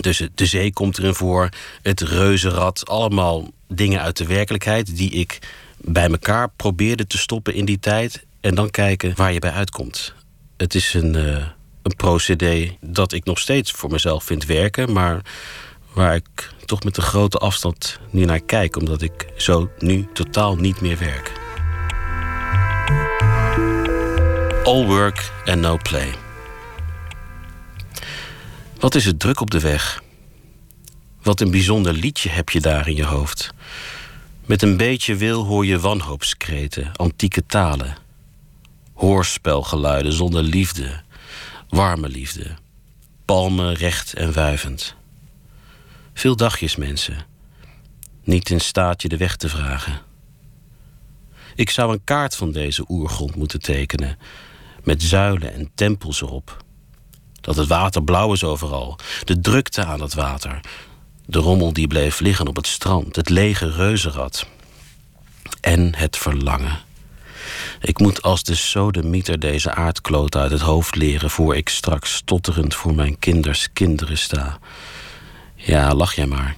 Dus de zee komt erin voor, het reuzenrad. Allemaal dingen uit de werkelijkheid die ik bij elkaar probeerde te stoppen in die tijd. En dan kijken waar je bij uitkomt. Het is een, uh, een procedé dat ik nog steeds voor mezelf vind werken. Maar waar ik toch met een grote afstand nu naar kijk. Omdat ik zo nu totaal niet meer werk. All work and no play. Wat is het druk op de weg? Wat een bijzonder liedje heb je daar in je hoofd. Met een beetje wil hoor je wanhoopskreten, antieke talen. Hoorspelgeluiden zonder liefde, warme liefde. Palmen recht en wuivend. Veel dagjes, mensen. Niet in staat je de weg te vragen. Ik zou een kaart van deze oergrond moeten tekenen, met zuilen en tempels erop. Dat het water blauw is overal, de drukte aan het water, de rommel die bleef liggen op het strand, het lege reuzenrad. En het verlangen. Ik moet als de sodemieter deze aardkloot uit het hoofd leren... voor ik straks stotterend voor mijn kinders kinderen sta. Ja, lach jij maar.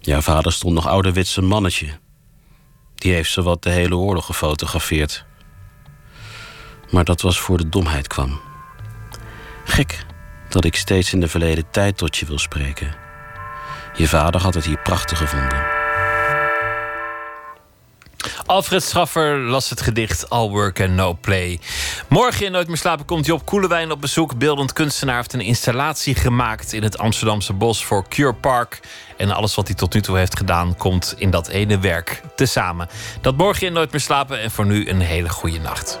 Jouw vader stond nog ouderwetse mannetje. Die heeft zowat de hele oorlog gefotografeerd. Maar dat was voor de domheid kwam. Gek dat ik steeds in de verleden tijd tot je wil spreken... Je vader had het hier prachtig gevonden. Alfred Schaffer las het gedicht All Work and No Play. Morgen in Nooit meer slapen komt Job Koelewijn op bezoek. Beeldend kunstenaar heeft een installatie gemaakt in het Amsterdamse bos voor Cure Park. En alles wat hij tot nu toe heeft gedaan komt in dat ene werk tezamen. Dat morgen in Nooit meer slapen en voor nu een hele goede nacht.